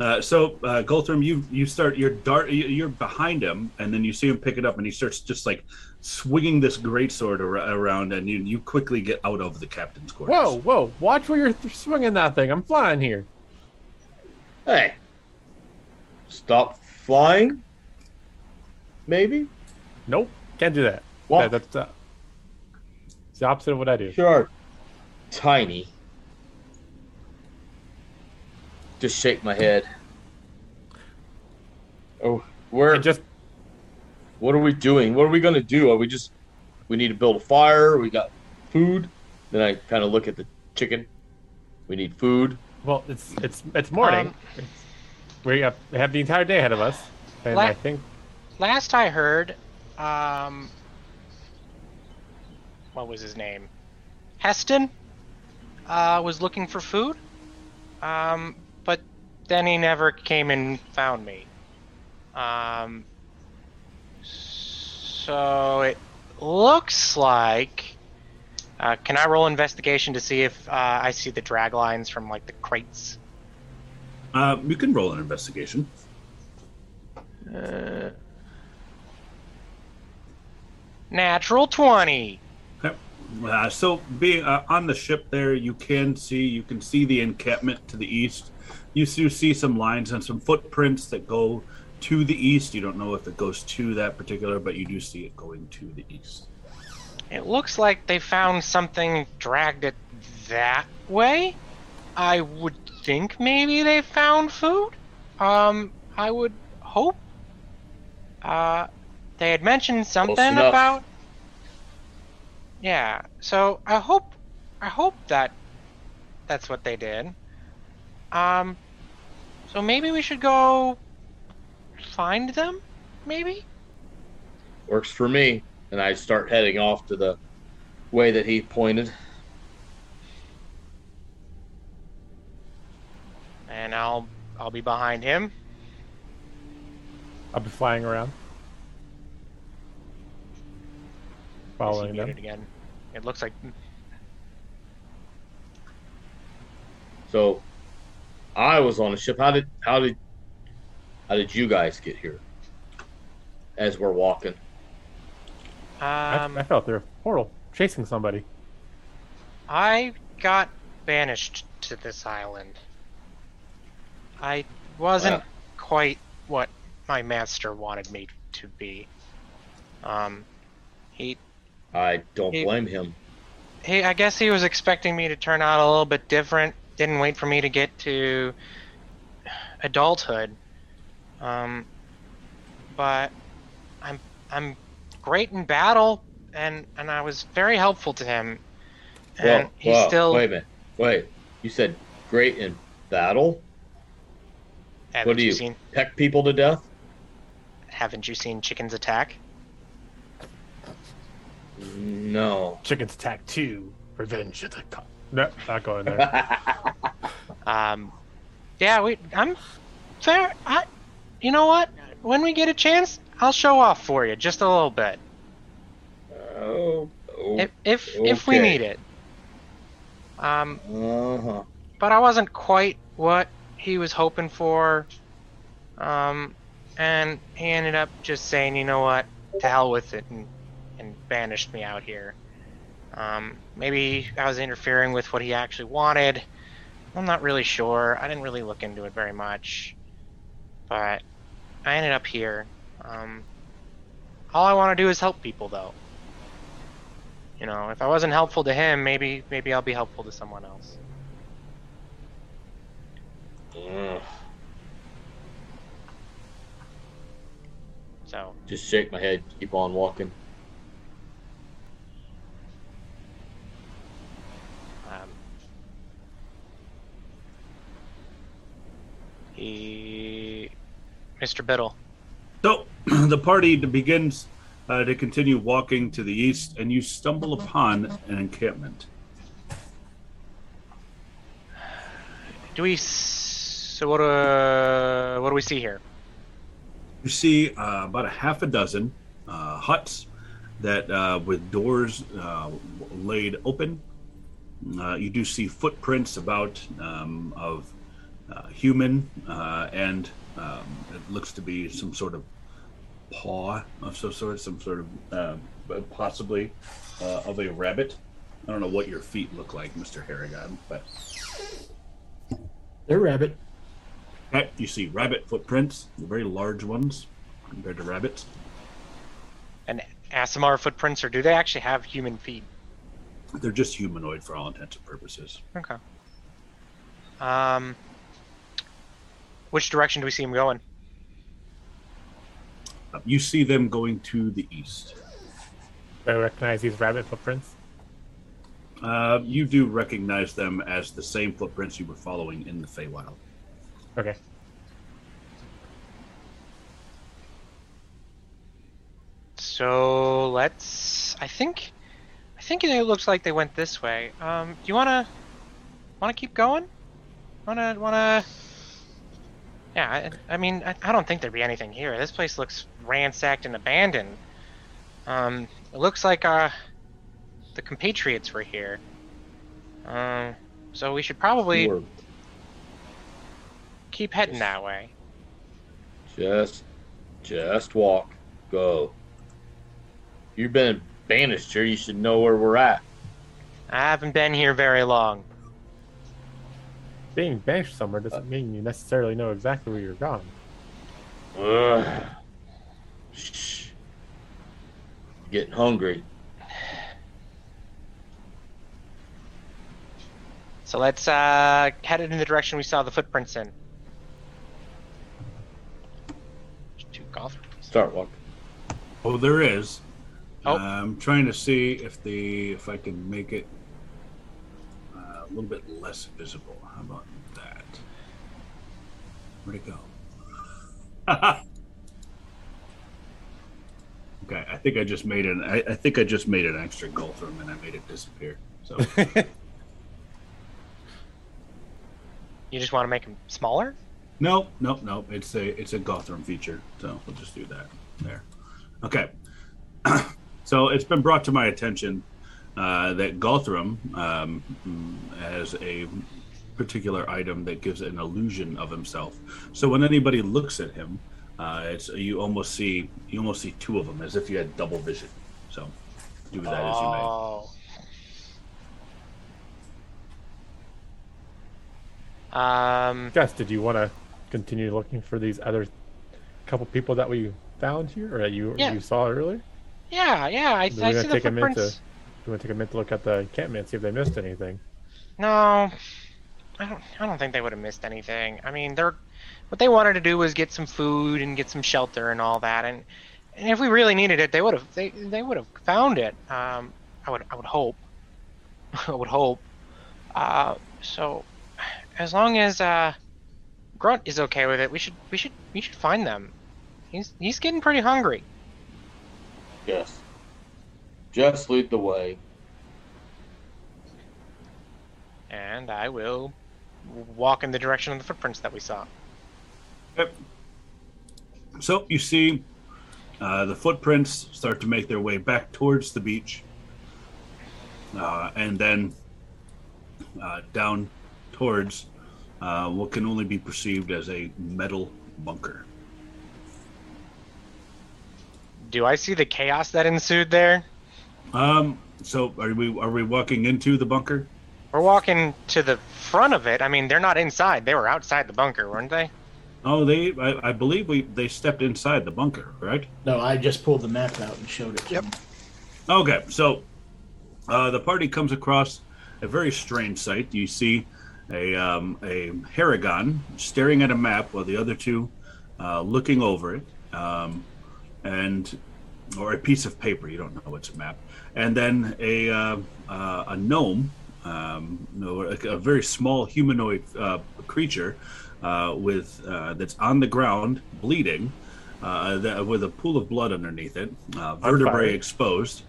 Uh, so uh, Guthrum, you you start you're dart you- you're behind him, and then you see him pick it up, and he starts just like swinging this greatsword ar- around, and you you quickly get out of the captain's quarters. Whoa, whoa! Watch where you're th- swinging that thing. I'm flying here. Hey. Stop flying? Maybe? Nope, can't do that. What? That- that's uh, it's the opposite of what I do. Sure. Tiny. Just shake my head. Oh, where? I just What are we doing? What are we gonna do? Are we just? We need to build a fire. We got food. Then I kind of look at the chicken. We need food. well, it's it's it's morning. Um, we have, have the entire day ahead of us, and La- I think Last I heard, um, what was his name? Heston uh, was looking for food, um, but then he never came and found me. Um, so it looks like. Uh, can I roll investigation to see if uh, I see the drag lines from like the crates? Uh, you can roll an investigation. Uh, natural twenty. Okay. Uh, so being uh, on the ship there, you can see you can see the encampment to the east. You do see some lines and some footprints that go to the east. You don't know if it goes to that particular, but you do see it going to the east. It looks like they found something dragged it that way. I would think maybe they found food. Um, I would hope. Uh, they had mentioned something about. Yeah, so I hope, I hope that that's what they did. Um, so maybe we should go find them. Maybe. Works for me. And I start heading off to the way that he pointed. And I'll I'll be behind him. I'll be flying around, following Is them. muted again. It looks like So I was on a ship. How did how did how did you guys get here? As we're walking. I, um I fell through a portal chasing somebody. I got banished to this island. I wasn't Wow. quite what my master wanted me to be. Um, he, I don't He- blame him. he, I guess he was expecting me to turn out a little bit different. Didn't wait for me to get to adulthood. Um, but I'm, I'm great in battle, and and I was very helpful to him. And well, he's well, still. wait a minute. Wait. You said great in battle? haven't what do you seen? peck people to death? Haven't you seen chickens attack? No. Chickens Attack 2, Revenge of the Co- No, not going there. Um, yeah, we. I'm fair. I, you know what? When we get a chance, I'll show off for you just a little bit. oh. If if if we need it. Um, Uh huh. but I wasn't quite what he was hoping for. Um, and he ended up just saying, you know what, to hell with it, and and banished me out here. Um, maybe I was interfering with what he actually wanted. I'm not really sure. I didn't really look into it very much, but I ended up here. Um, all I want to do is help people, though. You know, if I wasn't helpful to him, maybe maybe I'll be helpful to someone else. Ugh. So Just shake my head. Keep on walking. Um, Mr. Biddle. So the party begins uh, to continue walking to the east, and you stumble upon an encampment. Do we? So what? Uh, what do we see here? You see uh, about a half a dozen uh, huts that, uh, with doors uh, laid open. Uh, you do see footprints about um, of human, uh, and um, it looks to be some sort of paw of some sort, some sort of uh, possibly uh, of a rabbit. I don't know what your feet look like, Mister Harengon, but They're rabbit. Okay, you see rabbit footprints, very large ones compared to rabbits. And Aasimar footprints, or do they actually have human feet? They're just humanoid for all intents and purposes. Okay. Um, which direction do we see them going? You see them going to the east. Do I recognize these rabbit footprints? Uh, you do recognize them as the same footprints you were following in the Feywild. Okay. So let's. I think. I think it looks like they went this way. Um, do you wanna? Wanna keep going? Wanna? Wanna? Yeah, I, I mean, I, I don't think there'd be anything here. This place looks ransacked and abandoned. Um, it looks like uh, the compatriots were here. Um, so we should probably keep heading that way. just, just walk. Go. You've been banished here. You should know where we're at. I haven't been here very long. Being banished somewhere doesn't mean you necessarily know exactly where you're going. Ugh. Shh. Getting hungry. So let's uh, head it in the direction we saw the footprints in. Two golf. Start walking. Oh, there is. Oh. I'm trying to see if the if I can make it uh, a little bit less visible. How about that? Where'd it go? okay, I think I just made an. I, I think I just made an extra Guthrum and I made it disappear. So You just want to make them smaller? no, no, no. It's a it's a Guthrum feature. So we'll just do that there. Okay. so it's been brought to my attention uh, that Guthrum um, mm, has a particular item that gives an illusion of himself. So when anybody looks at him, uh, it's you almost see you almost see two of them as if you had double vision. So do with that as you may. Oh. Um, Gus, did you want to continue looking for these other couple people that we found here, or that you Yeah. you saw earlier? yeah, yeah, I, We're I gonna see the take a minute to. footprints. Do you want to take a minute to look at the encampment, see if they missed anything? No, I don't. I don't think they would have missed anything. I mean, they're what they wanted to do was get some food and get some shelter and all that. And and if we really needed it, they would have. They they would have found it. Um, I would. I would hope. I would hope. Uh, so as long as uh, Grunt is okay with it, we should. We should. We should find them. He's he's getting pretty hungry. Yes. Just lead the way. And I will walk in the direction of the footprints that we saw. Yep. So you see uh, the footprints start to make their way back towards the beach, uh, and then uh, down towards uh, what can only be perceived as a metal bunker. Do I see the chaos that ensued there? Um, so are we are we walking into the bunker? We're walking to the front of it. I mean, they're not inside. They were outside the bunker, weren't they? Oh, they I, I believe we they stepped inside the bunker, right? No, I just pulled the map out and showed it. to Yep. him. Okay, so uh, the party comes across a very strange sight. You see a um, a Harengon staring at a map, while the other two uh, looking over it, um, and or a piece of paper. You don't know it's a map, and then a uh, uh, a gnome, um, no, a, a very small humanoid uh, creature uh, with uh, that's on the ground bleeding. Uh, that, with a pool of blood underneath it, uh, vertebrae exposed.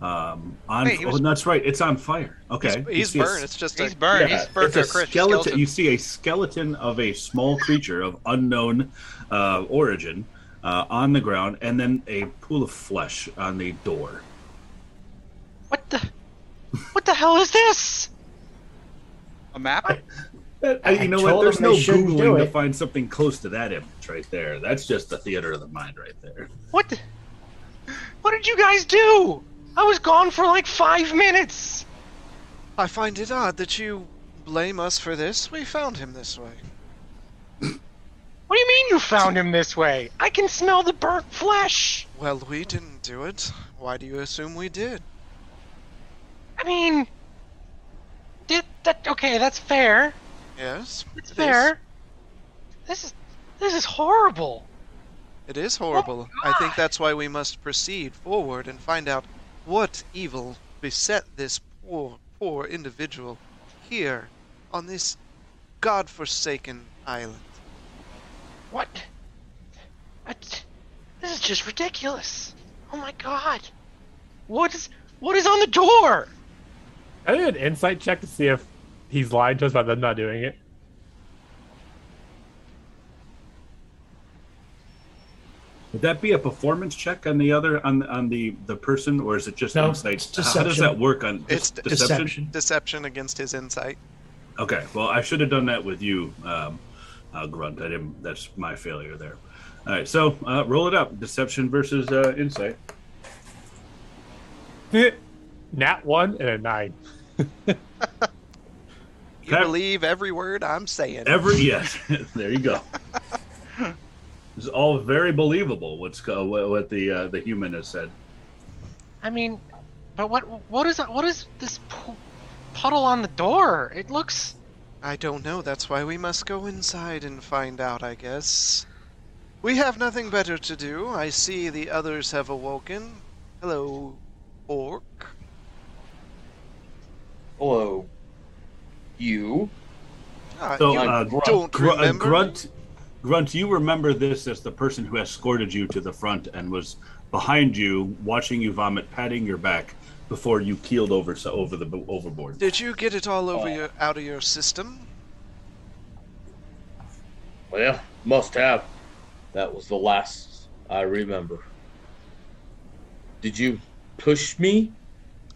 Um, on Wait, was- oh, that's right. It's on fire. Okay, You He's see a burned. It's just He's a burned. yeah, He's burned it's a a skeleton. skeleton. You see a skeleton of a small creature of unknown uh, origin uh, on the ground, and then a pool of flesh on the door. What the? What the hell is this? A map? Uh, I you know what? There's no googling to find something close to that image right there. That's just the theater of the mind right there. What? The, what did you guys do? I was gone for like five minutes. I find it odd that you blame us for this. We found him this way. What do you mean you found him this way? I can smell the burnt flesh. Well, we didn't do it. Why do you assume we did? I mean, did that? Okay, that's fair. Yes, That's it is. fair. This is this is horrible. It is horrible. Oh I think that's why we must proceed forward and find out what evil beset this poor, poor individual here on this godforsaken island. What? What? This is just ridiculous. Oh my god! What is what is on the door? I did an insight check to see if he's lying to us about them not doing it. Would that be a performance check on the other on on the the person, or is it just No, insight? it's How does deception. that work on It's de- Deception. Deception against his insight. Okay, well, I should have done that with you, um, uh, Grunt. I didn't. That's my failure there. All right, so uh, roll it up. Deception versus uh, insight. Nat one and a nine. You Okay. believe every word I'm saying. Every yes, there you go. It's all very believable. What's go, what, what the uh, the human has said. I mean, but what what is what is this puddle on the door? It looks I don't know. That's why we must go inside and find out, I guess. We have nothing better to do. I see the others have awoken. Hello, Orc. Hello. You? Ah, So, you uh, don't Gr- uh, remember? Grunt, Grunt, you remember this as the person who escorted you to the front and was behind you, watching you vomit, patting your back before you keeled over so over the overboard. Did you get it all over Oh. your out of your system? Well, must have. That was the last I remember. Did you push me?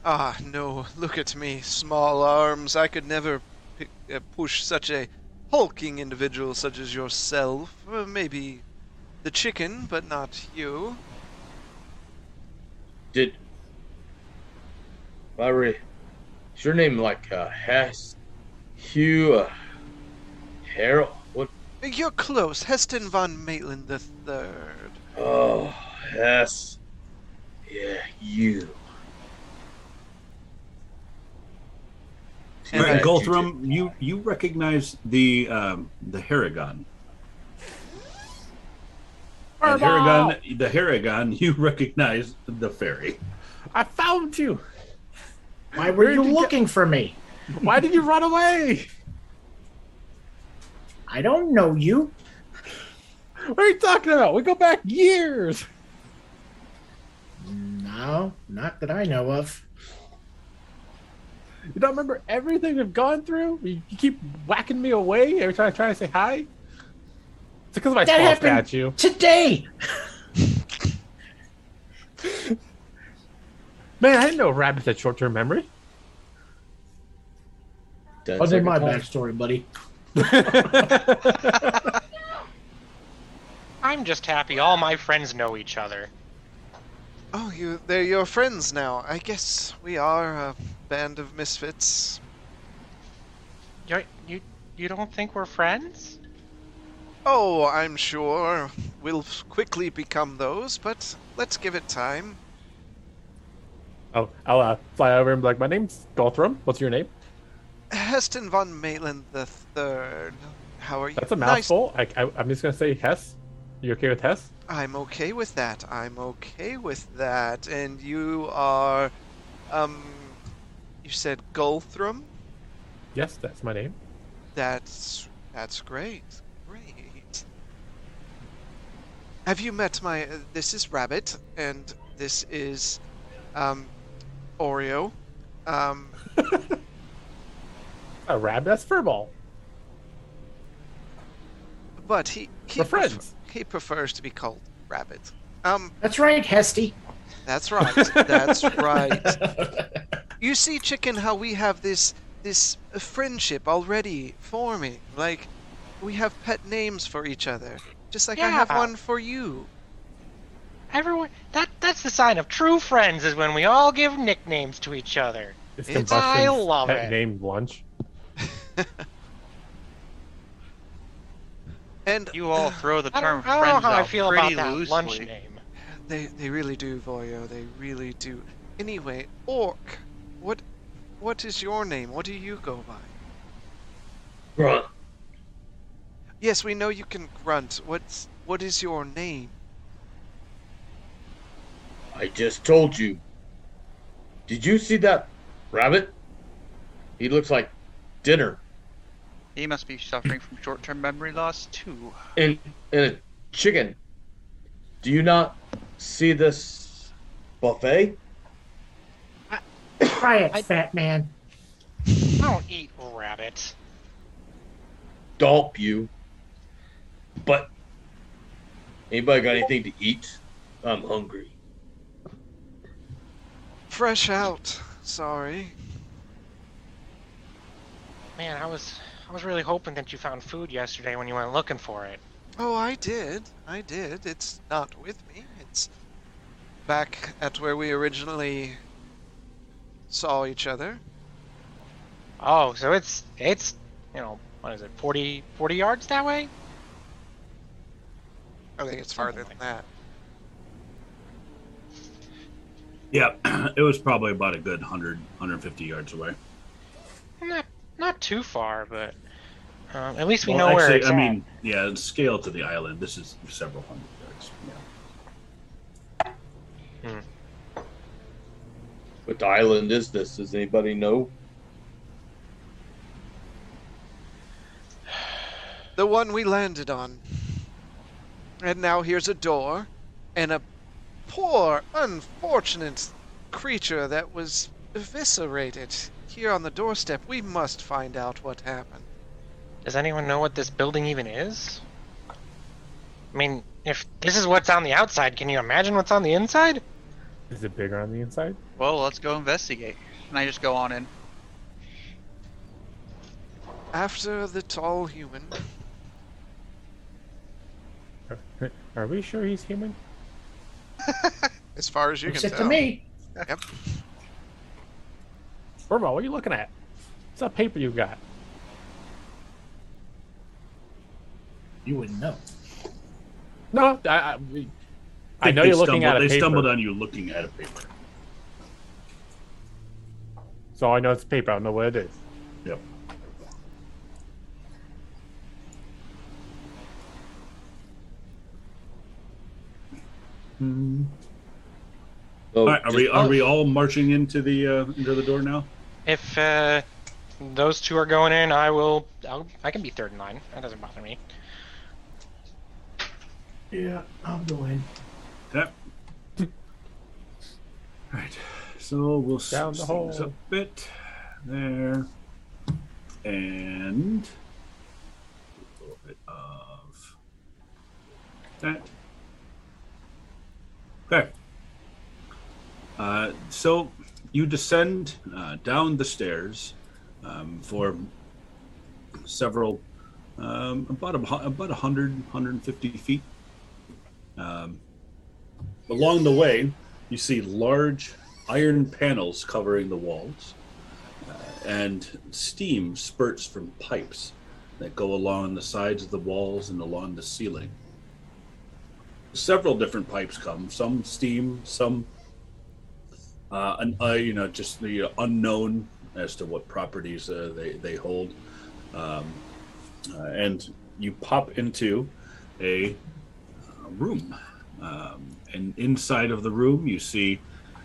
Ah, no. Look at me, small arms. I could never pick, uh, push such a hulking individual such as yourself. Uh, maybe the chicken, but not you. Did. Larry. Is your name like uh, Hess? Hugh? Uh, Harold? What? You're close. Heston von Maitland the Third. Oh, Hess. Yeah, you. And Right, I- you you recognize the um, the Harengon. And Harengon, the Harengon, you recognize the fairy. I found you. Why were Where you did you looking for me? Why did you run away? I don't know you. What are you talking about? We go back years. No, not that I know of. You don't remember everything we've gone through? You, you keep whacking me away every time I try to say hi? It's because of my That small happened statue. today. Man, I didn't know rabbits had short term memory. Ten What's in second my time. backstory, buddy? I'm just happy all my friends know each other. Oh, you they're your friends now. I guess we are a band of misfits. You you you don't think we're friends? Oh, I'm sure we'll quickly become those, but let's give it time. oh, I'll uh, fly over and be like, my name's Guthrum. What's your name? Heston von Maitland the Third. How are you? That's a Nice- mouthful. I, I, I'm just going to say Hess. You okay with Hess? I'm okay with that. I'm okay with that. And you are, um, you said Guthrum. Yes, that's my name. That's that's great. Great. Have you met my? Uh, this is Rabbit, and this is, um, Oreo. Um, A rabbit? That's Furball. but he he, We're friends. He prefers to be called Rabbit. Um, That's right, Hesty. that's right. That's right. You see, chicken, how we have this this friendship already forming. Like, we have pet names for each other, just like I have one for you. Everyone that that's the sign of true friends is when we all give nicknames to each other. It's It's- I love pet it. named Lunch. And You all throw the I term don't, I don't know friends how I out feel pretty about that loosely. lunch name. They they really do, Voyo. They really do. Anyway, Orc, what what is your name? What do you go by? Grunt. Yes, we know you can grunt. What's what is your name? I just told you. Did you see that rabbit? He looks like dinner He must be suffering from short-term memory loss too. and and a chicken. Do you not see this buffet. Try it, I- fat man. I don't eat rabbit. Dolp you. But anybody got anything to eat? I'm hungry. Fresh out. Sorry. Man, I was I was really hoping that you found food yesterday when you went looking for it. Oh, I did. I did. It's not with me. It's back at where we originally saw each other. Oh, so it's it's you know what is it 40 40 yards that way? I think it's farther than that. Yeah, it was probably about a good 100, 150 yards away. Not not too far, but um, at least we Well, know where actually, it's I at. mean, yeah, scale to the island. This is several hundred yards. Yeah. What island is this? Does anybody know? The one we landed on. And now here's a door and a poor, unfortunate creature that was eviscerated here on the doorstep. We must find out what happened. Does anyone know what this building even is? I mean, if this is what's on the outside, can you imagine what's on the inside? Is it bigger on the inside? Well, let's go investigate. And I just go on in. After the tall human, Are, are we sure he's human? as far as you Looks can it tell. to me. Yep. Burbo, what are you looking at? What's that paper you got? You wouldn't know. No, I, I, we- I know they you're looking stumbled, at a They paper. stumbled on you looking at a paper. So I know it's paper. I don't know what it is. Yep. So All right, are we just- are we all marching into the uh, into the door now? If uh, those two are going in, I will. I'll, I can be third in line. That doesn't bother me. Yeah, I'll go in. Okay. All right. So we'll Down the switch things hole. up a bit there, and a little bit of that. Okay. Uh, so you descend uh, down the stairs um, for several, um, about a, about 100, 150 feet. Um, along the way, you see large iron panels covering the walls, uh, and steam spurts from pipes that go along the sides of the walls and along the ceiling. Several different pipes come, some steam, some uh, un, uh, you know, just the unknown as to what properties uh, they they hold, um, uh, and you pop into a uh, room, um, and inside of the room you see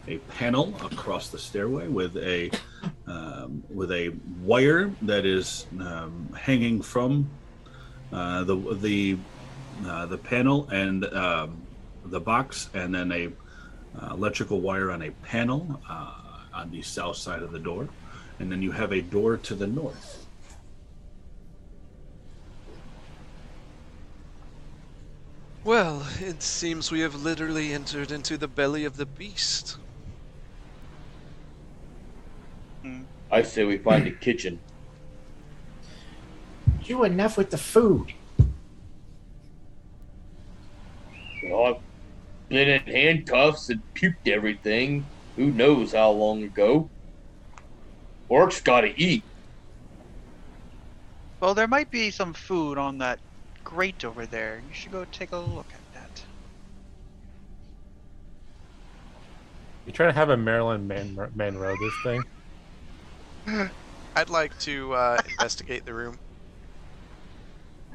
a panel across the stairway with a um, with a wire that is um, hanging from uh, the the the panel and um, the box, and then a uh, electrical wire on a panel uh, on the south side of the door, and then you have a door to the north. Well, it seems we have literally entered into the belly of the beast. I say we find a kitchen. You enough with the food. Well, I've been in handcuffs and puked everything. Who knows how long ago? Orcs gotta eat. Well, there might be some food on that grate over there. You should go take a look at that. You trying to have a Marilyn Man- Monroe this thing? I'd like to uh, investigate the room.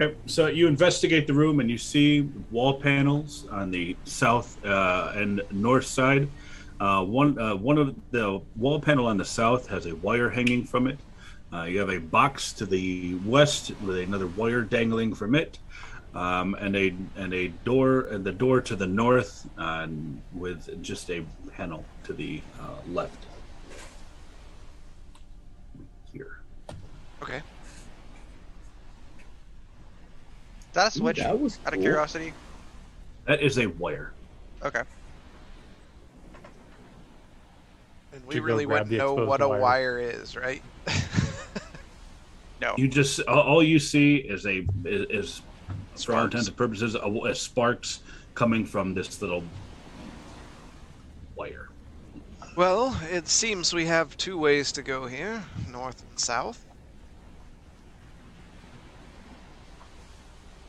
Okay, so you investigate the room and you see wall panels on the south uh, and north side. Uh, one uh, one of the wall panel on the south has a wire hanging from it. Uh, you have a box to the west with another wire dangling from it. um, and a and a door and the door to the north, with just a panel to the uh, left. Here. Okay. Is that a Ooh, switch? that was Out of curiosity. That is a wire. Okay. And we really grab wouldn't know what a wire. wire is, right? No. You just all- all you see is a is, is for all Sparks. intents and purposes a, a sparks coming from this little wire. Well, it seems we have two ways to go here north and south.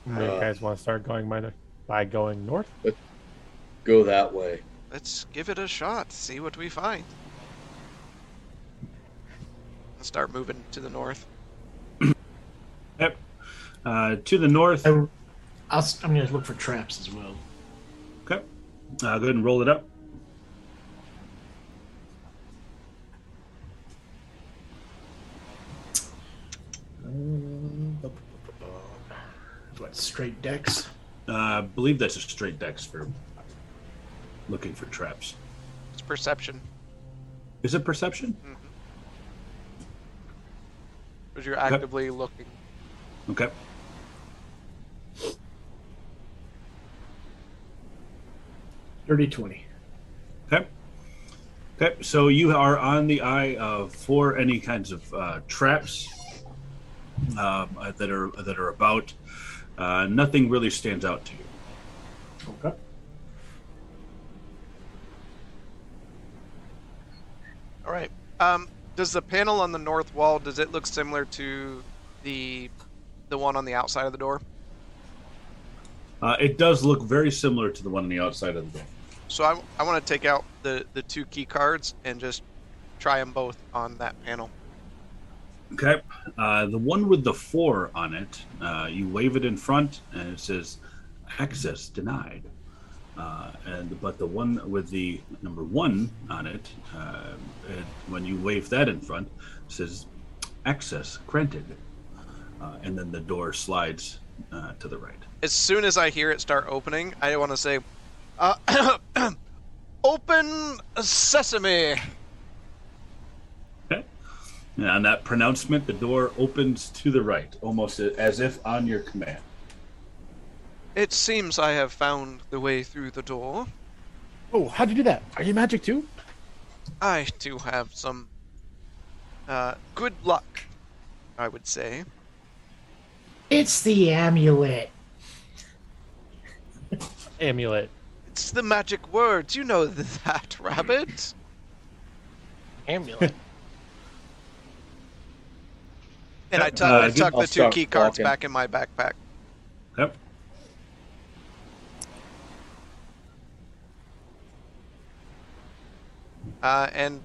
You Uh, guys want to start going by, the, by going north? Go that way. Let's give it a shot, see what we find. Let's start moving to the north. Yep. Uh, to the north. I, I'll, s- I'm going to look for traps as well. Okay. Uh, go ahead and roll it up. What, straight dex? Uh, I believe that's a straight dex for looking for traps. It's perception. Is it perception? Because you're actively looking. Okay. Dirty 20. Okay. Okay. So you are on the eye of for any kinds of uh, traps um, uh, that are that are about. Uh, nothing really stands out to you. Okay. All right. Um, does the panel on the north wall does it look similar to the the one on the outside of the door? Uh, it does look very similar to the one on the outside of the door. So I, I want to take out the the two key cards and just try them both on that panel. Okay. Uh, the one with the four on it, uh, you wave it in front, and it says "access denied." Uh, and but the one with the number one on it, uh, it when you wave that in front, it says "access granted," uh, and then the door slides uh, to the right. As soon as I hear it start opening, I want to say, "Open sesame." Okay. And on that pronouncement, the door opens to the right, almost as if on your command. It seems I have found the way through the door. Oh, how'd you do that? Are you magic too? I do have some uh, good luck, I would say. It's the amulet. Amulet. It's the magic words. You know that, Rabbit. Amulet. And I Yep, tuck, uh, I tuck the two key cards walking. back in my backpack. Yep. Uh, and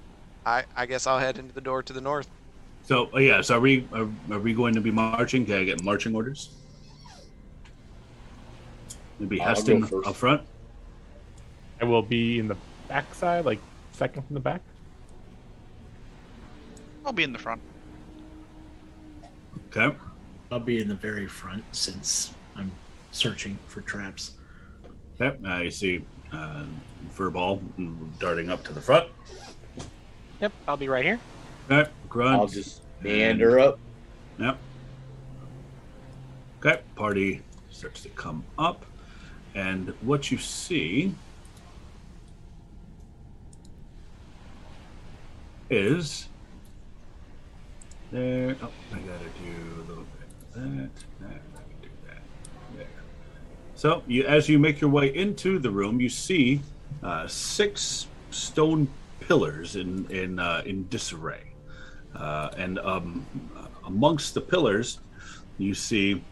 I, I guess I'll head into the door to the north. So uh, yeah, so are we are, are we going to be marching? Can I get marching orders? Maybe I'll go Heston up front. I will be in the back side, like second from the back. I'll be in the front. Okay. I'll be in the very front since I'm searching for traps. Okay. Uh, you see uh, Furball darting up to the front. yep, I'll be right here. Okay. Grunt. I'll just meander up. Yep. Okay. Party starts to come up, and what you see is there. Oh, I gotta do a little bit that I can do that. There. So, you, as you make your way into the room, you see uh, six stone pillars in in uh, in disarray. Uh, and um, amongst the pillars, you see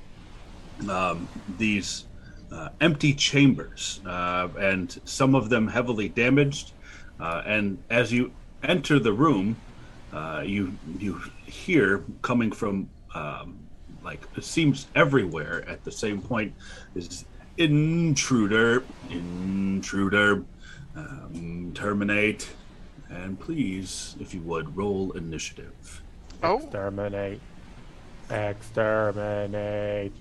um, these uh, empty chambers, uh, and some of them heavily damaged. Uh, and as you enter the room, uh, you you hear coming from um, like it seems everywhere at the same point is intruder, intruder, um, terminate, and please, if you would, roll initiative. Oh, Exterminate. Exterminate.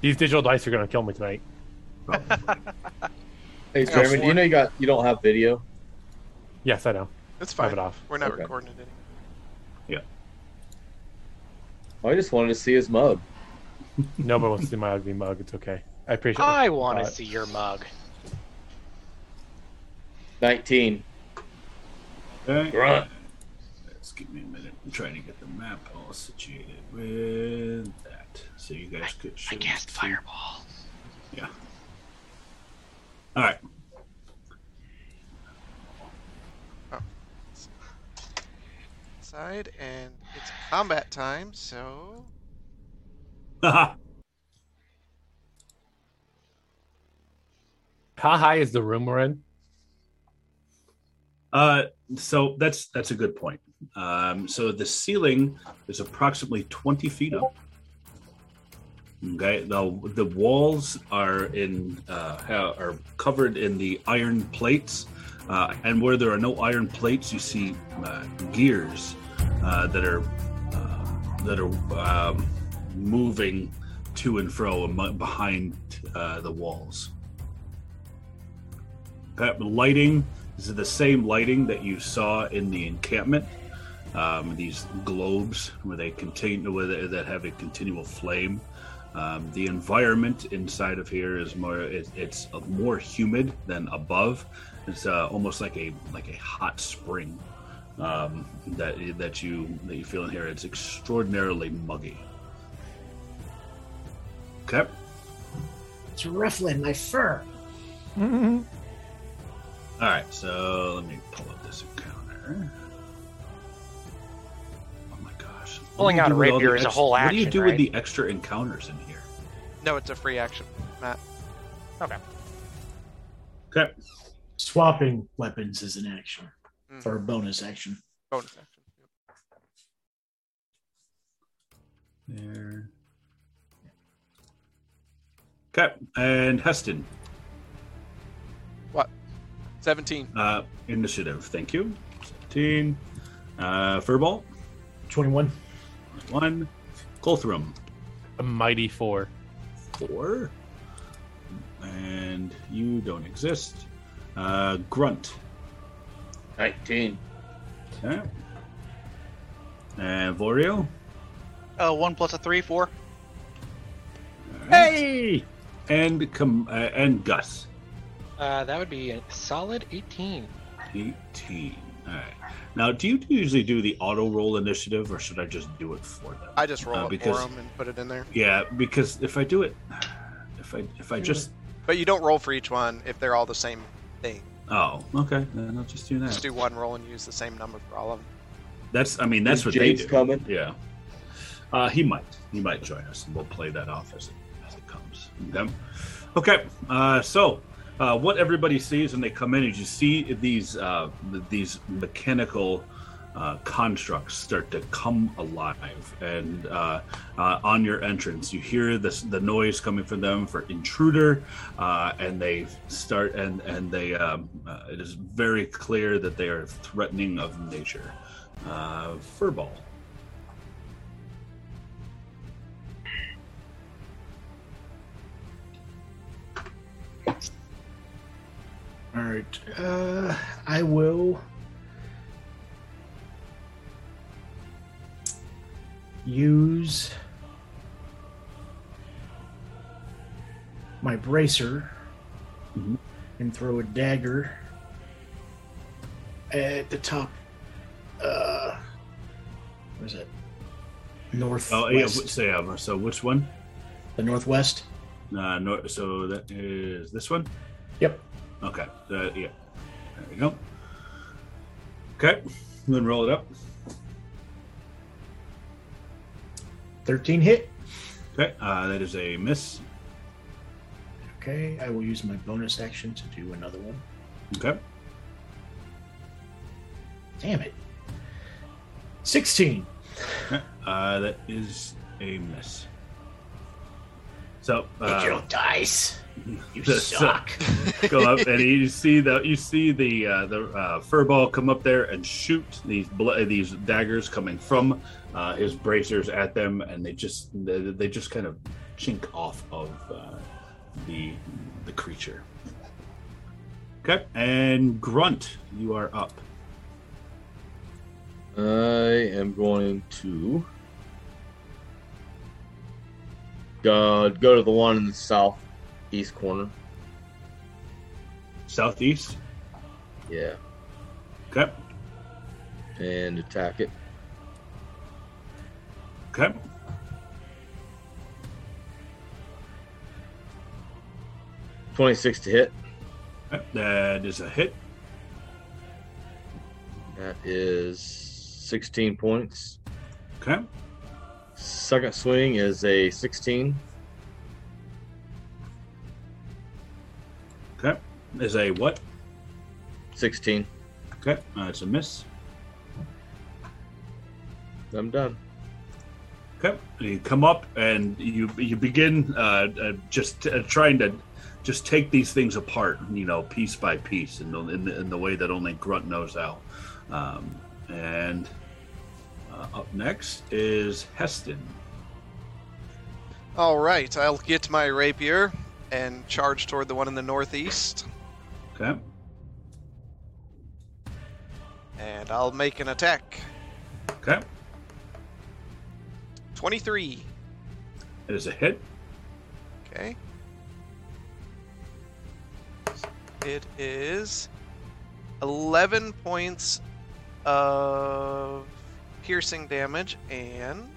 These digital dice are gonna kill me tonight. Hey, got Jeremy, do you know you got you don't have video? Yes, I know. It's Have fine. it off. We're not Okay. recording it anymore. Yeah. I just wanted to see his mug. Nobody wants to see my ugly mug. It's okay. I appreciate. It. I want to see your mug. Nineteen. Okay. Grunt. Let's give me a minute. I'm trying to get the map all situated with that, so you guys could. I should cast fireball. Yeah. All right. Side and it's combat time, so How high is the room we're in? Uh, so that's that's a good point. Um, so the ceiling is approximately twenty feet up. Okay, the the walls are in uh, are covered in the iron plates, uh, and where there are no iron plates, you see uh, gears uh, that are uh, that are um, moving to and fro behind uh, the walls. Lighting is the same lighting that you saw in the encampment. Um, these globes where they continue where that have a continual flame. Um, the environment inside of here is more it, it's more humid than above. It's uh, almost like a like a hot spring um, that that you that you feel in here. It's extraordinarily muggy. Okay. It's ruffling my fur. All right, so let me pull up this encounter. Oh my gosh! What Pulling do you out do a rapier the is a ex- whole What do you do right? with the extra encounters in here? no, it's a free action, Matt. Okay. Okay. Swapping weapons is an action Mhm. or a bonus action. Bonus action. There. Okay, and Heston, What? Seventeen. uh, initiative. Thank you. Seventeen. Uh, Furball, 21. one. Guthrum, A mighty four. four. And you don't exist. Uh, Grunt. Nineteen. Okay. And Vorio. Uh, one plus a three, four. Hey! And com- uh, and Gus. Uh, that would be a solid 18. 18. All right. Now, do you usually do the auto roll initiative, or should I just do it for them? I just roll Uh, it because- for him and put it in there. Yeah, because if I do it, if I if I just But you don't roll for each one if they're all the same thing. Oh okay, then I'll just do that. Just do one roll and use the same number for all of them. That's I mean that's Is what James they do. coming? Yeah. Uh, he might he might join us, and we'll play that off as it as it comes. Okay. Okay. Uh, so. Uh, what everybody sees when they come in is you see these uh, these mechanical uh, constructs start to come alive, and uh, uh, on your entrance, you hear this the noise coming from them for intruder, uh, and they start and and they um, uh, it is very clear that they are threatening of nature. Furball. All right. I will use my bracer Mhm. and throw a dagger at the top. Uh, what is it? Northwest. Oh yeah. So yeah. So which one? the northwest. Uh, nor- so that is this one. Yep. Okay. Uh, yeah. There we go. Okay. Then roll it up. Thirteen hit. Okay. Uh, that is a miss. Okay. I will use my bonus action to do another one. Okay. Damn it. Sixteen. Okay. Uh, that is a miss. So uh, Digital dice. You so- suck. go up and you see the you see the uh, the uh, furball come up there and shoot these bl- these daggers coming from uh, his bracers at them, and they just they, they just kind of chink off of uh, the the creature. Okay, and Grunt, you are up. I am going to go, go to the one in the southeast corner. Southeast. Yeah. Okay. And attack it. Okay. Twenty-six to hit. That is a hit. That is sixteen points. Okay. Second swing is a sixteen. Okay. Is a what? Sixteen. Okay. That's a miss. I'm done. Okay. You come up and you you begin uh, uh, just uh, trying to just take these things apart, you know, piece by piece, in the in the, in the way that only Grunt knows how. Um, and uh, up next is Heston. All right, I'll get my rapier and charge toward the one in the northeast, Okay. and I'll make an attack. Okay. 23. It is a hit. Okay. It is 11 points of piercing damage and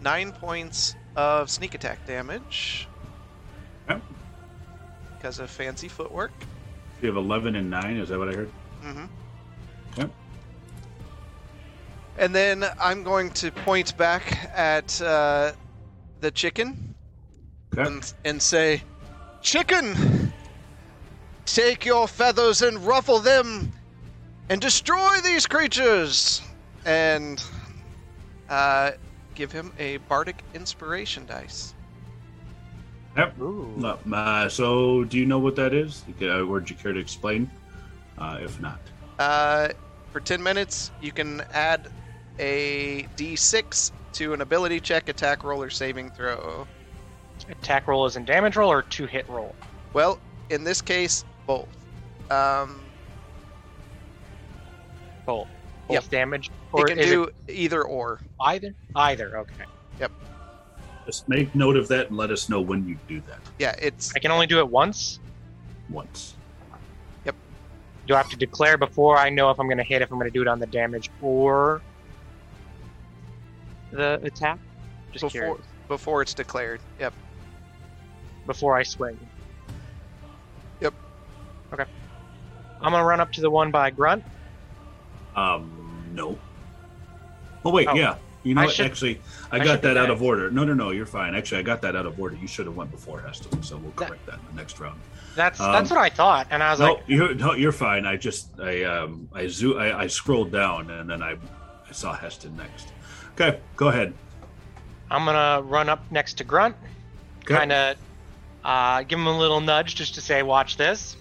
9 points of sneak attack damage Okay. because of fancy footwork. You have 11 and 9. Is that what I heard? Mm-hmm. Okay. And then I'm going to point back at uh, the chicken Okay. and, and say, Chicken! Take your feathers and ruffle them and destroy these creatures! And uh, give him a bardic inspiration dice. Yep. Ooh. Uh, so, do you know what that is? You uh, Would you care to explain? Uh, if not. Uh, for 10 minutes, you can add a d6 to an ability check, attack roll, or saving throw. Attack roll is in damage roll or to hit roll? Well, in this case, both. Um, Both. Both Yep. damage? It Or can is do it either or. either? Either, okay. Yep. Just make note of that and let us know when you do that Yeah, it's I can only do it once? once. Yep. Do I have to declare before I know if I'm going to hit, if I'm going to do it on the damage or the attack? Just before curious. before it's declared. Yep. Before I swing. Yep. Okay. I'm going to run up to the one by Grunt. Um, no. Oh wait, Oh. yeah. You know I what? should- Actually, I, I got that out of order. No, no, no. You're fine. Actually, I got that out of order. You should have went before Heston, so we'll correct that in the next round. That's Um, that's what I thought, and I was No, like, you're no, you're fine. I just I um I zoo I, I scrolled down and then I I saw Heston next. Okay, go ahead. I'm gonna run up next to Grunt, Okay. kind of uh, give him a little nudge just to say, "Watch this."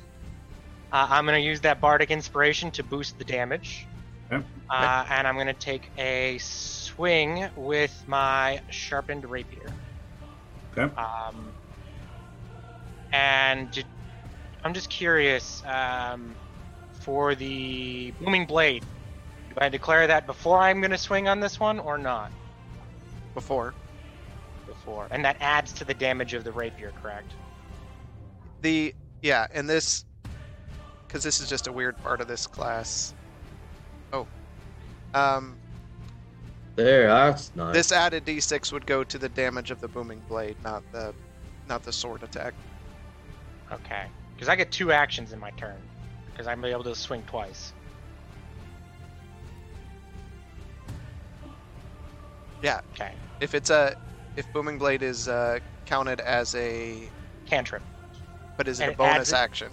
Uh, I'm gonna use that bardic inspiration to boost the damage, Okay. uh, and I'm gonna take a swing with my sharpened rapier. Okay. Um, and I'm just curious um, for the booming blade. Do I declare that before I'm gonna swing on this one or not? Before Before, and that adds to the damage of the rapier, correct? the yeah, and this because this is just a weird part of this class. Um, There, that's nice. this added d6 would go to the damage of the booming blade, not the not the sword attack. Okay, because I get two actions in my turn, because I'm able to swing twice. Yeah, Okay, if it's a if booming blade is uh, counted as a cantrip. but is it And a bonus it- action?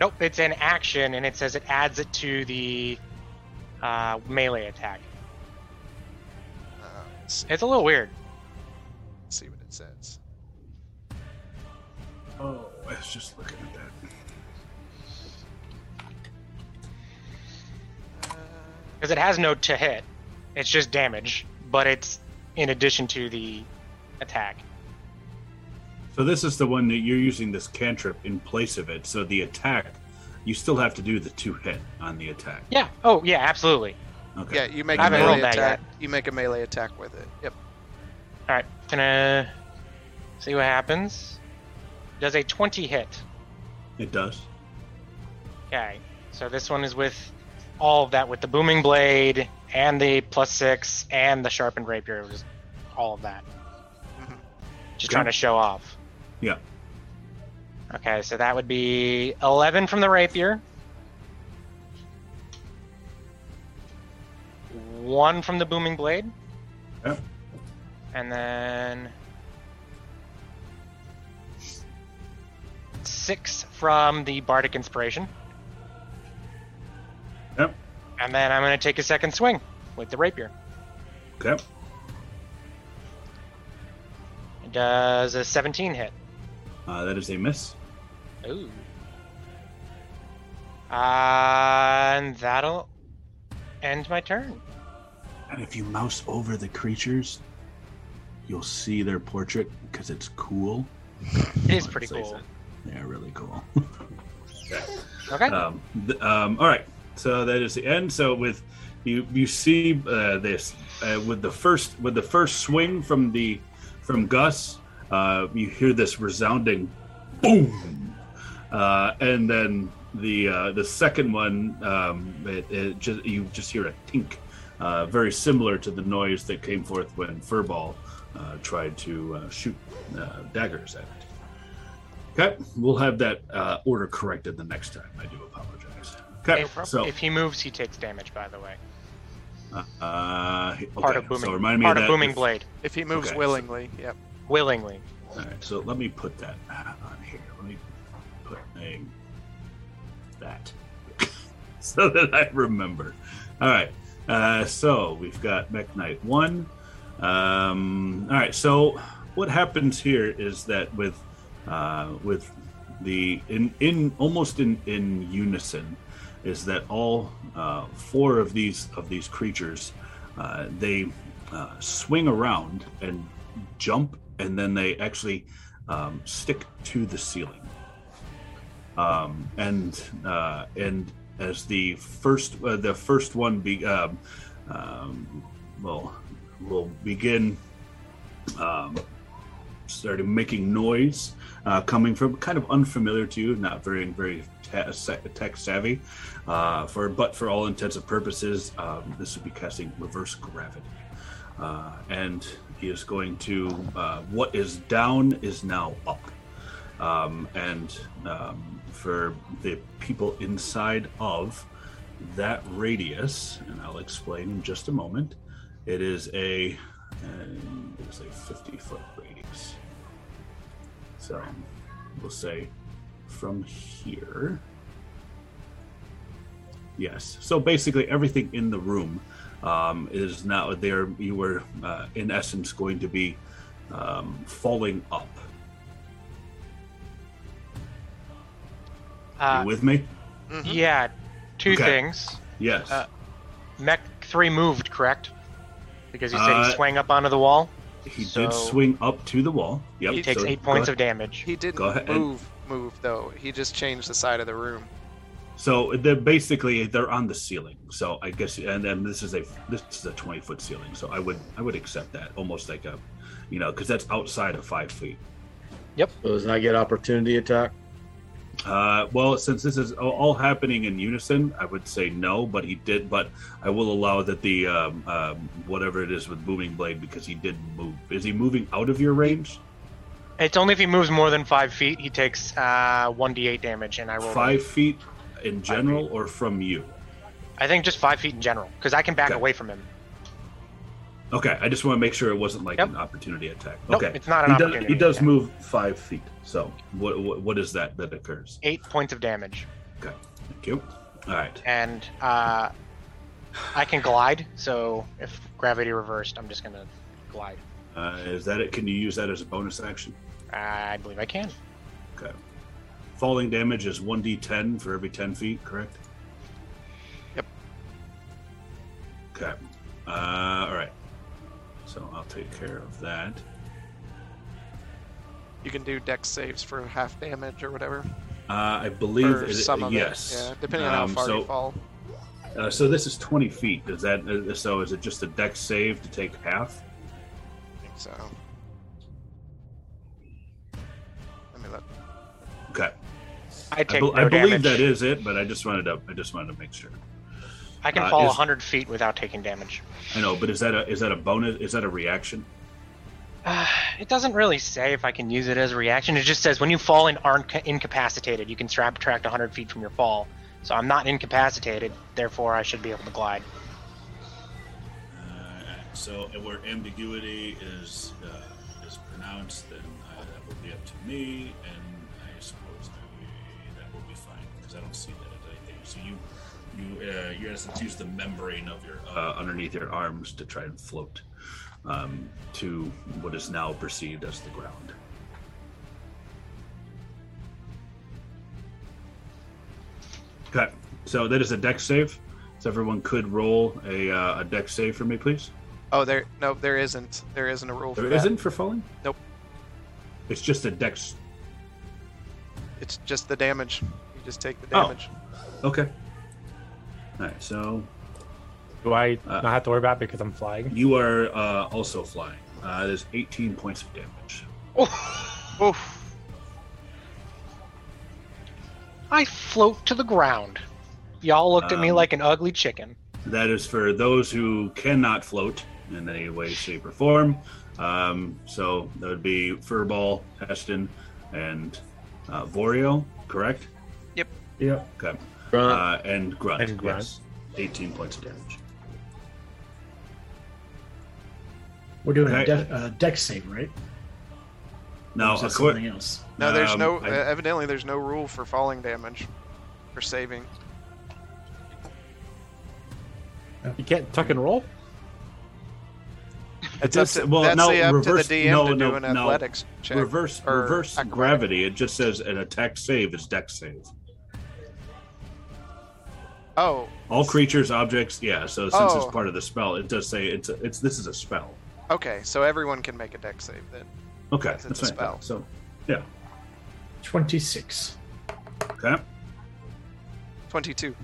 Nope, it's an action, and it says it adds it to the uh, melee attack. Uh, let's, It's a little weird. let's see what it says. Oh, I was just looking at that. Uh, because it has no to hit. It's just damage, but it's in addition to the attack. So this is the one that you're using this cantrip in place of it. So the attack, you still have to do the to hit on the attack. Yeah. Oh, yeah, absolutely. Okay. Yeah, you make I a haven't melee rolled that attack. You make a melee attack with it. Yep. All right, gonna see what happens. Does a 20 hit? It does. Okay, so this one is with all of that, with the booming blade and the plus six and the sharpened rapier, just all of that. Mhm. Just Okay. trying to show off. Yeah. Okay, so that would be 11 from the rapier. One from the booming blade. Yep. And then six from the bardic inspiration. Yep. And then I'm going to take a second swing with the rapier. Okay. It does a 17 hit. Uh, that is a miss. Ooh. and that'll end my turn. And if you mouse over the creatures, you'll see their portrait because it's cool. It is pretty cool. so. Yeah, really cool. Okay. um, th- um, all right, so that is the end. So with you, you see uh, this uh, with the first with the first swing from the from Gus. Uh, you hear this resounding boom, uh, and then the uh, the second one um, it, it just you just hear a tink, uh, very similar to the noise that came forth when Furball uh, tried to uh, shoot uh, daggers at it. Okay, we'll have that uh, order corrected the next time. I do apologize. Okay, if, so if he moves, he takes damage. By the way, okay, part of booming. So remind me part of, of booming if- blade, If he moves Okay, so- willingly, yep. willingly. All right, so let me put that on here. A that so that I remember. All right, uh, so we've got Mech Knight one. Um, all right, so what happens here is that with uh, with the in in almost in in unison is that all uh, four of these of these creatures uh, they uh, swing around and jump and then they actually um, stick to the ceiling. Um, and uh, and as the first uh, the first one be um, um, well will begin um, started making noise uh, coming from kind of unfamiliar to you, not very very tech savvy. Uh, for but for all intents and purposes, um, this would be casting reverse gravity, uh, and he is going to uh, what is down is now up, um, and um, for the people inside of that radius, and I'll explain in just a moment. It is a uh, it is a fifty foot radius. So we'll say from here. Yes. So basically, everything in the room um, is now there. You were, uh, in essence, going to be um, falling up. Uh, you with me? Mhm. yeah, two Okay. things. Yes. uh, Mech three moved, correct? Because you said Uh, he swang up onto the wall. he so- did swing up to the wall. Yep. He takes so eight points ahead. of damage. He didn't Go ahead. move, move though. He just changed the side of the room. So they're basically they're on the ceiling. So I guess, and then this is a this is a twenty foot ceiling. So I would I would accept that almost like a, you know, because that's outside of five feet. Yep. So does not get opportunity attack? Uh, well, since this is all- happening in unison, I would say no. But he did. But I will allow that the um, um, whatever it is with booming blade because he did move. Is he moving out of your range? It's only if he moves more than five feet, he takes uh, 1d8 damage, and I roll. Five feet in general, or from you? I think just five feet in general, because I can back Okay. away from him. Okay, I just want to make sure it wasn't like Yep. an opportunity attack. Nope, okay, it's not an he does, opportunity he does attack. move five feet. So what, what what is that that occurs? Eight points of damage, Okay, thank you. All right. and uh, I can glide. So if gravity reversed, I'm just gonna glide. Uh, is that it? Can you use that as a bonus action? I believe I can. Okay. Falling damage is one d10 for every 10 feet, correct? Yep. Okay. Uh, all right. So I'll take care of that. You can do dex saves for half damage or whatever. Uh, I believe Or it, some of yes. it. Yeah, depending on how Um, far so, you fall. Uh, so this is 20 feet. Is that uh, so? Is it just a dex save to take half? I think so. Let me look. Okay. I I, take no I believe that is it, but I just wanted to I just wanted to make sure. I can uh, fall is- 100 feet without taking damage. I know, but is that a is that a bonus? Is that a reaction? it doesn't really say if I can use it as a reaction. It just says when you fall and aren't incapacitated, you can subtract 100 feet from your fall. So I'm not incapacitated, therefore I should be able to glide. Uh, so where ambiguity is uh, is pronounced, then uh, that will be up to me, and I suppose I, that will be fine because I don't see that you uh, you in essence use the membrane of your uh, underneath your arms to try and float um, to what is now perceived as the ground. Okay, so that is a dex save. So everyone could roll a uh, a dex save for me, please. Oh, there. No, there isn't. There isn't a rule for There that. isn't for falling. Nope. It's just a dex. It's just the damage. You just take the damage. Oh. damage. Okay. All right. So Do I Uh, not have to worry about it because I'm flying? you are uh, also flying. Uh, there's 18 points of damage. Oof. I float to the ground. Y'all looked at me Um, like an ugly chicken. That is for those who cannot float in any way, shape, or form. Um, so that would be Furball, Heston, and uh, Vorio, correct? Yep. Yep. Okay. Grunt. Uh, and Grunt. And Grunt. Yes. 18 points of damage. We're doing Okay. a de- uh, dex save, right? No, Or is that something else? No, there's Um, no. I- uh, evidently, there's no rule for falling damage, for saving. You can't tuck and roll? It's This- up to, well, that's no, the, up reverse- to the DM no, to no, do an no. athletics check. reverse reverse acrobatic. gravity. It just says an attack save is dex save. Oh, All creatures, objects, yeah. So since Oh. it's part of the spell, it does say it's a, it's this is a spell. okay. So everyone can make a dex save then. Okay, it's that's a fine. spell. So yeah. 26. okay, 22.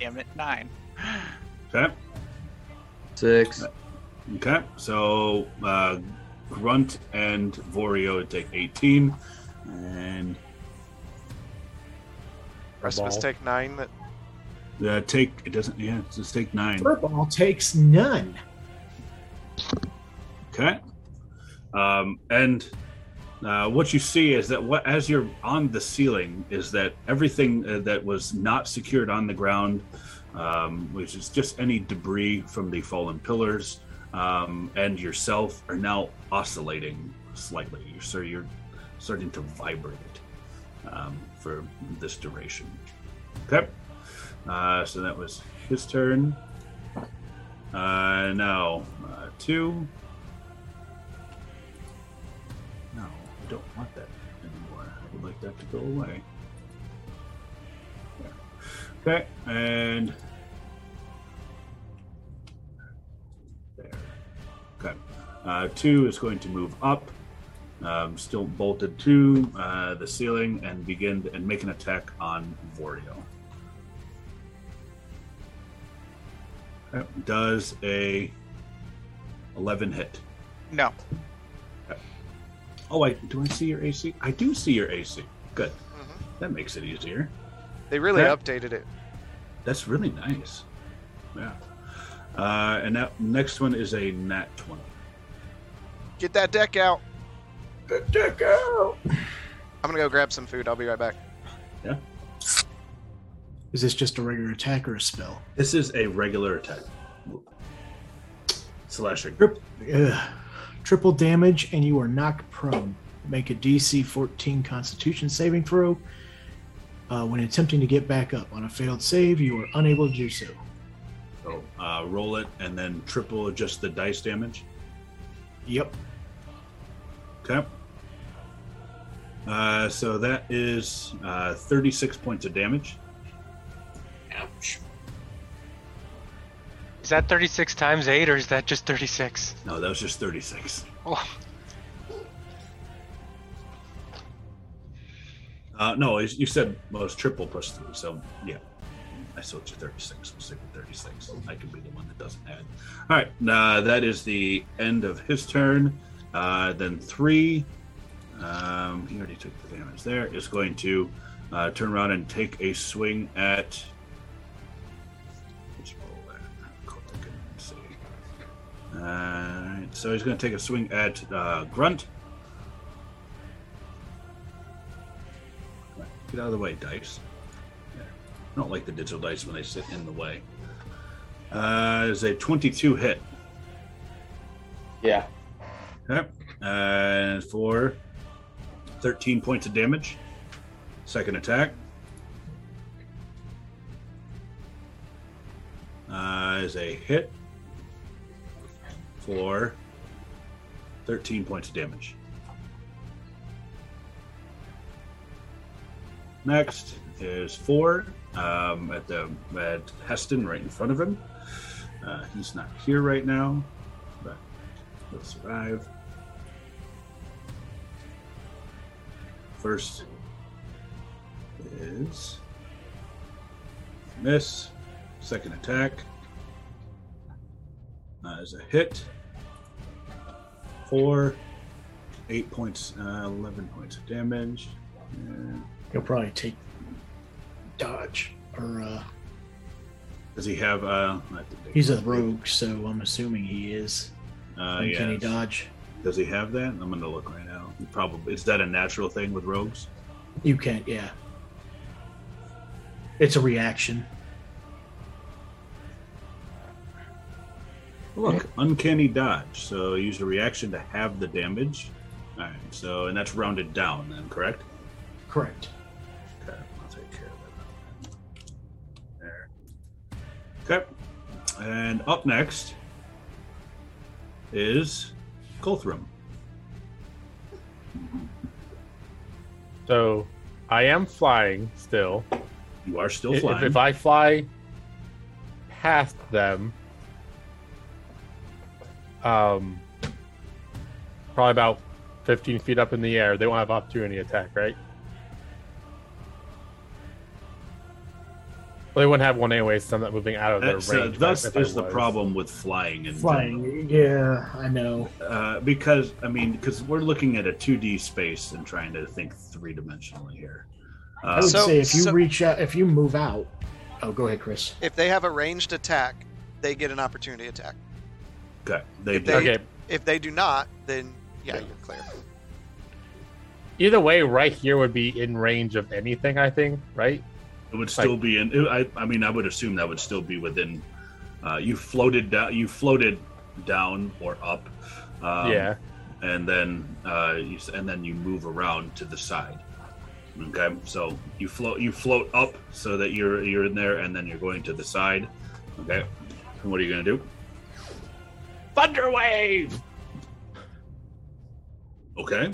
Damn it, nine. okay, Six. okay. So uh, Grunt and Vorio take eighteen, and Rest of us take nine. That uh, take it doesn't. Yeah, just take nine. Purple takes none. Okay. Um, and uh, what you see is that what as you're on the ceiling is that everything uh, that was not secured on the ground, um, which is just any debris from the fallen pillars, um, and yourself are now oscillating slightly. So you're starting to vibrate um, for this duration. Okay. Uh, so that was his turn. Uh, now, uh, two. No, I don't want that anymore. I would like that to go away. There. Okay, and there. Okay, uh, two is going to move up, um, still bolted to uh, the ceiling, and begin and make an attack on Vorio. Okay, Does a eleven hit? No. Oh, I do I see your AC? I do see your AC. Good. Mhm. That makes it easier. they really Yeah. updated it. That's really nice. Yeah. Uh, and that next one is a nat twenty. Get that deck out. Deck out. I'm gonna go grab some food. I'll be right back. Yeah. Is this just a regular attack or a spell? This is a regular attack. Slashing. Trip, ugh. Triple damage, and you are knocked prone. Make a DC 14 Constitution saving throw. Uh, when attempting to get back up on a failed save, you are unable to do so. So uh, roll it and then triple adjust the dice damage. Yep. Okay. Uh, so that is uh, 36 points of damage. Ouch. Is that 36 times 8 or is that just 36? No, that was just 36. Oh, Uh, no, you you said well, it was triple plus three, so yeah. I switched to 36. We'll stick with 36. I can be the one that doesn't add. All right, uh, that is the end of his turn. Uh, then three, um, he already took the damage there, is going to uh, turn around and take a swing at. Let's roll that. Quick see. All right, so he's going to take a swing at uh, Grunt. Get out of the way, dice. There. I don't like the digital dice when they sit in the way. Uh, is a 22 hit. Yeah. Okay. And for 13 points of damage. Second attack. Uh, is a hit for 13 points of damage. Next is four um, at the at Heston right in front of him. Uh, he's not here right now, but he'll survive. First is miss. Second attack uh, is a hit. Four, eight points, uh, eleven points of damage. And He'll probably take dodge or uh, does he have? Uh, I have to think. he's a rogue, so I'm assuming he is. Uh, yes. dodge. Does he have that? I'm gonna look right. He probably is that a natural thing with rogues? You can't, yeah. It's a reaction. Look, uncanny dodge. So use a reaction to have the damage. All right. So and that's rounded down, then correct? Correct. Okay, I'll take care of that. There. Okay. And up next is Guthrum. So I am flying still. You are still If, flying. if I fly past them, um, probably about 15 feet up in the air, they won't have opportunity to attack, right? Well, they wouldn't have one anyway, so I'm not moving out of their That's, uh, range. thus if is the problem with flying in general. Flying, yeah, I know. Uh, because I mean, because we're looking at a 2D space and trying to think three dimensionally here. I Uh, would So- say if you so- reach out, if you move out. Oh, go ahead, Chris. If they have a ranged attack, they get an opportunity attack. okay, they if do. they- Okay. If they do not, then yeah, you're clear. Either way, right here would be in range of anything, I think, right? It would still be in. it- I, I mean, I would assume that would still be within. Uh, you floated down. You floated down or up. Um, yeah. and then uh, you, and then you move around to the side. Okay, so you float you float up so that you're you're in there, and then you're going to the side. Okay, and what are you gonna do? Thunder wave! Okay,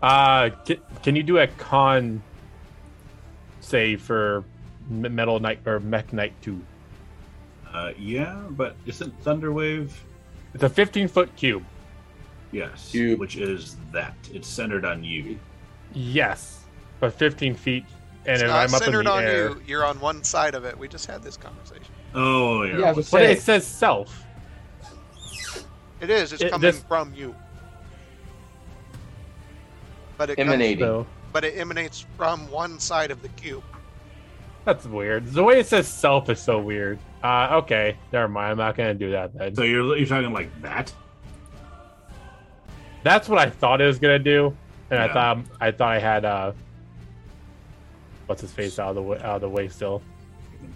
Uh, can, can you do a con save for Metal Knight or Mech Knight 2? uh, yeah, but isn't Thunderwave? It's a 15 foot cube. Yes, Cube. which is that it's centered on you. Yes, but 15 feet. And it's if not I'm up in the on air. you. You're on one side of it. We just had this conversation. Oh yeah, Yeah, I But it says self. It is. It's It- coming this- from you. But it comes- emanating. So but it emanates from one side of the cube. that's weird. The way it says self is so weird. Uh, okay, never mind. I'm not gonna do that then. So you're you're talking like that? That's what I thought it was gonna do, and I thought I thought I had uh, what's his face out of the way, out of the way still,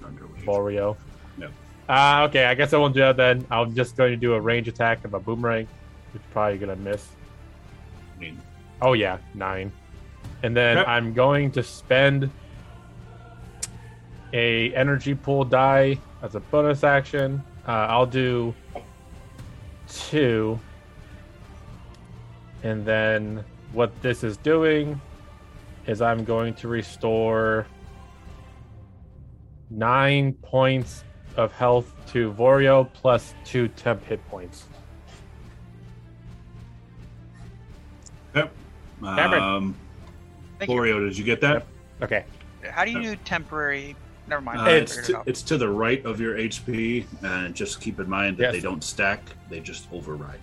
Thunderwave. Vorio. Yep. Uh, okay, I guess I won't do that then. I'm just going to do a range attack of a boomerang, which is probably gonna miss. I mean, Oh yeah, nine. And then Yep. I'm going to spend a energy pool die as a bonus action. Uh, I'll do two. And then what this is doing is I'm going to restore nine points of health to Vorio plus two temp hit points. Okay. Cameron. Thank you. Vorio, did you get that? Okay. How do you do temporary? Never mind. Uh, it's, figured it to, it's to the right of your HP, and just keep in mind that Yes. they don't stack; they just override.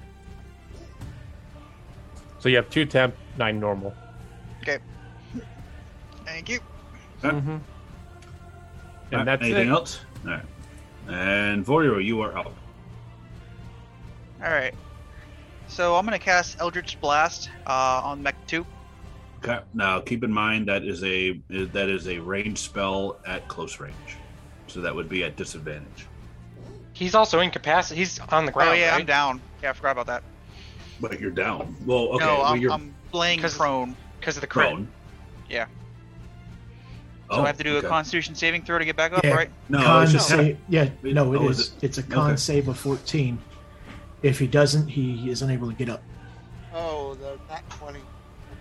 So you have two temp, nine normal. Okay. Thank you. Okay. Mm-hmm. Alright, And that's anything it. else? All right. And Vorio, you are up. All right. So I'm gonna cast Eldritch Blast uh, on Mech Two. Okay. Now, keep in mind that is a that is a range spell at close range, so that would be at disadvantage. He's also incapacitated. He's on the oh, ground. oh yeah, right? I'm down. Yeah, I forgot about that. But you're down. Well, okay. no, I'm, you're I'm laying 'Cause- prone, because of the crit. prone. Yeah. Oh, so I have to do okay. a Constitution saving throw to get back up, Yeah. right? No, con it's just save. Yeah, no, it Oh, is. is it? It's a con Okay. save of 14. If he doesn't, he is unable to get up. Oh, the nat 20.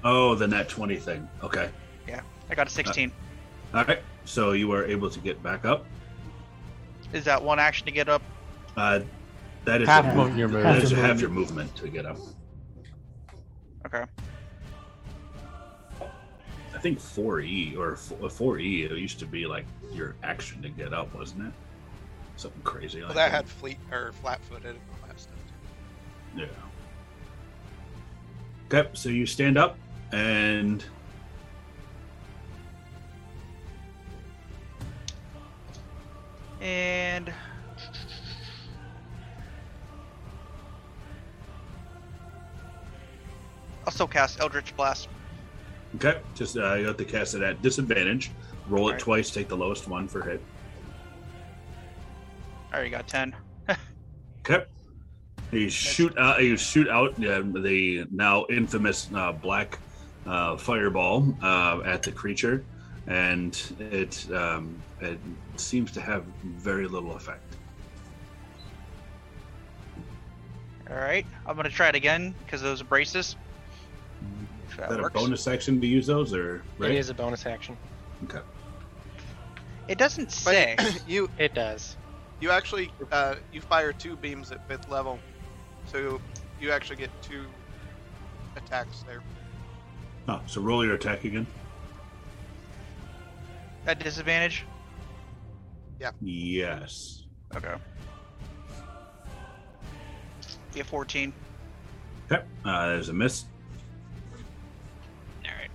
Oh the net twenty thing. Okay. Yeah, I got a 16. All right. So you are able to get back up. Is that one action to get up? Uh, that is Half a, of your that movement. is your half your movement. movement to get up. Okay. I think 4E or 4E it used to be like your action to get up, wasn't it? Something crazy Well, like that that. had fleet or flat-footed and all that stuff. Yeah. Okay, so you stand up and And I'll still cast Eldritch Blast. okay, just uh, you have to cast it at disadvantage. Roll it Alright. twice, take the lowest one for hit. I already got 10. Okay. You shoot out. You shoot out uh, the now infamous uh, black uh, fireball uh, at the creature, and it um, it seems to have very little effect. All right, I'm gonna try it again because those are bracers. If Is that that a bonus action to use those, or right? It is a bonus action. Okay. It doesn't But say. you It does. you actually uh, you fire two beams at fifth level, so you actually get two attacks there. Oh, so roll your attack again. At disadvantage. Yeah. Yes. Okay. Get 14. Okay. Uh, there's a miss. All right.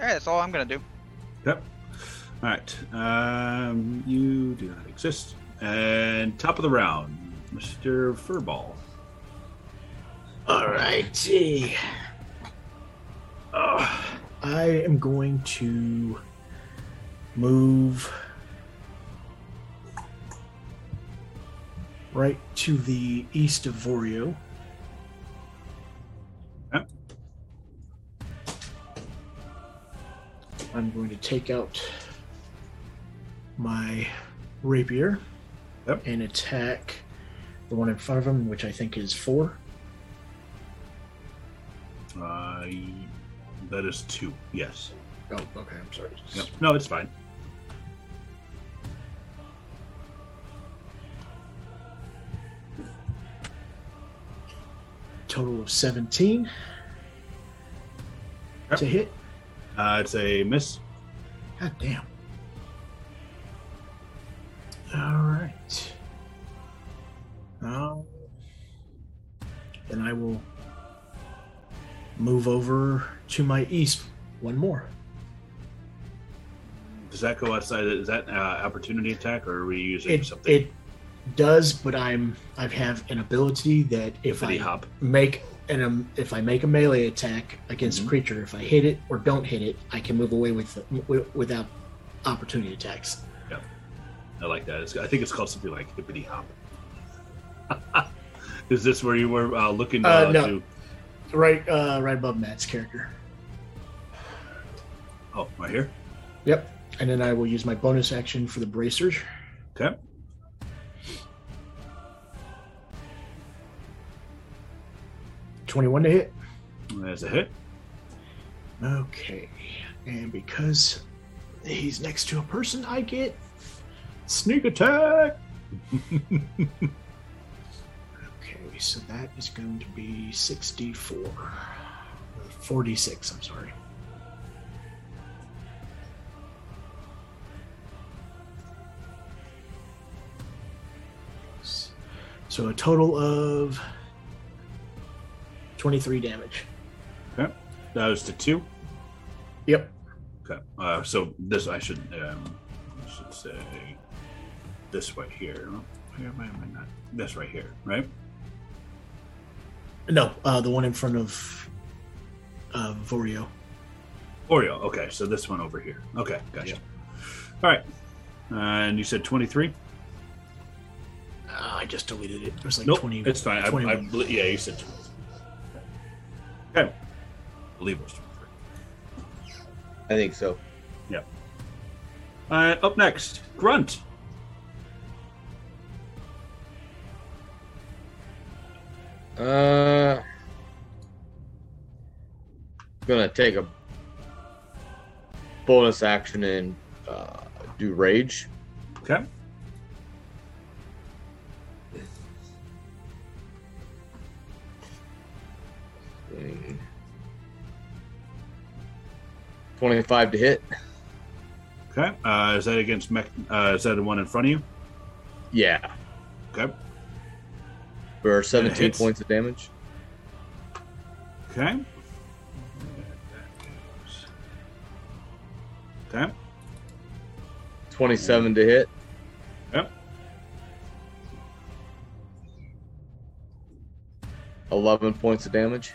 All right, that's all I'm gonna do. Yep. All right. Um, you do not exist. And top of the round, Mr. Furball. All righty. Uh, I am going to move right to the east of Vorio. Yep. I'm going to take out my rapier Yep. and attack the one in front of him, which I think is four. Uh, that is two. Yes. Oh, okay. I'm sorry. Yep. No, it's fine. Total of 17 Yep. to hit. Uh, it's a miss. God damn. All right. Um, then I will move over to my east one more. Does that go outside? Is that uh, opportunity attack, or are we using It something? it does, but I'm I have an ability that if I hop. make an um, if I make a melee attack against Mhm. a creature, if I hit it or don't hit it, I can move away with, wi- without opportunity attacks. Yeah, I like that. It's, I think it's called something like hippity hop. is this where you were uh, looking uh, Uh, no. to? Right, uh, right above Matt's character. Oh, right here. Yep. And then I will use my bonus action for the bracers. Okay. Twenty-one to hit. There's a hit. Okay. And because he's next to a person, I get sneak attack. so that is going to be 64. Or 46, I'm sorry. So a total of 23 damage. Okay. That was to two. Yep. Okay. Uh, so this I should um, I should say this right here. Where am I, am I not? This right here, right? No, uh, the one in front of uh, Vorio. Oreo. Okay, so this one over here. Okay, gotcha. All right. and you said twenty-three. Uh, I just deleted it. It was like nope, 20. it's fine. I, I, 21. bel- yeah, you said twenty. Okay. I believe it was twenty-three. I think so. Yeah. Uh, up next, Grunt. Uh, gonna take a bonus action and uh, do rage. Okay. Twenty-five to hit. Okay. Uh, is that against mech? Uh, is that the one in front of you? Yeah, Okay. For seventeen points of damage. Okay. Okay. Twenty-seven to hit. Yep. Eleven points of damage.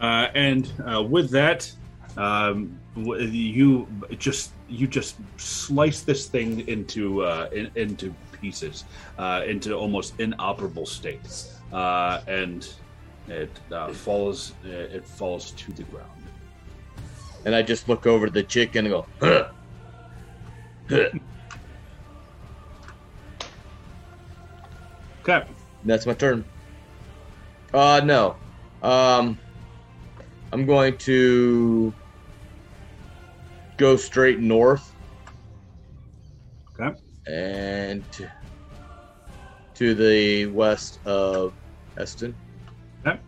Uh, and uh, with that, um, you just you just slice this thing into uh, in, into pieces, uh, into almost inoperable state, uh, and it uh, falls uh, it falls to the ground. And I just look over the chicken and go, huh. Huh. Okay. That's my turn. Uh, no. Um, I'm going to go straight north Okay. And to, to the west of Eston. Okay.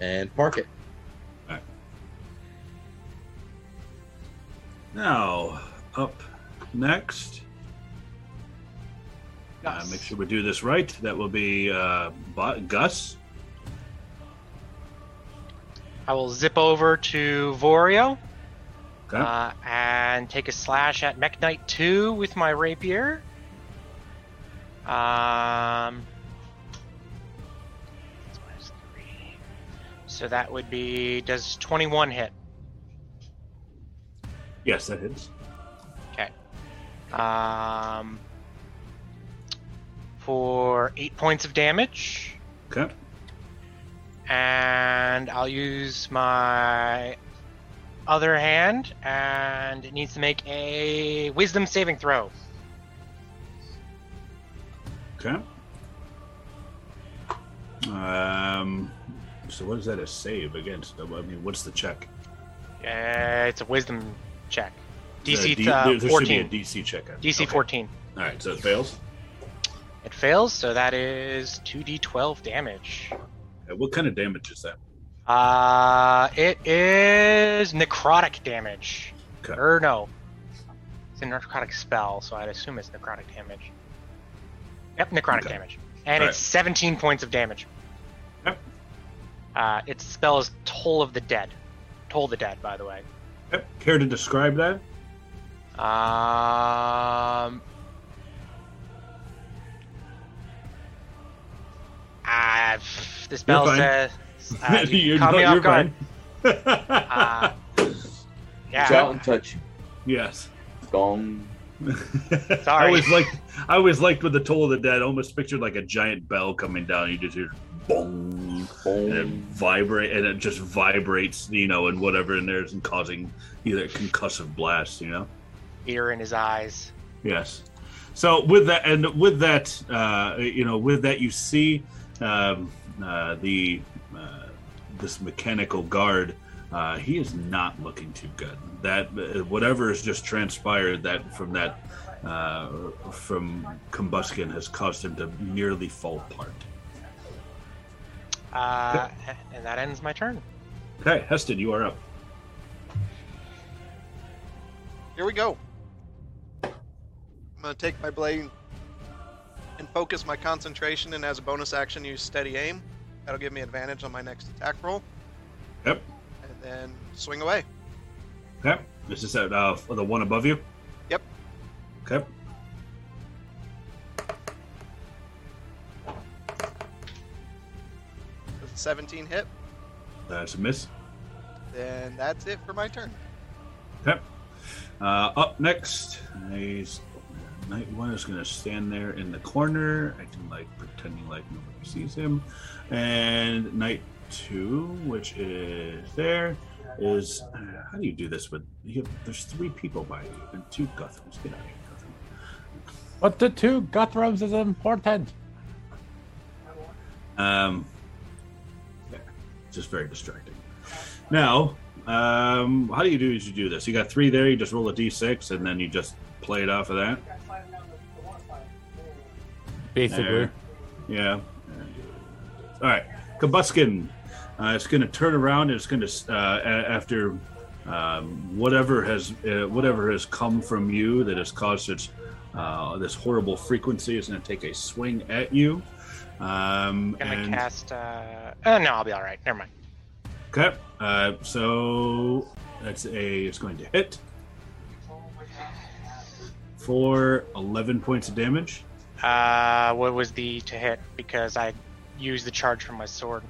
And park it. Now up next. Uh, make sure we do this right. That will be uh, Bo- Gus. I will zip over to Vorio Okay. uh, and take a slash at Mech Knight 2 with my rapier. Um, that's minus three. so that would be does 21 hit? yes, that hits. Okay. Um, for eight points of damage. Okay. and I'll use my other hand, and it needs to make a Wisdom saving throw. Okay. Um. So what is that a save against? I mean, what's the check? Uh, it's a Wisdom check. DC D- uh, there, there should be a 14. DC check. DC Okay. 14. All right, so it fails. It fails, so that is 2d12 damage. Okay, what kind of damage is that? Uh, it is necrotic damage. Okay. Or no, it's a necrotic spell, so I'd assume it's necrotic damage. Yep, necrotic Okay. damage, and Alright. it's 17 points of damage. Yep. Uh, its spell is Toll of the Dead. Toll the Dead, by the way. Yep. Care to describe that? Um. Uh, the spell says. Uh, you You're caught me not- off guard. fine. Uh, yeah. out and touch you. yes. Gong. I Sorry. always liked. I always liked with the Toll of the Dead. Almost pictured like a giant bell coming down. You just hear boom, boom. and it Boom. vibrate, and it just vibrates, you know, and whatever in there is and causing either a concussive blast, you know. Ear in his eyes. Yes. So with that, and with that, uh, you know, with that, you see um, uh, the uh, this mechanical guard uh, he is not looking too good. That uh, whatever has just transpired that from that uh, from combustion has caused him to nearly fall apart. Uh, and that ends my turn. Okay, Heston, you are up. Here we go. I'm gonna take my blade and focus my concentration, and as a bonus action, use steady aim. That'll give me advantage on my next attack roll, Yep. and then swing away. Okay. This is at uh, the one above you. Yep. Okay. Does 17 hit? That's a miss. Then that's it for my turn. Okay. Uh, up next, is Night One is going to stand there in the corner, acting like pretending like nobody sees him, and Night Two, which is there, is uh, how do you do this? With you have, there's three people by you and two Guthrums. Get out of here, Guthrum. But the two Guthrums is important. Um, yeah, just very distracting. Now, um, how do you do? You do this. You got three there. You just roll a d6, and then you just play it off of that. Basically. There. Yeah. All right. Combuskin. Uh, it's going to turn around. And it's going to uh, a- after um, whatever has uh, whatever has come from you that has caused such uh, this horrible frequency is going to take a swing at you. Um, I'm gonna and- cast. Uh... uh, no, I'll be all right. Never mind. Okay. Uh, so that's a. It's going to hit for 11 points of damage. Uh, what was the to hit? Because I used the charge from my sword,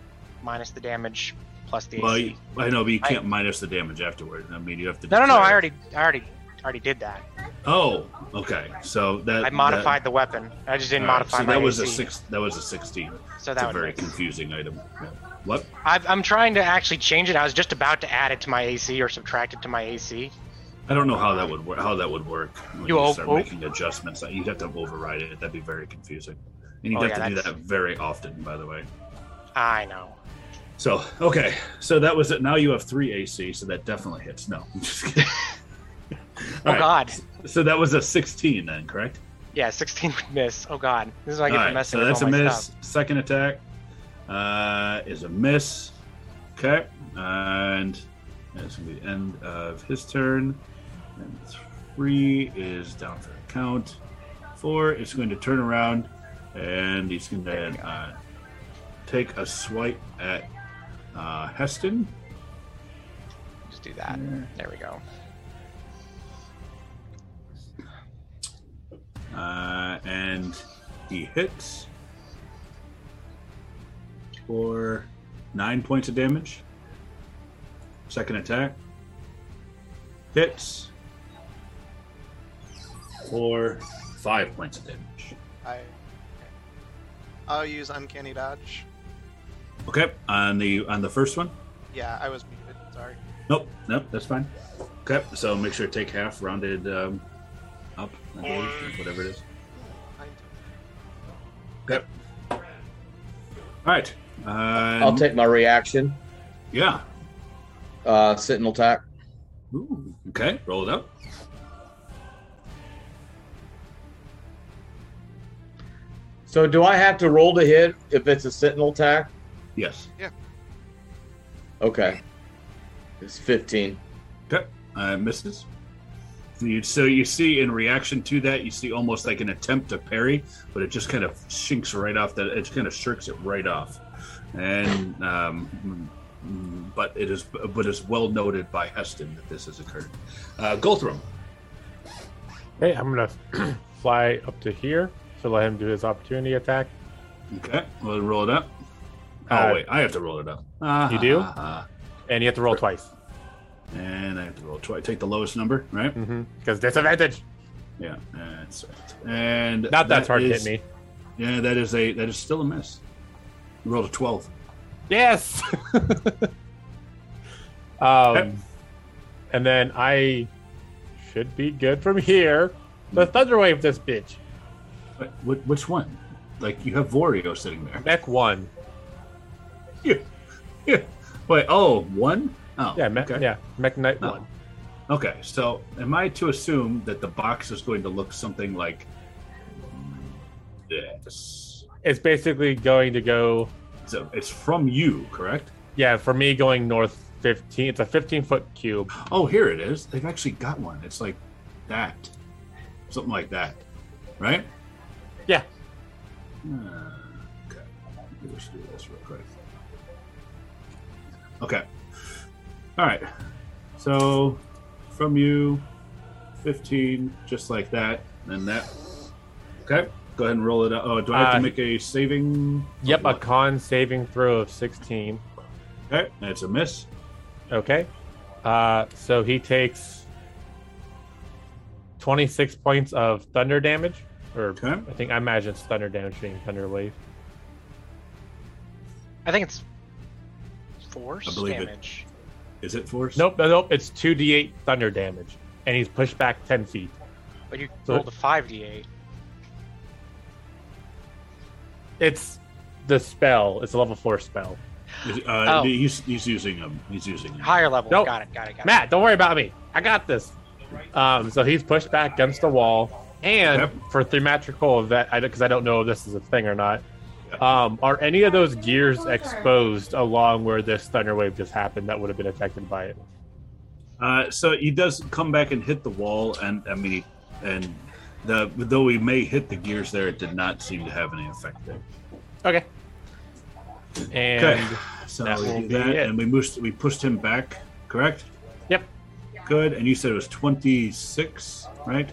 minus the damage plus the Well, AC. you- I know, but you can't minus the damage afterward. I mean, you have to. No, no, no. I already, I already, already did that. Oh, okay. So that I modified the weapon. I just didn't right, modify So my that was a six. That was a 16. So It's that a very confusing item. Yeah. What? I've, I'm trying to actually change it. I was just about to add it to my AC or subtract it to my AC. I don't know how that would work. How that would work when You you, start o- making adjustments. You'd have to override it. That'd be very confusing. And you'd Oh, have yeah, to do that very often, by the way. I know. So okay, so that was it. Now you have three AC, so that definitely hits. No, I'm just kidding. Oh right, God. So that was a 16 then, correct? Yeah, 16 would miss. Oh God. This is why I get right, messing so that's a miss. stuff. Second attack uh, is a miss. Okay, and that's gonna be the end of his turn. And three is down for the count. Four is going to turn around, and he's going to uh, take a swipe at uh, Heston. Just do that. There we go. Uh, and he hits for nine points of damage. Second attack hits for five points of damage. I. I'll use uncanny dodge. Okay, on the on the first one. Yeah, I was muted. Sorry. Nope, nope, that's fine. Okay, so make sure to take half rounded um, up, I believe, whatever it is. Nine Okay. All right. Um, I'll take my reaction. Yeah. Uh, Sentinel attack. Ooh, okay, roll it up. So do I have to roll to hit if it's a Sentinel attack? Yes. Yeah. Okay. It's 15. Okay, uh, misses. You, so you see, in reaction to that, you see almost like an attempt to parry, but it just kind of shinks right off. That it kind of shirks it right off, and um, mm, but it is but it's well noted by Heston that this has occurred. Uh, Guthrum. Hey, I'm gonna fly up to here to let him do his opportunity attack. Okay, we'll roll it up. Oh Uh, wait, I have to roll it up. Ah, You do? ha. And you have to roll twice. And I have to roll twice. Take the lowest number, right? Mm-hmm. Because disadvantage. Yeah, that's right. And Not that's hard is- to hit me. Yeah, that is a that is still a miss. You rolled a twelve. Yes. um, and then I should be good from here. Let's thunderwave this bitch. Which one? Like you have Vorio sitting there. Mech one. Yeah. Yeah. Wait. Oh, one. Oh, Yeah, me- okay. yeah, Mekk-Knight Oh. one. Okay, so am I to assume that the box is going to look something like this? It's basically going to go. So it's from you, correct? Yeah, for me going north 15. It's a 15 foot cube. Oh, here it is. They've actually got one. It's like that, something like that, right? Yeah. Uh, okay. Maybe we should do this real quick. Okay. All right. So from you, 15, just like that, and that. Okay. Go ahead and roll it out. Oh, do I have Uh, to make a saving? Yep, a con saving throw of 16. Okay, that's a miss. Okay. Uh, so he takes 26 points of thunder damage. Or Okay. I think I imagine it's thunder damage being thunder wave. I think it's force I believe it. damage. Is it force? Nope, no, nope. It's 2d8 thunder damage. And he's pushed back 10 feet. But you So- rolled a 5d8. It's the spell. It's a level 4 spell. Uh, Oh. he's, he's using them. He's using them. Higher level. Nope. Got it, got it, got it. Matt, don't worry about me. I got this. Um, so he's pushed back against the wall. And Yep. for thematrical event, because I, don't know if this is a thing or not, um, are any of those gears exposed along where this thunder wave just happened that would have been affected by it? Uh, so he does come back and hit the wall, and I mean, and the though he may hit the gears there, it did not seem to have any effect there. Okay. And Okay, so that we do that, and we pushed we pushed him back, correct? Yep. Good, and you said it was twenty six, right?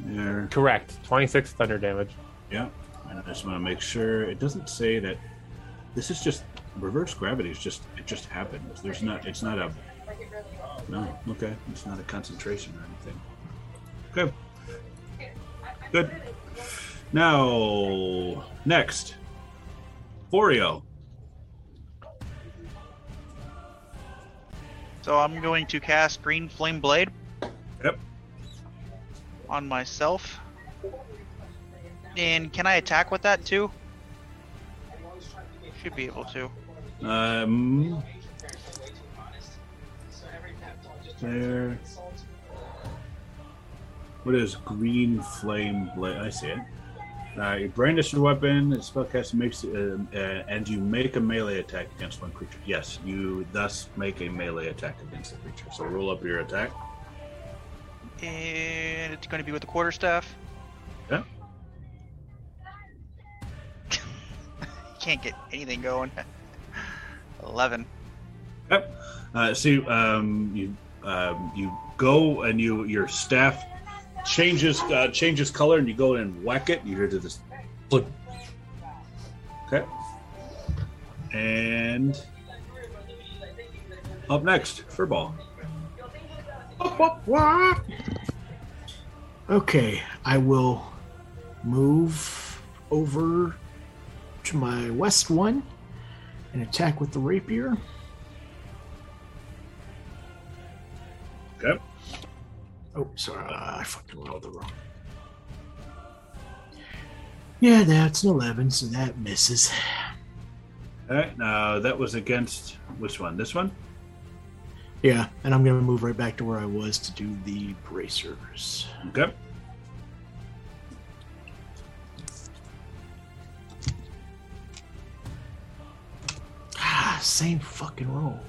There, correct. 26 thunder damage. yeah. And I just want to make sure it doesn't say that this is just reverse gravity. Is just it just happens. There's not. It's not a. No. Okay. It's not a concentration or anything. Okay. Good. Now, next, Vorio. So I'm going to cast Green Flame Blade Yep. On myself. And can I attack with that too? Should be able to. Um. There. What is green flame blade? I see it. Uh, you brandish your weapon. The spellcaster makes, uh, uh, and you make a melee attack against one creature. Yes, you thus make a melee attack against the creature. So roll up your attack. And it's going to be with the quarterstaff. Yeah. Can't get anything going. 11. Yep. Uh, see, um, you um, you go and you your staff changes uh, changes color, and you go and whack it. You hear to this. blip. Okay. And up next, Furball. Okay, I will move over to my west one and attack with the rapier. Okay. Oh, sorry, I fucking rolled the wrong. Yeah, that's an 11, so that misses. All right. Now that was against which one? This one. Yeah, and I'm gonna move right back to where I was to do the bracers. Okay. Ah, same fucking roll.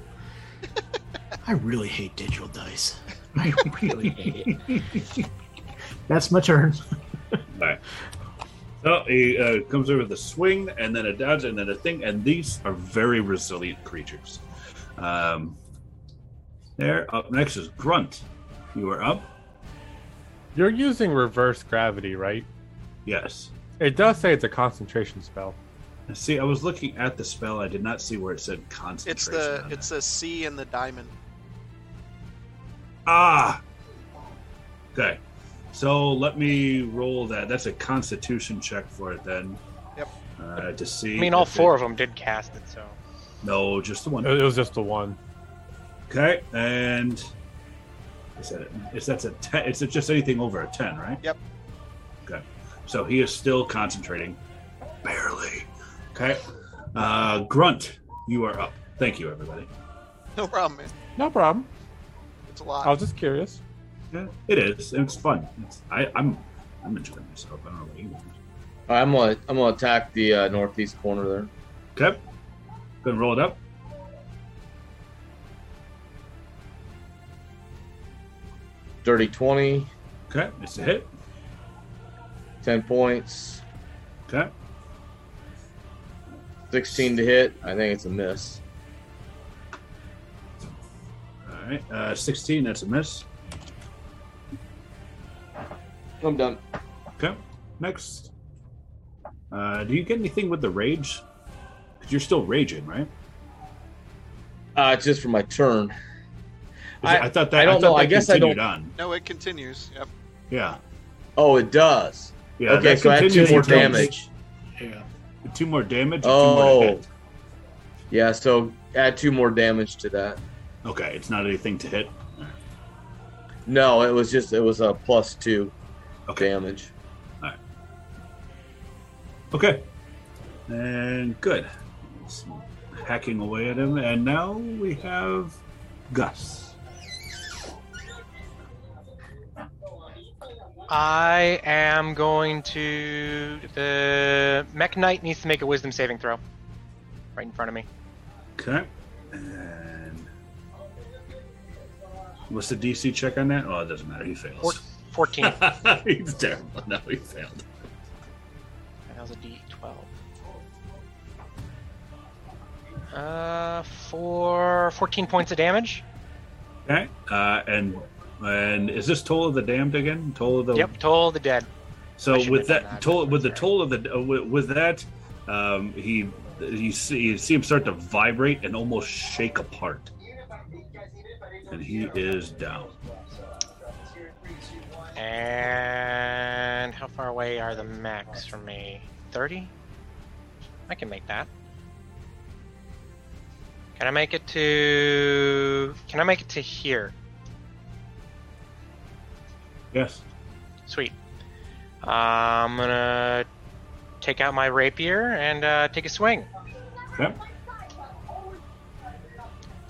I really hate digital dice. I really hate it. That's my turn. All right. So he uh, comes over with a swing and then a dodge and then a thing, and these are very resilient creatures. Um, there. Up next is Grunt. You are up. You're using reverse gravity, right? Yes. It does say it's a concentration spell. See, I was looking at the spell. I did not see where it said concentration. It's the it's the C and the diamond. ah. Okay. So let me roll that. That's a Constitution check for it then. Yep. Uh, to see. I mean, all if it- four of them did cast it, so. No, just the one. It it was just the one. Okay, and is that is that's a ten? It's just anything over a ten, right? Yep. Okay, so he is still concentrating, barely. Okay, uh, Grunt, you are up. Thank you, everybody. No problem, man. No problem. It's a lot. I was just curious. Yeah, it is. And it's fun. It's, I, I'm I'm enjoying myself. I don't know about you. guys. All right, I'm gonna I'm gonna attack the uh, northeast corner there. Okay. Go and roll it up. Dirty twenty, Okay, it's a hit. 10 points, Okay. sixteen to hit. I think it's a miss. All right. Uh, 16. That's a miss. I'm done. Okay. Next. Uh, do you get anything with the rage? Because you're still raging, right? Uh, it's just for my turn. I- I thought that. I don't thought know. that I guess I continued don't- On. no, it continues. Yep. Yeah. Oh, it does. Yeah. okay, so I have two more until- damage. Yeah. Two more damage. Oh. Two more oh. hit? Yeah, so add two more damage to that. Okay. It's not anything to hit. No, it was just it was a plus two Okay. damage. All right. Okay. And good. It's hacking away at him, and now we have Gus. I am going to. The Mech Knight needs to make a wisdom saving throw. Right in front of me. Okay. And what's the DC check on that? Oh, it doesn't matter. He Four, fails. 14. He's terrible. No, he failed. That was a D12. Uh, for 14 points of damage. Okay. Uh, and and is this toll of the damned again? Toll of the Yep, toll of the dead. So with that that. toll, with the toll of the uh, with, with that, um, he you see you see him start to vibrate and almost shake apart, and he is down. And how far away are the mechs from me? 30? I can make that. Can I make it to. Can I make it to here? Yes. Sweet. Uh, I'm gonna take out my rapier and uh, take a swing. Okay.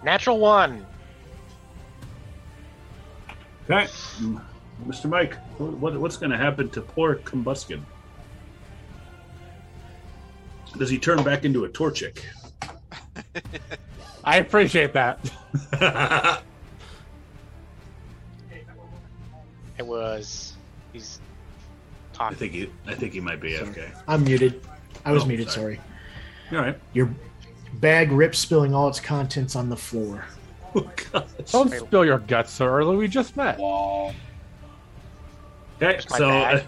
Natural one. Okay. Mr. Mike, what, what's going to happen to poor Combuskin? Does he turn back into a Torchic? I appreciate that. It was. He's I think he, I think he might be AFK. I'm muted. I was Oh, muted. sorry. Sorry. All right. Your bag rips, spilling all its contents on the floor. Oh, gosh. Don't spill your guts so early. We just met. Okay, so uh,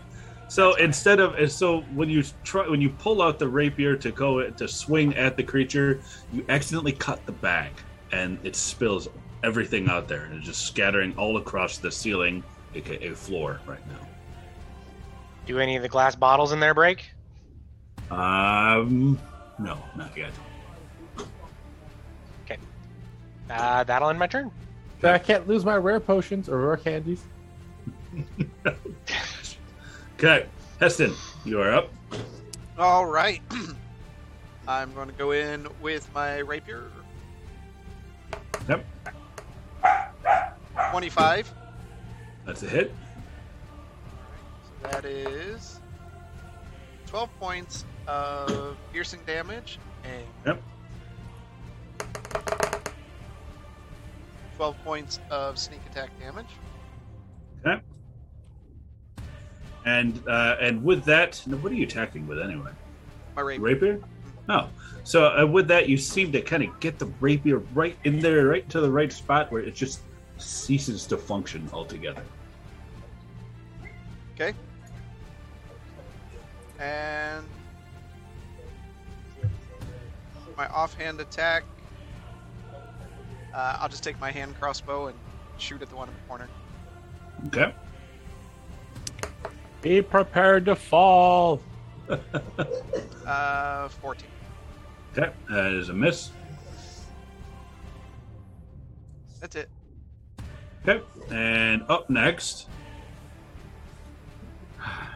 so instead of so when you try when you pull out the rapier to go to swing at the creature, you accidentally cut the bag and it spills everything out there and it's just scattering all across the ceiling, aka floor right now. Do any of the glass bottles in there break? Um, no, not yet. Okay. Uh, that'll end my turn. I can't lose my rare potions or rare candies. Okay, Heston, you are up. All right. I'm going to go in with my rapier. Yep, 25. That's a hit. So that is 12 points of piercing damage and Yep. 12 points of sneak attack damage. Okay. And uh, and with that, what are you attacking with anyway? My rapier. Rapier? Oh, so uh, with that, you seem to kind of get the rapier right in there, right to the right spot where it just ceases to function altogether. Okay. And my offhand attack. Uh, I'll just take my hand crossbow and shoot at the one in the corner. Okay. Be prepared to fall. Uh, 14. Okay. That is a miss. That's it. Okay. And up next,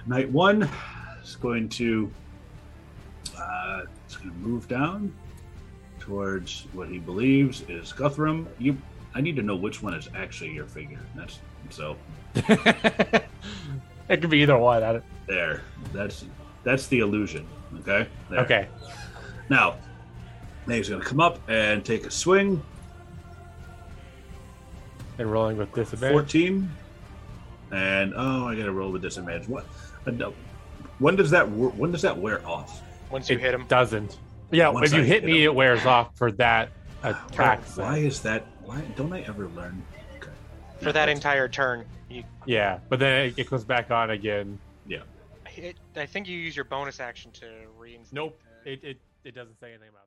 night one is going to uh, it's going to move down towards what he believes is Guthrum. You, I need to know which one is actually your figure. That's so it could be either one. I there. That's that's the illusion. Okay. There. okay. Now, now he's going to come up and take a swing. And rolling with disadvantage. 14. And oh, I got to roll with disadvantage. What? uh, no. When does that when does that wear off? Once you it hit him. doesn't. Yeah, Once if you I hit hit me, him. it wears off for that attack. Why, why is that? Why don't I ever learn? Okay. For that entire turn. You, Yeah, but then it, it goes back on again. it, I think you use your bonus action to reinstate. Nope. the- It, it, it doesn't say anything about